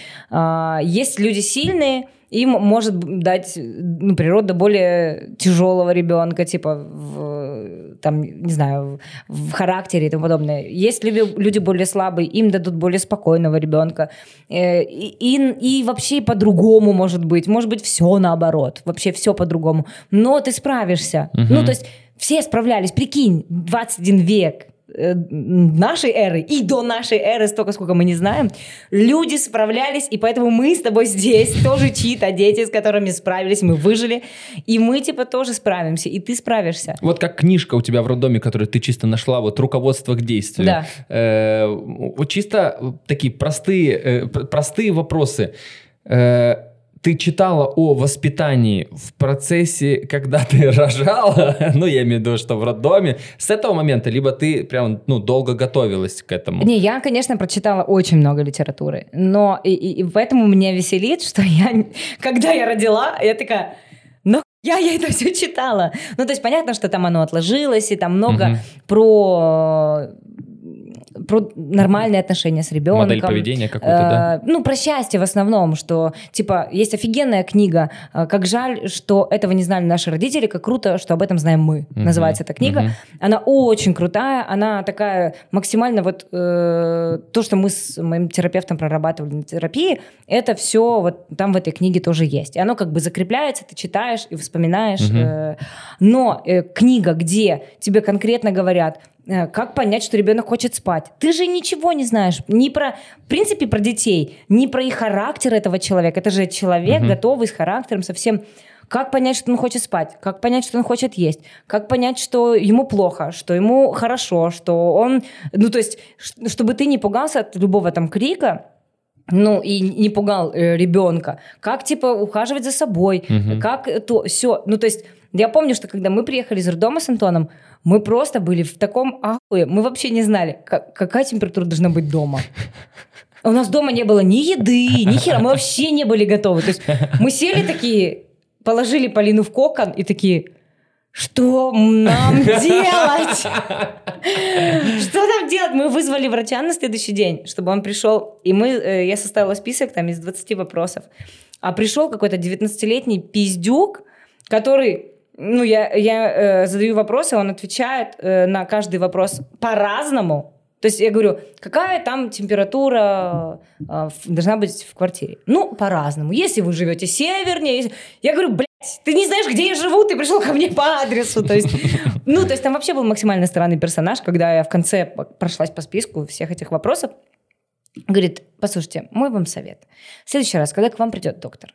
есть люди сильные, им может дать ну, природа более тяжелого ребенка, типа в, там, не знаю, в характере и тому подобное. Есть люди, люди более слабые, им дадут более спокойного ребенка. Э, и, и, и вообще по-другому может быть. Может быть, все наоборот. Вообще все по-другому. Но ты справишься. Угу. Ну, то есть все справлялись. Прикинь, 21 век нашей эры и до нашей эры, столько, сколько мы не знаем, люди справлялись, и поэтому мы с тобой здесь, [laughs] тоже чьи-то дети, с которыми справились, мы выжили, и мы, типа, тоже справимся, и ты справишься. Вот как книжка у тебя в роддоме, которую ты чисто нашла, вот «Руководство к действию». Да. Э, вот чисто такие простые, э, простые вопросы. Э, ты читала о воспитании в процессе, когда ты [laughs] рожала, ну, я имею в виду, что в роддоме, с этого момента, либо ты прям, ну, долго готовилась к этому? Не, я, конечно, прочитала очень много литературы, но и, и, и поэтому меня веселит, что я, когда я родила, я такая, я, я это все читала. Ну, то есть понятно, что там оно отложилось, и там много угу. про про нормальные отношения с ребенком. Модель поведения какую-то, да? Э, ну, про счастье в основном, что, типа, есть офигенная книга, э, как жаль, что этого не знали наши родители, как круто, что об этом знаем мы. Угу. Называется эта книга. Угу. Она очень крутая, она такая максимально вот э, то, что мы с моим терапевтом прорабатывали на терапии, это все вот там в этой книге тоже есть. И оно как бы закрепляется, ты читаешь и вспоминаешь. Угу. Э, но э, книга, где тебе конкретно говорят, как понять, что ребенок хочет спать? Ты же ничего не знаешь ни про, в принципе, про детей, ни про их характер этого человека. Это же человек, угу. готовый с характером, совсем. Как понять, что он хочет спать? Как понять, что он хочет есть? Как понять, что ему плохо, что ему хорошо, что он... Ну, то есть, чтобы ты не пугался от любого там крика, ну, и не пугал э, ребенка. Как, типа, ухаживать за собой, угу. как то, все. Ну, то есть, я помню, что когда мы приехали из роддома с Антоном, мы просто были в таком ахуе. Мы вообще не знали, как, какая температура должна быть дома. У нас дома не было ни еды, ни хера. Мы вообще не были готовы. То есть мы сели такие, положили Полину в кокон и такие, что нам делать? Что нам делать? Мы вызвали врача на следующий день, чтобы он пришел. И мы, э, я составила список там из 20 вопросов. А пришел какой-то 19-летний пиздюк, который ну, я, я э, задаю вопросы, он отвечает э, на каждый вопрос по-разному. То есть я говорю, какая там температура э, должна быть в квартире? Ну, по-разному. Если вы живете севернее, если... я говорю, блядь, ты не знаешь, где я живу, ты пришел ко мне по адресу. То есть, ну, то есть там вообще был максимально странный персонаж, когда я в конце прошлась по списку всех этих вопросов. Говорит, послушайте, мой вам совет. В следующий раз, когда к вам придет доктор,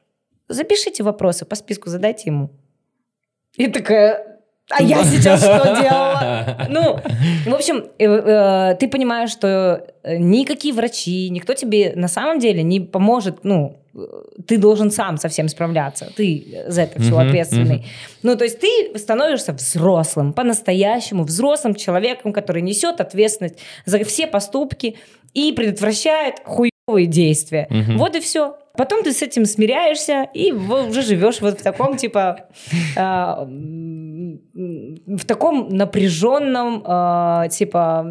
запишите вопросы по списку, задайте ему. И такая, а я сейчас что делала? [laughs] Ну, в общем, э, э, ты понимаешь, что никакие врачи, никто тебе на самом деле не поможет, ну, ты должен сам со всем справляться, ты за это все ответственный. Ну, то есть ты становишься взрослым, по-настоящему взрослым человеком, который несет ответственность за все поступки и предотвращает хуевые действия. Вот и все. Потом ты с этим смиряешься и уже живешь вот в таком типа э, в таком напряженном э, типа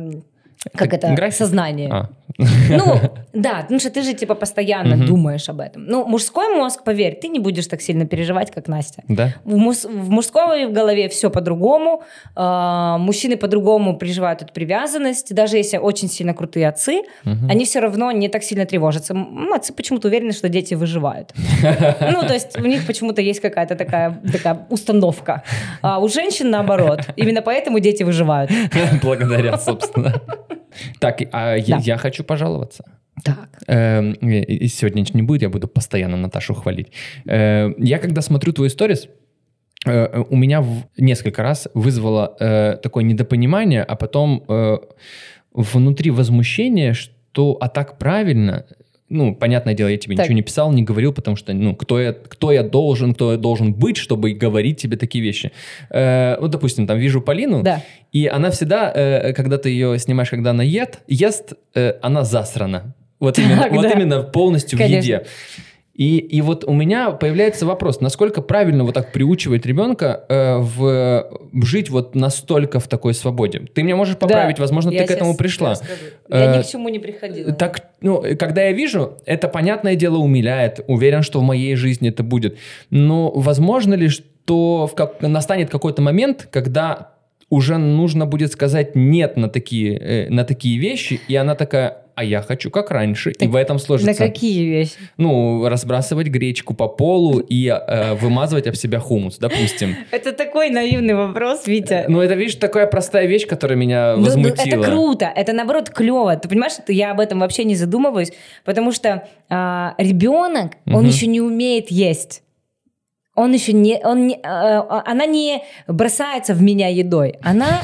как это, это сознание. А. Ну, [laughs] да, потому что ты же типа постоянно угу. думаешь об этом. Ну, мужской мозг, поверь, ты не будешь так сильно переживать, как Настя. Да. В, мус- в мужской голове все по-другому. Э- мужчины по-другому переживают эту привязанность. Даже если очень сильно крутые отцы, угу. они все равно не так сильно тревожатся. Отцы почему-то уверены, что дети выживают. [laughs] Ну, то есть у них почему-то есть какая-то такая, такая установка. А у женщин наоборот. Именно поэтому дети выживают. [laughs] Благодаря, собственно. Так, а я хочу пожаловаться. Так. Э, и сегодня не будет, я буду постоянно Наташу хвалить. Э, я когда смотрю твой сторис, э, у меня в, несколько раз вызвало э, такое недопонимание, а потом э, внутри возмущение, что а так правильно, ну, понятное дело, я тебе так. ничего не писал, не говорил, потому что, ну, кто я, кто я должен, кто я должен быть, чтобы говорить тебе такие вещи. Э, вот, допустим, там вижу Полину, да. И она всегда, э, когда ты ее снимаешь, когда она ест, ест, э, она засрана. Вот, именно, так, вот да. именно полностью Конечно. в еде. И, и вот у меня появляется вопрос, насколько правильно вот так приучивать ребенка э, в, жить вот настолько в такой свободе? Ты меня можешь поправить, да, возможно, ты к этому пришла. Я э, ни к чему не приходила. Так, ну, когда я вижу, это, понятное дело, умиляет. Уверен, что в моей жизни это будет. Но возможно ли, что в как, настанет какой-то момент, когда уже нужно будет сказать нет на такие, э, на такие вещи, и она такая, а я хочу как раньше. Так и в этом сложится... На какие вещи? Ну, разбрасывать гречку по полу и э, вымазывать об себя хумус, допустим. [laughs] Это такой наивный вопрос, Витя. Ну, это, видишь, такая простая вещь, которая меня ну, возмутила. Это круто, это, наоборот, клево. Ты понимаешь, что я об этом вообще не задумываюсь, потому что а, ребенок, он еще не умеет есть он еще не, он не, э, она не бросается в меня едой, она,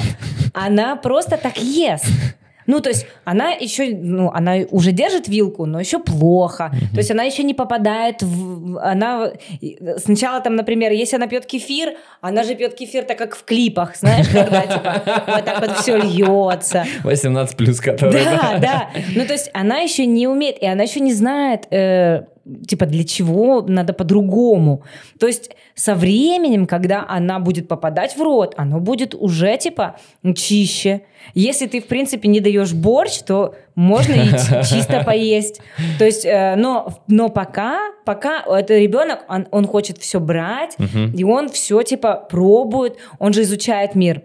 она просто так ест. Ну, то есть она еще, ну, она уже держит вилку, но еще плохо. Mm-hmm. То есть она еще не попадает в... Она сначала там, например, если она пьет кефир, она же пьет кефир так, как в клипах, знаешь, когда типа вот так вот все льется. 18 плюс, который... Да, да. Ну, то есть она еще не умеет, и она еще не знает, э, типа, для чего надо по-другому. То есть со временем, когда она будет попадать в рот, оно будет уже, типа, чище. Если ты, в принципе, не даешь борщ, то можно и [laughs] чисто поесть. То есть, э, но, но пока, пока это ребенок, он, он хочет все брать, и он все, типа, пробует, он же изучает мир.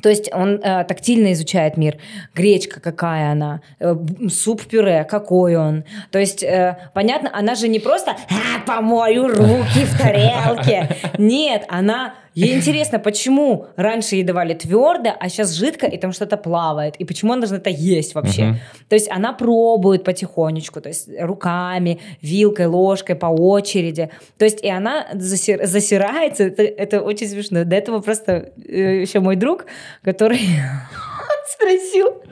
То есть он э, тактильно изучает мир. Гречка какая она, э, суп-пюре какой он. То есть, э, понятно, она же не просто а, «помою руки в тарелке». Нет, она Ей интересно, почему раньше ей давали твердо, а сейчас жидко, и там что-то плавает. И почему она должна это есть вообще? Uh-huh. То есть она пробует потихонечку, то есть руками, вилкой, ложкой по очереди. То есть и она засир, засирается. Это, это очень смешно. До этого просто э, еще мой друг, который спросил,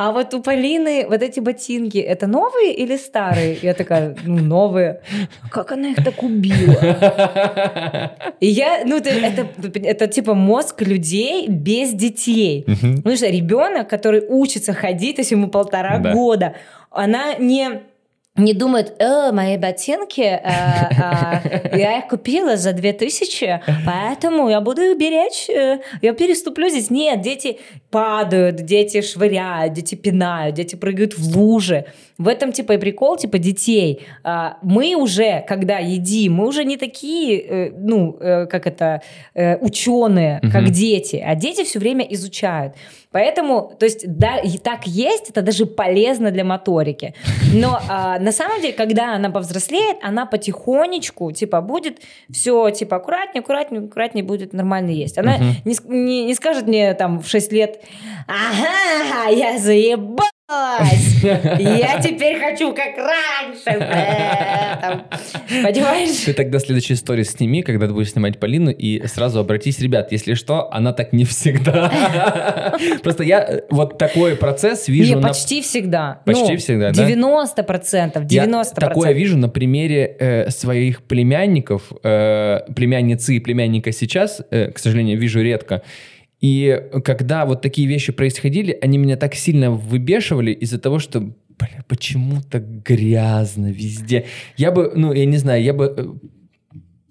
а вот у Полины вот эти ботинки, это новые или старые? Я такая, ну, новые. Как она их так убила? И я, ну, это, это, это типа мозг людей без детей. Потому что ребенок, который учится ходить, то есть ему полтора да. года, она не не думают, э, мои ботинки, э, э, я их купила за 2000, поэтому я буду их беречь, э, я переступлю здесь. Нет, дети падают, дети швыряют, дети пинают, дети прыгают в лужи. В этом типа и прикол типа детей. Э, мы уже, когда едим, мы уже не такие, э, ну, э, как это, э, ученые, как угу. дети, а дети все время изучают. Поэтому, то есть, да, и так есть, это даже полезно для моторики. Но, а, на самом деле, когда она повзрослеет, она потихонечку, типа, будет все, типа, аккуратнее, аккуратнее, аккуратнее будет нормально есть. Она Мгм. не, не- не скажет мне там в 6 лет, ага, я заебалась, я [laughs] теперь хочу как раньше. Э, там». Понимаешь? Ты тогда следующий сторис сними, когда ты будешь снимать Полину, и сразу обратись, ребят, если что, она так не всегда. [laughs] Просто я э, вот такой процесс вижу Не, почти всегда. Почти Ну, всегда, да? 90 процентов, 90 Я такое вижу на примере э, своих племянников, э, племянницы и племянника сейчас, к сожалению, вижу редко. И когда вот такие вещи происходили, они меня так сильно выбешивали из-за того, что, бля, почему так грязно везде. Я бы, ну, я не знаю, я бы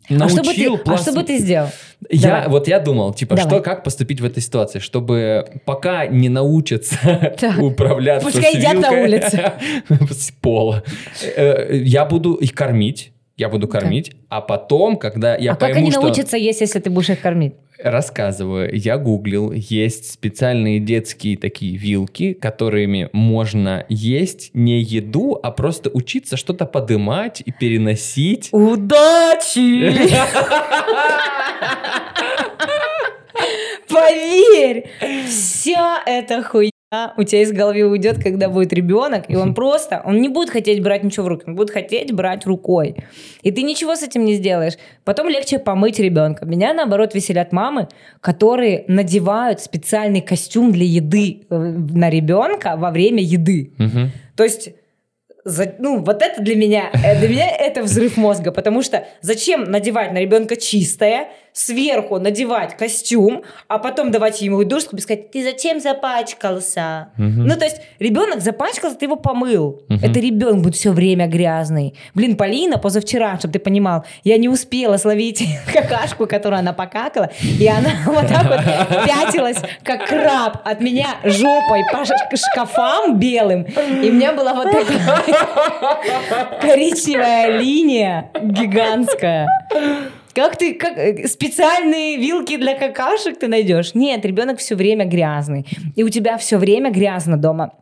э, А что, бы научил ты, а пласт- что бы ты сделал? я, Давай. вот я думал, типа, Давай. что, как поступить в этой ситуации, чтобы пока не научатся [laughs] Так. управляться Пускай с едят на улице. [laughs] с пола, э, я буду их кормить, я буду кормить, а потом, когда я а как пойму, они что... научатся есть, если ты будешь их кормить? Рассказываю, я гуглил, есть специальные детские такие вилки, которыми можно есть не еду, а просто учиться что-то подымать и переносить. Удачи! [laughs] Поверь, вся эта хуйня у тебя из головы уйдет, когда будет ребенок, и он [laughs] просто, он не будет хотеть брать ничего в руки, он будет хотеть брать рукой. И ты ничего с этим не сделаешь. Потом легче помыть ребенка. Меня, наоборот, веселят мамы, которые надевают специальный костюм для еды э, на ребенка во время еды. Мгм. То есть, за- ну, вот это для меня, э, для меня это взрыв мозга, потому что зачем надевать на ребенка чистое, сверху надевать костюм, а потом давать ему душку и сказать, ты зачем запачкался? Мгм. Ну, то есть, ребенок запачкался, ты его помыл. Мгм. Это ребенок будет все время грязный. Блин, Полина позавчера, чтобы ты понимал, я не успела словить [laughs] какашку, которую она покакала, и она [laughs] вот так вот пятилась, как краб, от меня жопой по шкафам белым, и у меня была вот такая [laughs] коричневая линия гигантская. Как ты, как э, специальные вилки для какашек ты найдешь? Нет, ребенок все время грязный. И у тебя все время грязно дома.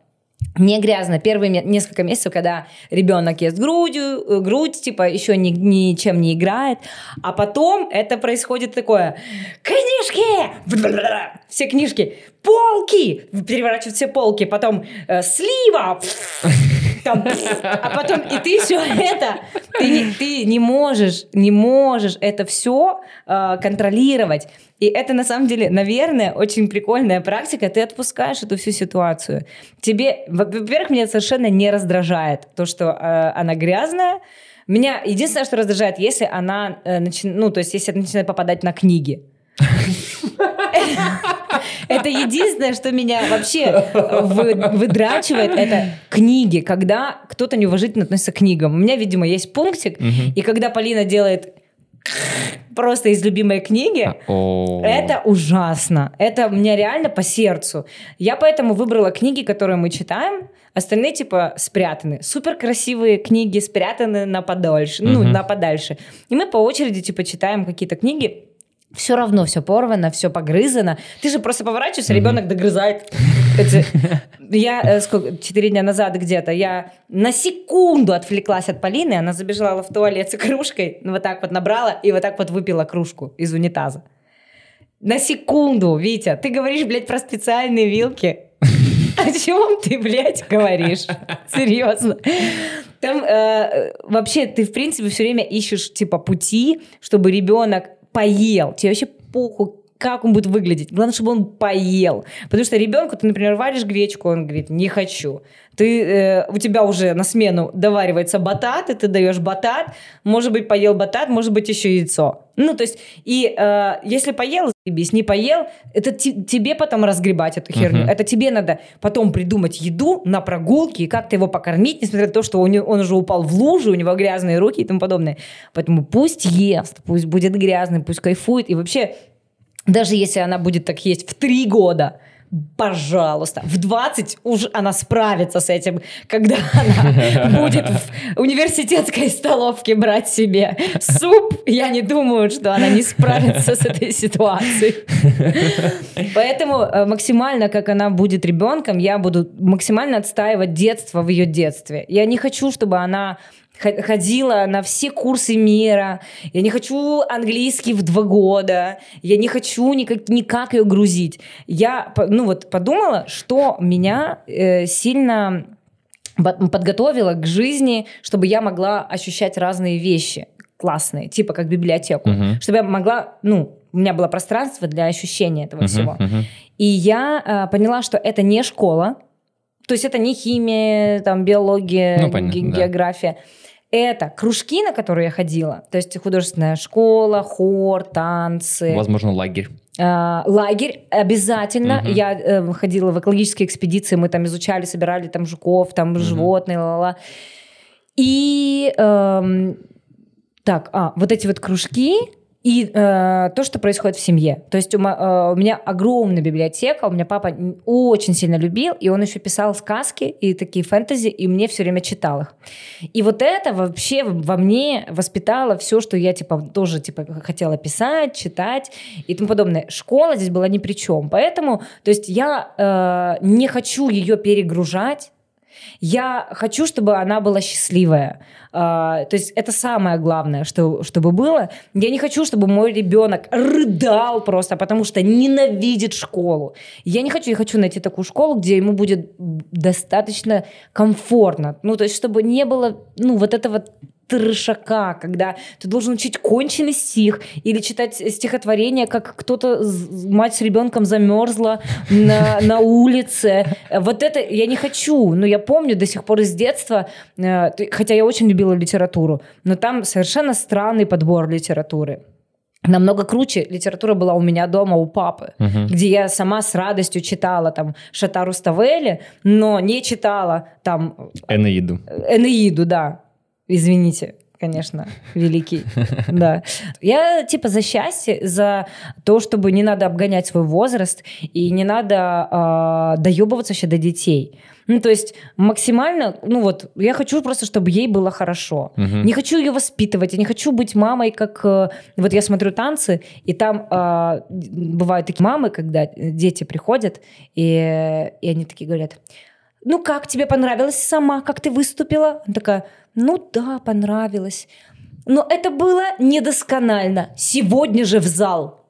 Не грязно. Первые несколько месяцев, когда ребенок ест грудью, э, грудь, типа, еще ни, ничем не играет. А потом это происходит такое. Книжки! [laughs] Все книжки. Полки! Переворачивают все полки. Потом э, слива! [laughs] Там, а потом и ты все это, ты не, ты не можешь, не можешь это все контролировать. И это на самом деле, наверное, очень прикольная практика. Ты отпускаешь эту всю ситуацию. Тебе, во- во-первых, меня совершенно не раздражает то, что э, она грязная. Меня единственное, что раздражает, если она, э, начи- ну, то есть, если это начинает попадать на книги. [laughs] Это единственное, что меня вообще вы- выдрачивает, это книги, когда кто-то неуважительно относится к книгам. У меня, видимо, есть пунктик, и когда Полина делает просто из любимой книги, О. это ужасно. Это мне реально по сердцу. Я поэтому выбрала книги, которые мы читаем. Остальные типа спрятаны. Супер красивые книги спрятаны на подольше, ну на подальше. И мы по очереди типа читаем какие-то книги. Все равно все порвано, все погрызано. Ты же просто поворачиваешься, Мгм. ребенок догрызает. Я э, сколько, четыре дня назад где-то, я на секунду отвлеклась от Полины, она забежала в туалет с кружкой, ну, вот так вот набрала и вот так вот выпила кружку из унитаза. На секунду, Витя, ты говоришь, блядь, про специальные вилки. О чем ты, блядь, говоришь? Серьезно. Там э, вообще ты, в принципе, все время ищешь, типа, пути, чтобы ребенок поел. Тебе вообще похуй, как он будет выглядеть. Главное, чтобы он поел. Потому что ребенку ты, например, варишь гречку, он говорит, не хочу. Ты, э, у тебя уже на смену доваривается батат, и ты даешь батат. Может быть, поел батат, может быть, еще яйцо. Ну, то есть, и э, если поел, заебись, не поел, это те- тебе потом разгребать эту херню. Мгм. Это тебе надо потом придумать еду на прогулке и как-то его покормить, несмотря на то, что него- он уже упал в лужу, у него грязные руки и тому подобное. Поэтому пусть ест, пусть будет грязный, пусть кайфует. И вообще, даже если она будет так есть в три года, Пожалуйста. В 20 уже она справится с этим, когда она [laughs] будет в университетской столовке брать себе суп. Я не думаю, что она не справится с этой ситуацией. Поэтому э, максимально, как она будет ребенком, я буду максимально отстаивать детство в ее детстве. Я не хочу, чтобы она ходила на все курсы мира. Я не хочу английский в два года. Я не хочу никак, никак ее грузить. Я, ну вот, подумала, что меня э, сильно подготовила к жизни, чтобы я могла ощущать разные вещи классные, типа как библиотеку, uh-huh. чтобы я могла, ну, у меня было пространство для ощущения этого uh-huh, всего. Uh-huh. И я э, поняла, что это не школа, то есть это не химия, там, биология, ну, понятно, ге- да. география это кружки, на которые я ходила, то есть художественная школа, хор, танцы. Возможно, лагерь. Uh, лагерь обязательно. Угу. Я э, ходила в экологические экспедиции, мы там изучали, собирали там жуков, там угу. животные, ла-ла. И э, так, а, вот эти вот кружки, и э, то, что происходит в семье. То есть у, э, у меня огромная библиотека, у меня папа очень сильно любил, и он еще писал сказки и такие фэнтези, и мне все время читал их. И вот это вообще во мне воспитало все, что я типа тоже типа хотела писать, читать и тому подобное. Школа здесь была ни при чем, поэтому, то есть я э, не хочу ее перегружать я хочу, чтобы она была счастливая. А, то есть это самое главное, что, чтобы было. Я не хочу, чтобы мой ребенок рыдал просто, потому что ненавидит школу. Я не хочу, я хочу найти такую школу, где ему будет достаточно комфортно. Ну, то есть чтобы не было, ну, вот этого трешака, когда ты должен учить конченый стих или читать стихотворение, как кто-то, мать с ребенком замерзла на, на улице. Вот это я не хочу, но я помню до сих пор из детства, э, хотя я очень любила литературу, но там совершенно странный подбор литературы. Намного круче литература была у меня дома, у папы, uh-huh. где я сама с радостью читала там Шатару Ставели, но не читала там... Энеиду. Энеиду, да извините, конечно, великий, [laughs] да. Я типа за счастье, за то, чтобы не надо обгонять свой возраст и не надо э, доебываться вообще до детей. Ну, то есть максимально, ну вот, я хочу просто, чтобы ей было хорошо. Угу. Не хочу ее воспитывать, я не хочу быть мамой, как... Э, вот я смотрю танцы, и там э, бывают такие мамы, когда дети приходят, и, и они такие говорят, ну как, тебе понравилось сама, как ты выступила? Она такая, ну да, понравилось. Но это было недосконально. Сегодня же в зал.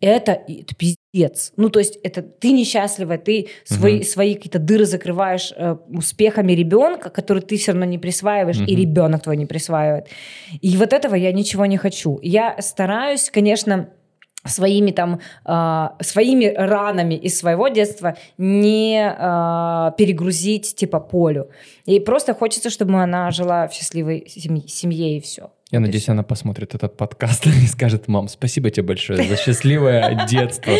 Это, это пиздец. Ну, то есть, это ты несчастлива, ты свои, угу. свои какие-то дыры закрываешь э, успехами ребенка, который ты все равно не присваиваешь, угу. и ребенок твой не присваивает. И вот этого я ничего не хочу. Я стараюсь, конечно, своими там э, своими ранами из своего детства не э, перегрузить типа полю. И просто хочется чтобы она жила в счастливой семье, семье и все я вот надеюсь, она посмотрит этот подкаст [laughs] и скажет, мам, спасибо тебе большое за счастливое [laughs] детство.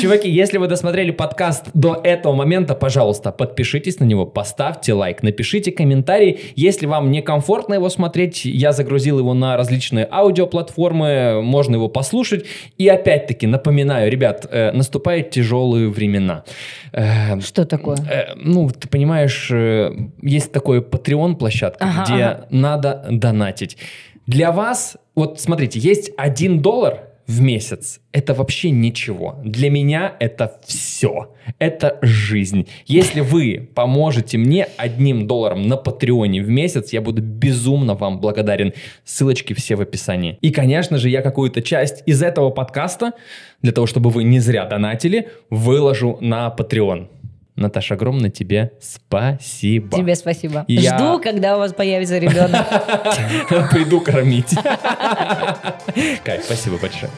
Чуваки, если вы досмотрели подкаст до этого момента, пожалуйста, подпишитесь на него, поставьте лайк, напишите комментарий. Если вам некомфортно его смотреть, я загрузил его на различные аудиоплатформы, можно его послушать. И опять-таки напоминаю, ребят, э, наступают тяжелые времена. Э, Что такое? Э, ну, ты понимаешь, э, есть такой Patreon площадка, ага, где ага. надо донатить. Для вас, вот смотрите, есть один доллар в месяц. Это вообще ничего. Для меня это все. Это жизнь. Если вы поможете мне одним долларом на Патреоне в месяц, я буду безумно вам благодарен. Ссылочки все в описании. И, конечно же, я какую-то часть из этого подкаста, для того, чтобы вы не зря донатили, выложу на Patreon. Наташа, огромное тебе спасибо. Тебе спасибо. И Жду, я... когда у вас появится ребенок. [laughs] Приду кормить. [laughs] Кайф, спасибо большое.